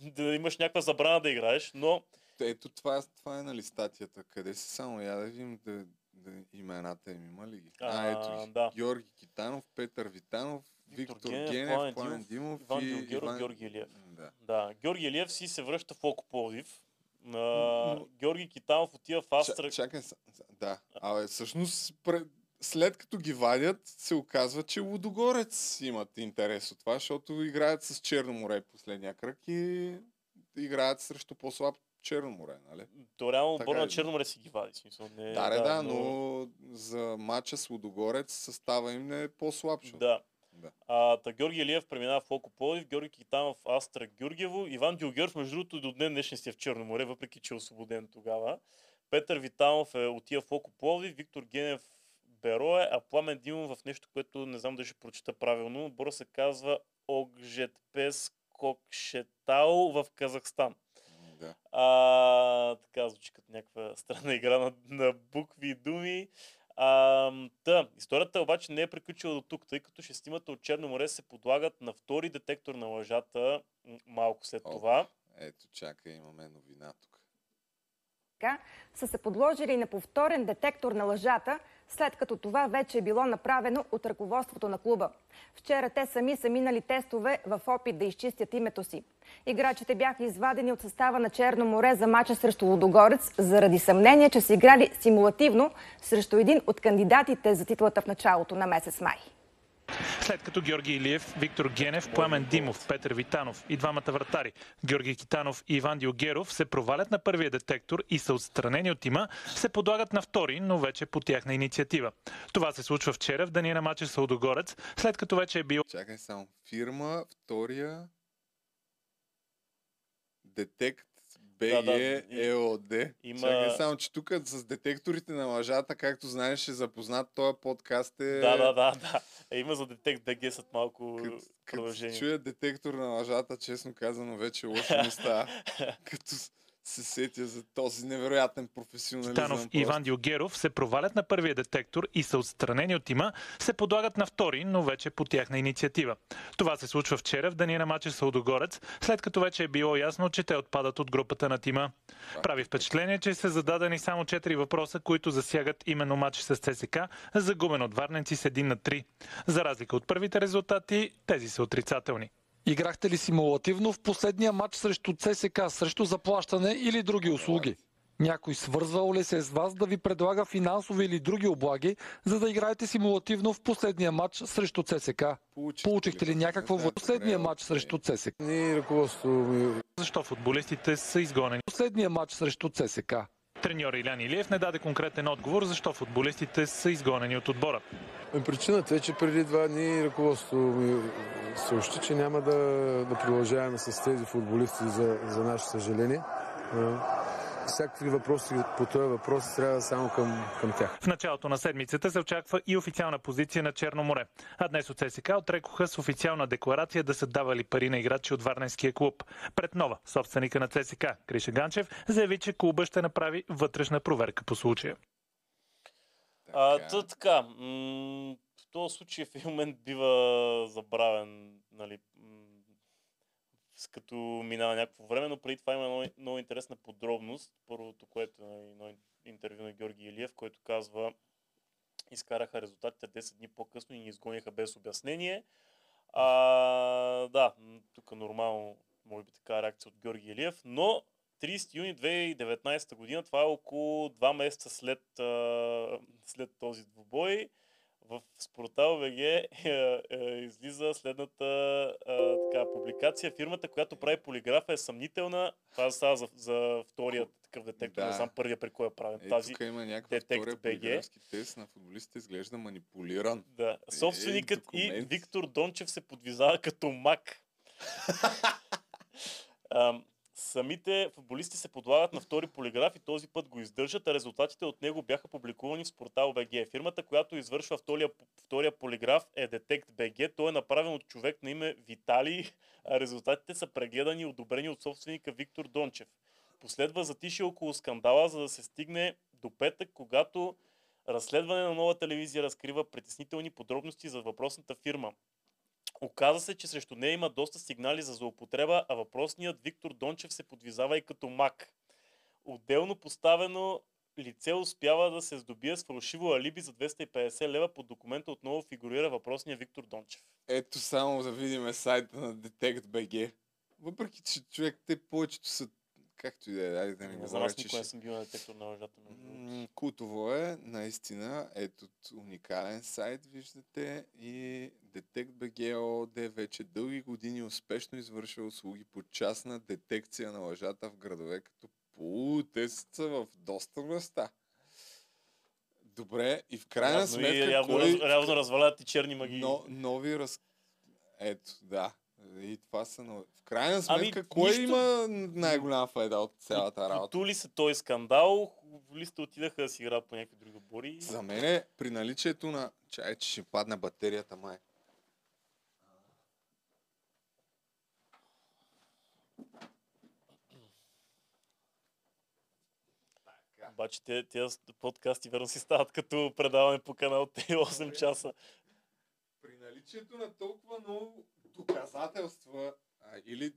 да имаш някаква забрана да играеш, но Ето това, това е нали статията. Къде си само? Я да видим да, да, имената им има ли ги? А, А, ето ги. да. Георги Китанов, Петър Витанов, Виктор, Генев, Генев, Пламен Димов, Иван и Дилгеров, Георги Илиев. Да. Да, Георги Елиев си се връща в Локо Пловдив. А, Георги Китанов отива в Астра. Чакай, са- са- да. Абе, всъщност, пре- след като ги вадят, се оказва, че Лудогорец имат интерес от това, защото играят с Черно море последния кръг и играят срещу по-слаб Черно море, нали? То реално Така отбора на е. Черно море си ги вади. Смисъл, не, Да, да, да, но за матча с Лудогорец състава им не е по-слаб. Да. Да. А, та Георги Елиев преминава в Локо Пловдив, Георги Китанов Астра Георгиево, Иван Дилгеров, между другото, до днес днешен си е в Черно море, въпреки че е освободен тогава. Петър Витанов е отива в Локо Пловдив, Виктор Генев Берое, а Пламен Димов в нещо, което не знам дали ще прочита правилно. Отбора се казва Огжетпес Кокшетал в Казахстан. Да. А, така звучи като някаква странна игра на, на букви и думи. А, та, историята обаче не е приключила до тук, тъй като шестимата от Черно море се подлагат на втори детектор на лъжата малко след това. Ето, чакай, имаме новина тук. Така, са се подложили на повторен детектор на лъжата, след като това вече е било направено от ръководството на клуба. Вчера те сами са минали тестове в опит да изчистят името си. Играчите бяха извадени от състава на Черно море за мача срещу Лудогорец заради съмнение, че са играли симулативно срещу един от кандидатите за титлата в началото на месец май. След като Георги Илиев, Виктор Генев, Пламен Димов, Петър Витанов и двамата вратари Георги Китанов и Иван Диогеров се провалят на първия детектор и са отстранени от тима, се подлагат на втори, но вече по тяхна инициатива. Това се случва вчера в деня на матча с след като вече е бил Чакай само. Фирма, втория... Детект БГ Да, да, и- ЕОД. има- Чакай само, че тук с детекторите на лъжата, както знаеш, е запознат този подкаст е... Да, да, да, да. Е, има за Детект БГ след малко Като продължение. чуя детектор на лъжата, честно казано, вече лошо ми става. като се сетя за този невероятен професионализъм. Танов и. Иван Диогеров се провалят на първия детектор и са отстранени от тима, се подлагат на втори, но вече по тяхна инициатива. Това се случва вчера в деня на матча с Лудогорец, след като вече е било ясно, че те отпадат от групата на тима. Прави впечатление, че са зададени само 4 въпроса, които засягат именно матч с ЦСК, загубен от Варненци с 1 на 3. За разлика от първите резултати, тези са отрицателни. Играхте ли симулативно в последния матч срещу ЦСК, срещу заплащане или други услуги? Някой свързвал ли се с вас да ви предлага финансови или други облаги, за да играете симулативно в последния матч срещу ЦСК? Получихте ли някакво в последния матч срещу ЦСК? Защо футболистите са изгонени? Последния матч срещу ЦСК. Треньор Илян Илиев не даде конкретен отговор защо футболистите са изгонени от отбора. Ами Причината е, че преди два дни ръководството ми съобщи, че няма да, да продължаваме с тези футболисти за, за наше съжаление. Всякакви въпроси по този въпрос трябва само към, към тях. В началото на седмицата се очаква и официална позиция на Черно море. А днес от ЦСК отрекоха с официална декларация да са давали пари на играчи от Варненския клуб. Пред нова, собственика на ЦСК, Криша Ганчев, заяви, че клуба ще направи вътрешна проверка по случая. А, то така, м- в този случай в един момент бива забравен, нали, с като минава някакво време, но преди това има много, много интересна подробност. Първото, което е едно интервю на Георги Илиев, който казва, изкараха резултатите 10 дни по-късно и ни изгониха без обяснение. А, да, тук нормално, може би така реакция от Георги Илиев, но 30 юни 2019 година, това е около 2 месеца след, след този двубой, в Спортал БГ е, е, излиза следната а, така, публикация. Фирмата, която прави полиграфа е съмнителна. Това става за, за втория такъв детектор, Да. не знам първия при кой е правен. Е, Тази тук има някаква втория полиграфски тест на футболистите изглежда манипулиран. Да. Собственикът и документ. Виктор Дончев се подвизава като мак. Ам, самите футболисти се подлагат на втори полиграф и този път го издържат, а резултатите от него бяха публикувани в Спортал БГ. Фирмата, която извършва втория, втория полиграф е Detect BG. Той е направен от човек на име Виталий, а резултатите са прегледани и одобрени от собственика Виктор Дончев. Последва затишие около скандала, за да се стигне до петък, когато разследване на нова телевизия разкрива притеснителни подробности за въпросната фирма. Оказа се, че срещу нея има доста сигнали за злоупотреба, а въпросният Виктор Дончев се подвизава и като мак. Отделно поставено лице успява да се здобие с фалшиво алиби за 250 лева. Под документа отново фигурира въпросния Виктор Дончев. Ето само да видим сайта на Detect BG. Въпреки, че човек, те повечето са както и да е, айде да не знам, говоря, аз никога не съм бил на детектор на лъжата. Култово е, наистина. Ето уникален сайт, виждате. И ООД вече дълги години успешно извършва услуги по частна детекция на лъжата в градове като Пул. Те са в доста места. Добре, и в крайна Явно и сметка, явно, кой... явно развалят и черни магии. Но, нови раз... Ето, да. И това са нови. В крайна Ами, сметка, кой нищо- има най-голям файда от цялата работа? Тули се този скандал, футболистите отидаха да си играят по някакви други отбори. За мен е при наличието на... Чай, че ще падне батерията май. Обаче те, тези подкасти верно си стават като предаване по канал Т 8 часа. При наличието на толкова много доказателства а, или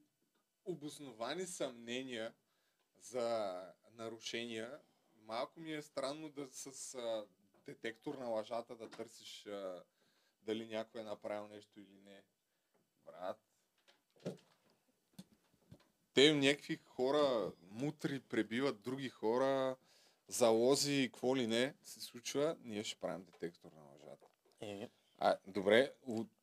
обосновани съмнения за нарушения, малко ми е странно да с а, детектор на лъжата да търсиш а, дали някой е направил нещо или не. Брат, те някакви хора, мутри, пребиват други хора, залози и какво ли не се случва, ние ще правим детектор на лъжата. Е, А, добре,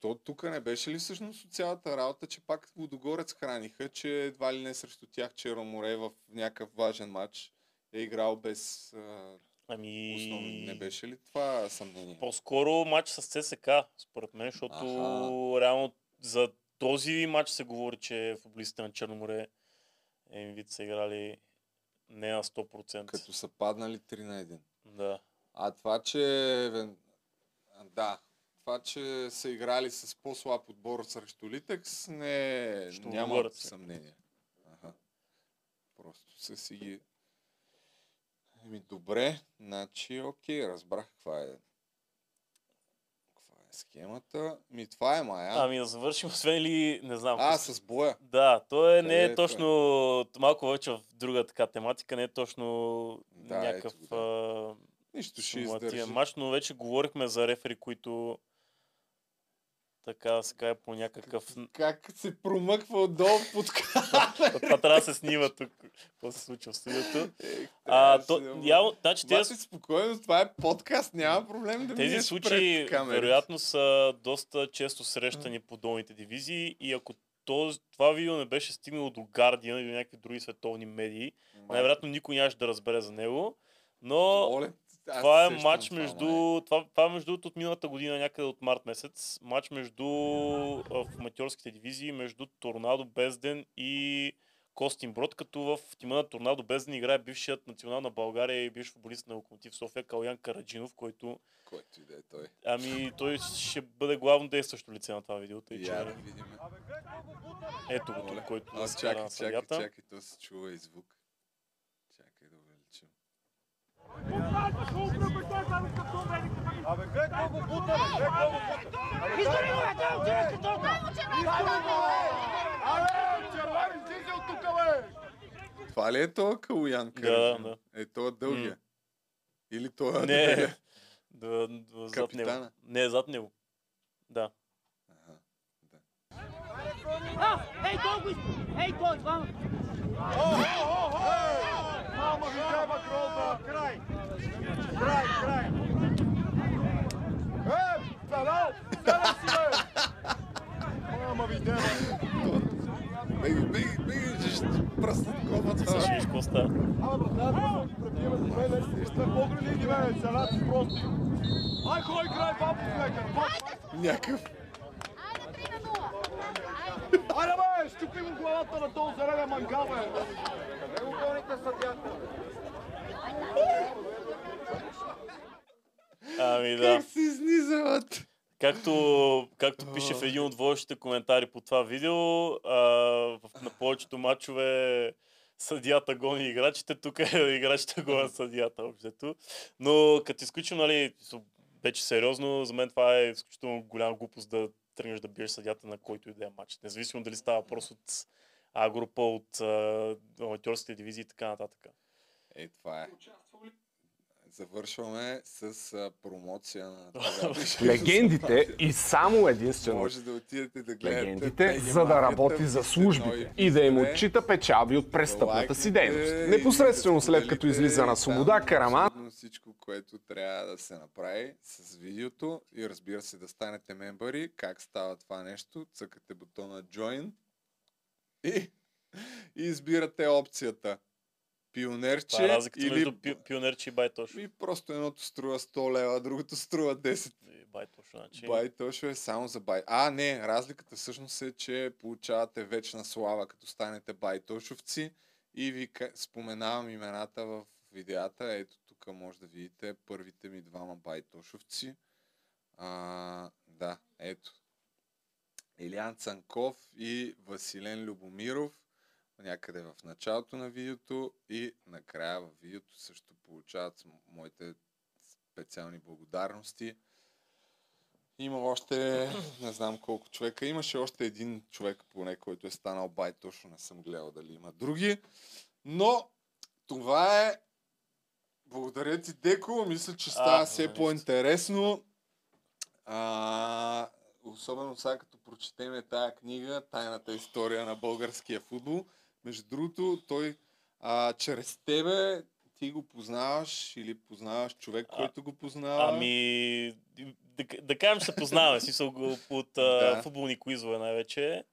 то тук не беше ли всъщност от цялата работа, че пак Водогорец храниха, че едва ли не срещу тях Черно море в някакъв важен матч е играл без а, Ами... основни. Не беше ли това съмнение? По-скоро матч с ЦСК, според мен, защото Аха. реално за този матч се говори, че футболистите на Черноморе вид са играли не на 100%. Като са паднали 3 на 1. Да. А това, че... Да, това, че са играли с по-слаб отбор срещу Литекс, не, Ще няма се. съмнение. Аха. Просто са си ги... Еми, добре, значи, окей, разбрах каква е. Е схемата. Ми, това е Майя. Ами да завършим, освен ли, не знам. А, с боя. Да, то е, не е е? точно, малко вече в друга така тематика, не е точно Да, някакъв ето го, а, Нищо ще издържи. матч, но вече говорихме за рефери, които така да се каже по някакъв... Как се промъква отдолу под Това трябва да се снима тук, какво се случва в студиото. трябва А, то, явно, значи тези, спокойно, това е подкаст, няма проблем да тези случаи вероятно са доста често срещани по долните дивизии и ако този, това видео не беше стигнало до Guardian или някакви други световни медии, най-вероятно никой нямаше да разбере за него. Но Оле, аз това е матч това, между... май. Това, това е между от миналата година, някъде от март месец. Матч между в матьорските дивизии, между Торнадо Безден и Костин Брод, като в тима на Торнадо Безден играе бившият национал на България и бивш футболист на Локомотив София Калян Караджинов, който Който и да е той. Ами той ще бъде главно действащо лице на това видео. Тъй, че... Я да видим. Ето го който А, нас кара чакай, чакай, чакай, то се чува и звук. Да. Абе, гледай го бута, бе, гледай го бута. Изгори го, бе, той отива като Абе, червен, излизай от тук, бе! Това ли е то Калуян Да, да. Е, то е дългия. Или то е... Не, да, да, зад него. Не, зад него. Да. А, ей, той го! Ей, той, двама! Мама ви дява гроба! Край! Край, край! Е, педал! Педал си, бе! Мама ви дява! Беги, беги, беги, ще пръснат копата. Слушай, виж какво става. Ама, брат, да се пребиват с мен, не сте по-големи, бе, салати прости! Ай, кой край, бабо, флекър! Някакъв. Айде, бе, щупи му главата на този зелена мангал, бе! Къде го гоните съдята? Ами да. Как се изнизават? Както, както пише в един от вашите коментари по това видео, а, на повечето матчове съдията гони играчите, тук е играчите гонят съдията общото. Но като изключим, нали, вече сериозно, за мен това е изключително голяма глупост да тръгнеш да биеш съдята на който и да е матч. Независимо дали става въпрос от А група, от аматьорските дивизии и така нататък. Е, това е. Завършваме с а, промоция на това. Легендите и само единствено Може да отидете да гледате легендите, за да работи за службите и да им отчита печалби от престъпната си дейност. Непосредствено след като излиза на свобода, Караман всичко, което трябва да се направи с видеото и разбира се да станете мембари. Как става това нещо? Цъкате бутона Join и, и избирате опцията пионерче Това е разликата или между пи, пионерче и байтош. и просто едното струва 100 лева, другото струва 10. Байтош, значи. Байтошо е само за бай. А, не, разликата всъщност е, че получавате вечна слава, като станете байтошовци и ви споменавам имената в видеята. Ето тук може да видите първите ми двама байтошовци. А, да, ето. Илиан Цанков и Василен Любомиров някъде в началото на видеото и накрая в видеото също получават моите специални благодарности. Има още, не знам колко човека, имаше още един човек поне, който е станал бай, точно не съм гледал дали има други. Но това е благодаря ти, Деко. Мисля, че става все по-интересно. А, особено сега като прочетеме тая книга, Тайната история на българския футбол. Между другото, той а, чрез тебе, ти го познаваш или познаваш човек, който го познава? Ами, да, да кажем, се познаваме, смисъл от Да. футболни куизове най-вече.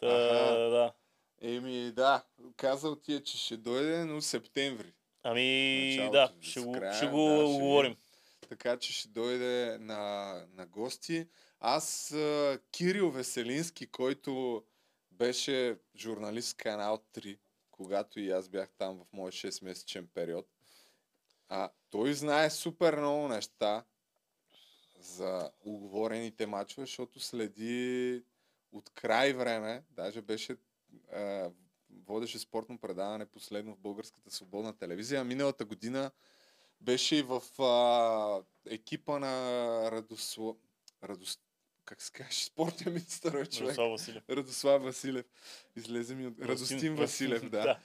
Та, Аха. да. Еми, да. Казал ти е, че ще дойде, но септември. Ами, Началото, да, ще с го, края, ще го да, ще говорим. видим. Така че ще дойде на, на гости. Аз, Кирил Веселински, който беше журналист канал 3, когато и аз бях там в мой 6-месечен период, а, той знае супер много неща за оговорените мачове, защото следи от край време, даже беше а, водеше спортно предаване последно в Българската свободна телевизия. Миналата година беше и в а, екипа на Радослав... Радос... Как се каже? Спортния министър, бе, човек. Радослав Василев. Радослав Василев. Излезе ми от... Радостин- Василев, да. Да.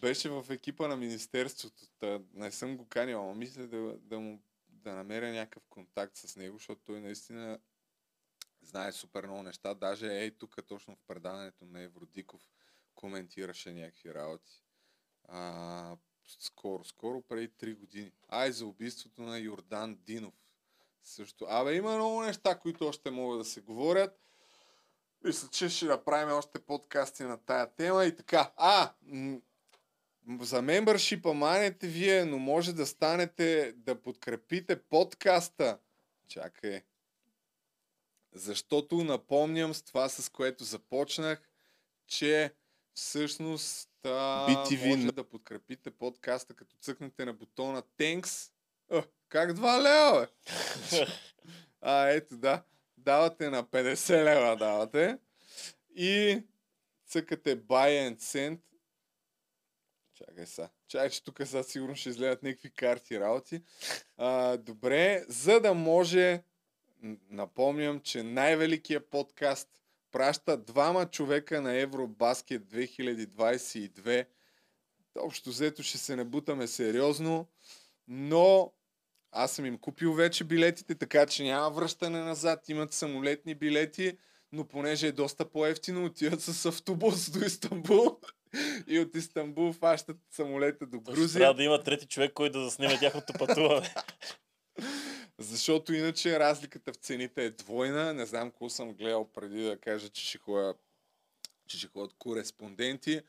Беше в екипа на Министерството. Та, не съм го канил, но мисля да, да, му, да намеря някакъв контакт с него, защото той наистина знае супер много неща. Даже ей тук точно в предаването на Евродиков коментираше някакви работи. А, скоро, скоро, преди 3 години. Ай, за убийството на Йордан Динов. Също. Абе, има много неща, които още могат да се говорят. Мисля, че ще направим още подкасти на тая тема и така. А, м- за мембършипа манете вие, но може да станете да подкрепите подкаста. Чакай. Защото напомням с това, с което започнах, че всъщност а, BTV може да подкрепите подкаста, като цъкнете на бутона Thanks. Как 2 лева, бе? а, ето да. Давате на 50 лева, давате. И цъкате Buy and Send. Чакай са. Чакай, че тук сега сигурно ще изгледат някакви карти работи. А, добре, за да може, напомням, че най-великият подкаст праща двама човека на Евробаскет 2022. Общо взето ще се набутаме сериозно, но аз съм им купил вече билетите, така че няма връщане назад. Имат самолетни билети, но понеже е доста по-ефтино, отиват с автобус до Истанбул и от Истанбул фащат самолета до Грузия. трябва да има трети човек, който да заснеме тяхното пътуване. Защото иначе разликата в цените е двойна. Не знам какво съм гледал преди да кажа, че ще ходя, че ще ходят кореспонденти.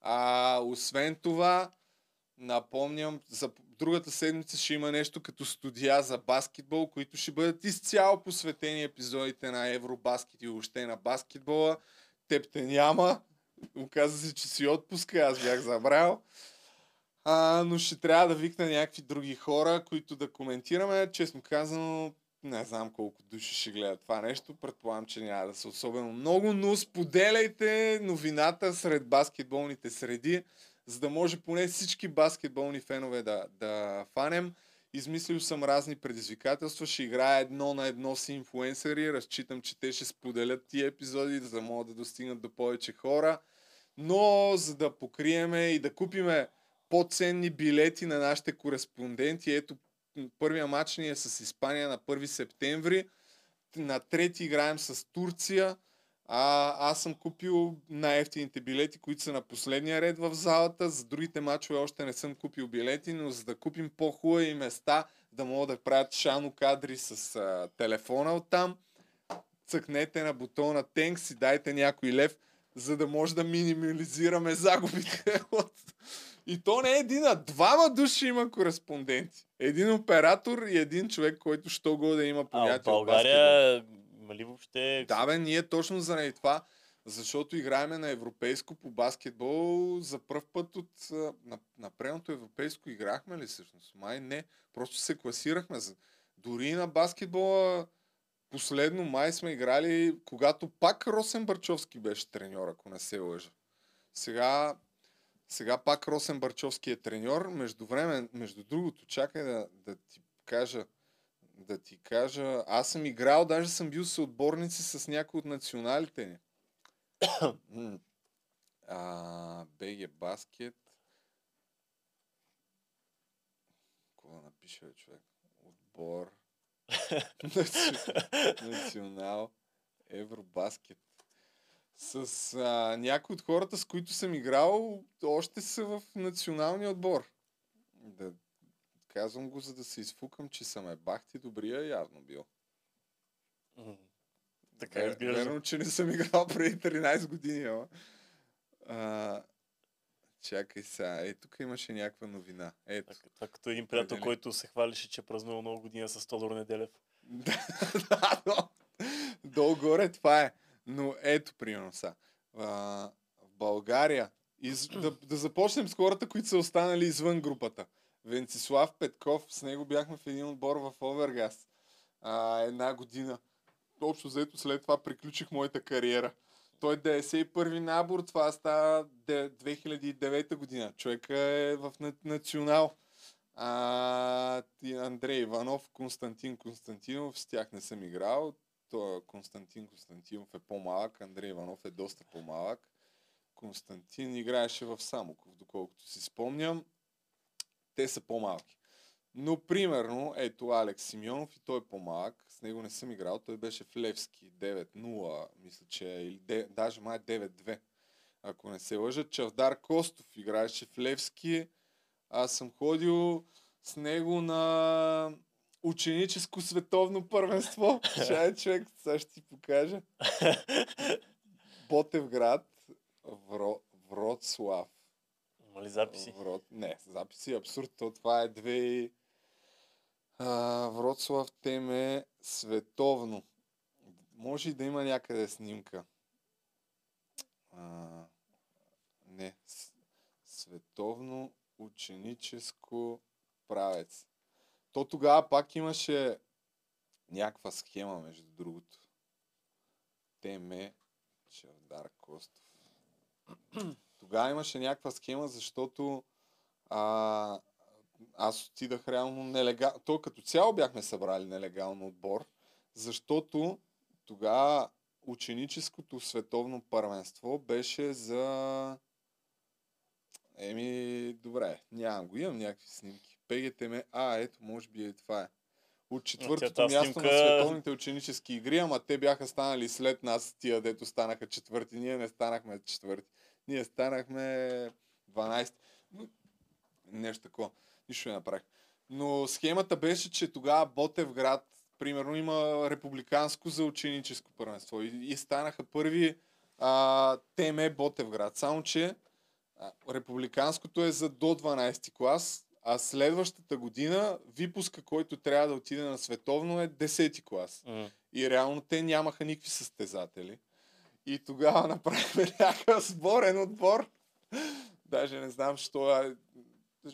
А, освен това, напомням, за другата седмица ще има нещо като студия за баскетбол, които ще бъдат изцяло посветени епизодите на Евробаскет и въобще на баскетбола. Теб те няма. Оказа се, че си отпуска, аз бях забрал. А, но ще трябва да викна някакви други хора, които да коментираме. Честно казано, не знам колко души ще гледат това нещо. Предполагам, че няма да са особено много, но споделяйте новината сред баскетболните среди, за да може поне всички баскетболни фенове да, да фанем. Измислил съм разни предизвикателства. Ще играя едно на едно с инфуенсъри. Разчитам, че те ще споделят тия епизоди, за да могат да достигнат до повече хора. Но за да покриеме и да купиме по-ценни билети на нашите кореспонденти. Ето, първия матч ни е с Испания на 1 септември. На трети играем с Турция. А, аз съм купил най-ефтините билети, които са на последния ред в залата. За другите матчове още не съм купил билети, но за да купим по-хубави места, да могат да правят шано кадри с а, телефона оттам, цъкнете на бутона Thanks и дайте някой лев, за да може да минимализираме загубите от... И то не е един, а двама души има кореспонденти. Един оператор и един човек, който що го да има А понятие от баскетбол. България има ли въобще... Да, бе, ние точно заради това, защото играеме на европейско по баскетбол за първ път от... На, на предното европейско играхме ли всъщност? Май не. Просто се класирахме. За... Дори на баскетбола последно май сме играли, когато пак Росен Барчовски беше треньор, ако не се лъжа. Сега, сега пак Росен Барчовски е треньор. Между време, между другото, чакай да, да ти кажа, да ти кажа, аз съм играл, даже съм бил съотборници с някои от националите ни. А, БГ Баскет. Напиша, бе, човек? Отбор. Наци- Национал. Евробаскет. С а, някои от хората, с които съм играл, още са в националния отбор. Да, Казвам го, за да се изфукам, че съм е бахти добрия явно бил. М, Така Вер- изглежда. Верно, че не съм играл преди 13 години, ама. А, чакай сега. Е, тук имаше някаква новина. Ето. Това като един приятел, Определи. който се хвалеше, че е празнувал много година с Тодор Неделев. да, но, долу-горе това е. Но ето, примерно са. А, в България, из, да, да започнем с хората, които са останали извън групата. Венцислав Петков, с него бяхме в един отбор в Овергас. А, една година. Общо взето след това приключих моята кариера. Той е 91-и набор, това става де- 2009 година. Човека е в на- национал. А, Андрей Иванов, Константин Константинов, с тях не съм играл. Той, Константин Константинов е по-малък, Андрей Иванов е доста по-малък. Константин играеше в Самоков, доколкото си спомням. Те са по-малки. Но, примерно, ето Алекс Симеонов и той е по-малък. С него не съм играл. Той беше в Левски 9-0, мисля, че е, или де, даже май 9-2. Ако не се лъжа, Чавдар Костов играеше в Левски. Аз съм ходил с него на ученическо световно първенство. Чай, човек, сега ще ти покажа. Ботевград, Вро, Вроцлав. Има ли записи? Вро... Не, записи е абсурд. То това е две... А, Вроцлав теме световно. Може и да има някъде снимка. А, не. Световно ученическо правец. То тогава пак имаше някаква схема, между другото. Теме Чавдар Костов. Тогава имаше някаква схема, защото а, аз отидах реално нелегално. То като цяло бяхме събрали нелегално отбор, защото тогава ученическото световно първенство беше за... Еми, добре, нямам го, имам някакви снимки. ПГТМ, а, ето, може би е това е. От четвъртото тази място снимка- на световните ученически игри, ама те бяха станали след нас, тия, дето станаха четвърти. Ние не станахме четвърти. Ние станахме 12. Но, нещо такова. Нищо не направих. Но схемата беше, че тогава Ботевград, примерно, има републиканско за ученическо първенство. И, и станаха първи а, ТМ Ботевград. Само, че а, републиканското е за до 12 клас, а следващата година випуска, който трябва да отиде на световно е 10 клас. М. И реално те нямаха никакви състезатели. И тогава направихме някакъв сборен отбор. Даже не знам, що. а,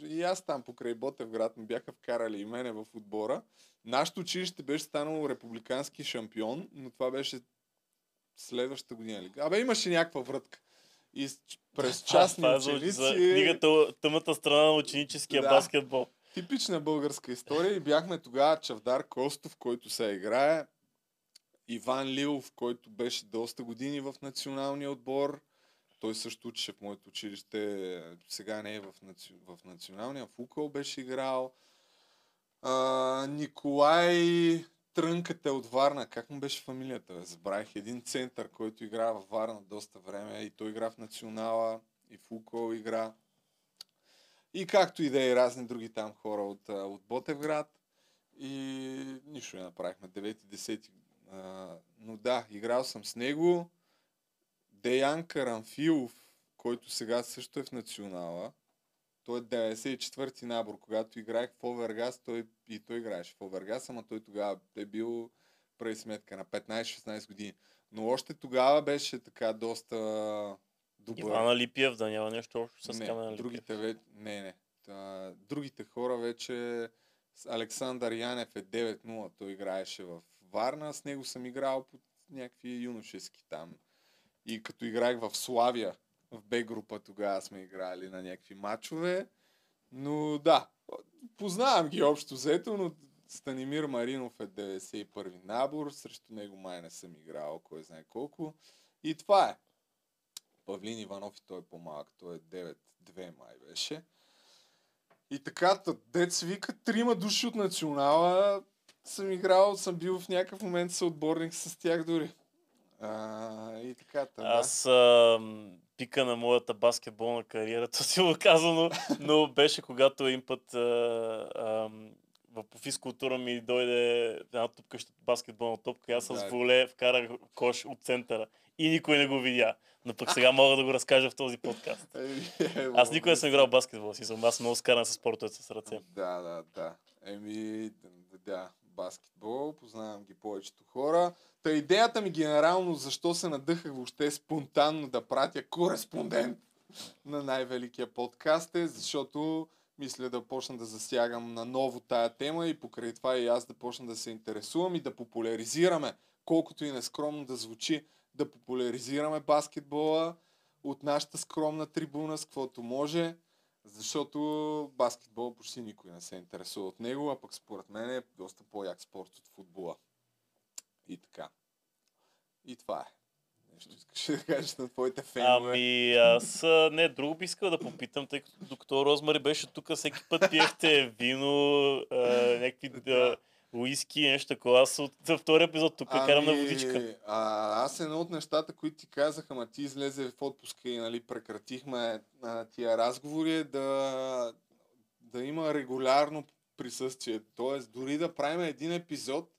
И аз там покрай Ботевград ми бяха вкарали и мене в отбора. Нашето училище беше станало републикански шампион, но това беше следващата година. Абе, имаше някаква врътка. И през частни за, ученици... за книгата Тъмната страна на ученическия Да. баскетбол. Типична българска история и бяхме тогава Чавдар Костов, който се играе, Иван Лилов, който беше доста години в националния отбор. Той също учеше в моето училище, сега не е в, наци... в националния, в Укъл беше играл. А, Николай Трънката от Варна, как му беше фамилията? Забравих един център, който игра във Варна доста време и той игра в национала и в Укъл игра. И както и да е разни други там хора от, от Ботевград. И нищо не направихме. 9-10. Но да, играл съм с него. Деян Карамфилов, който сега също е в национала. Той е 94-ти набор. Когато играех в Овергас, той и той играеше в Овергас, ама той тогава е бил прави сметка на 15-16 години. Но още тогава беше така доста добър. Ивана Липиев, да няма нещо общо с не, Камена Липиев. другите вече... Не, не. Та, другите хора вече... Александър Янев е 9-0. Той играеше в Варна. С него съм играл по някакви юношески там. И като играех в Славия, в Б група тогава сме играли на някакви матчове. Но да, познавам ги общо взето, но Станимир Маринов е 91-и набор, срещу него май не съм играл, кой знае колко. И това е. Павлин Иванов и той е по-малък, той е 9-2 май беше. И така, та, дец вика, трима души от национала съм играл, съм бил в някакъв момент съотборник с тях дори. А, и така, та, да. Аз а, пика на моята баскетболна кариера, то си го казано, но беше когато един път а, а, в физкултура ми дойде една тупкаща баскетболна топка аз с воле вкарах кош от центъра и никой не го видя. Но пък сега мога да го разкажа в този подкаст. Аз никога не съм играл баскетбол, си съм. Аз много скаран с спортовете с ръце. Да, да, да. Еми, да, баскетбол, познавам ги повечето хора. Та идеята ми генерално, защо се надъхах въобще спонтанно да пратя кореспондент на най-великия подкаст е, защото мисля да почна да засягам на ново тая тема и покрай това и аз да почна да се интересувам и да популяризираме, колкото и нескромно да звучи, да популяризираме баскетбола от нашата скромна трибуна с каквото може, защото баскетбол почти никой не се интересува от него, а пък според мен е доста по-як спорт от футбола. И така. И това е. Нещо искаш да кажеш на твоите фенове. Ами аз не, друго би искал да попитам, тъй като докато Розмари беше тук, всеки път пиехте вино, някакви а, уиски, нещо такова. Аз от втори епизод тук карам на водичка. Ами, А, аз едно от нещата, които ти казах, ама ти излезе в отпуска и нали, прекратихме а, тия разговори, е да, да има регулярно присъствие. Тоест, дори да правим един епизод,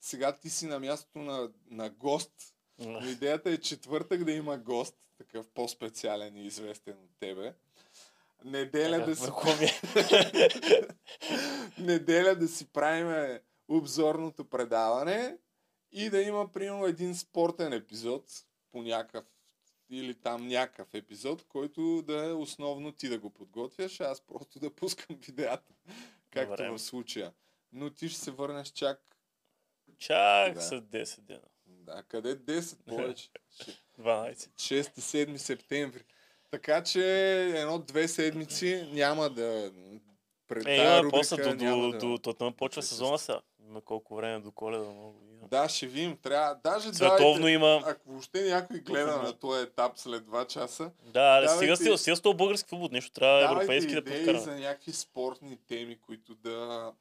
сега ти си на мястото на, на гост. Но идеята е четвъртък да има гост, такъв по-специален и известен от тебе. Неделя да си... Ми. Неделя да си правим обзорното предаване и да има, примерно, един спортен епизод по някакъв или там някакъв епизод, който да е основно ти да го подготвяш, а аз просто да пускам видеята, както Добре. в случая. Но ти ще се върнеш чак... Чак Да. след 10 дена. Да, къде 10 повече? 12. 6-7 септември. Така че едно-две седмици няма да... Пред Е, има после рубрика до, няма до, да... до, до, до почва сезона сега. Има колко време до коледа. Много. Да, ще видим. Трябва. Даже Световно давайте, има- Ако въобще някой гледа на този етап след 2 часа. Да, давайте- стига, стига, стига с този български футбол. Нещо трябва европейски да подкараме. за някакви спортни теми, които да,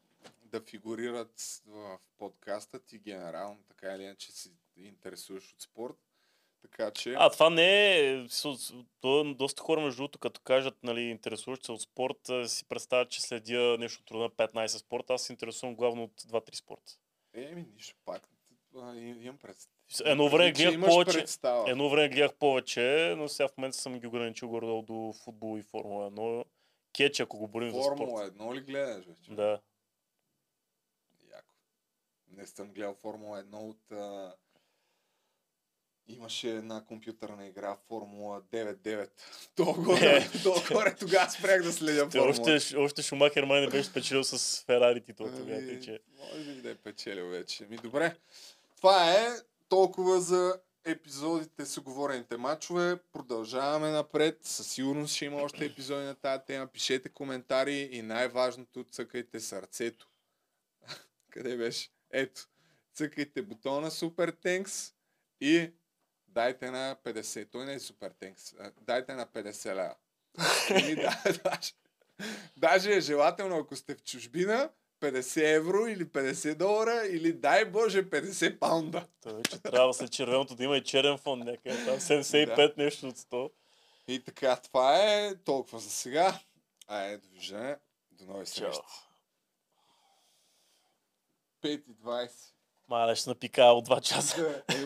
да фигурират в подкаста ти генерално, така или иначе си интересуваш от спорт. Така че... А, това не е... То, доста хора, между другото, като кажат, нали, интересуващ се от спорт, си представят, че следя нещо на 15 спорта. Аз се интересувам главно от 2-3 спорта. Еми, нищо пак. Имам представа. Едно време гледах повече. представа. Едно време гледах повече, но сега в момента съм ги ограничил горе до футбол и Формула 1. Кетч, ако го борим за спорт. Формула 1 ли гледаш вече? Да. Не съм гледал Формула 1 от... А... Имаше една компютърна игра Формула 9-9. Долу-горе, долу-горе тогава спрях да следя Формула. още, още Шумахер май не беше спечелил с Ферари титул тогава. Ами, че... Може би да е печелил вече. Ми добре. Това е толкова за епизодите с оговорените матчове. Продължаваме напред. Със сигурност ще има още епизоди на тази тема. Пишете коментари и най-важното цъкайте сърцето. Къде беше? Ето. Цъкайте бутона Super Thanks и дайте на 50. Той не е Thanks. а, Дайте на 50 лева. Или да, даже, даже е желателно, ако сте в чужбина, 50 евро или 50 долара или дай Боже 50 паунда. Той вече трябва след червеното да има и черен фон някъде. Там 75 нещо от 100. И така, това е толкова за сега. Айде, довиждане. До нови срещи. 5.20. Мале, ще напика от 2 часа. Да, е,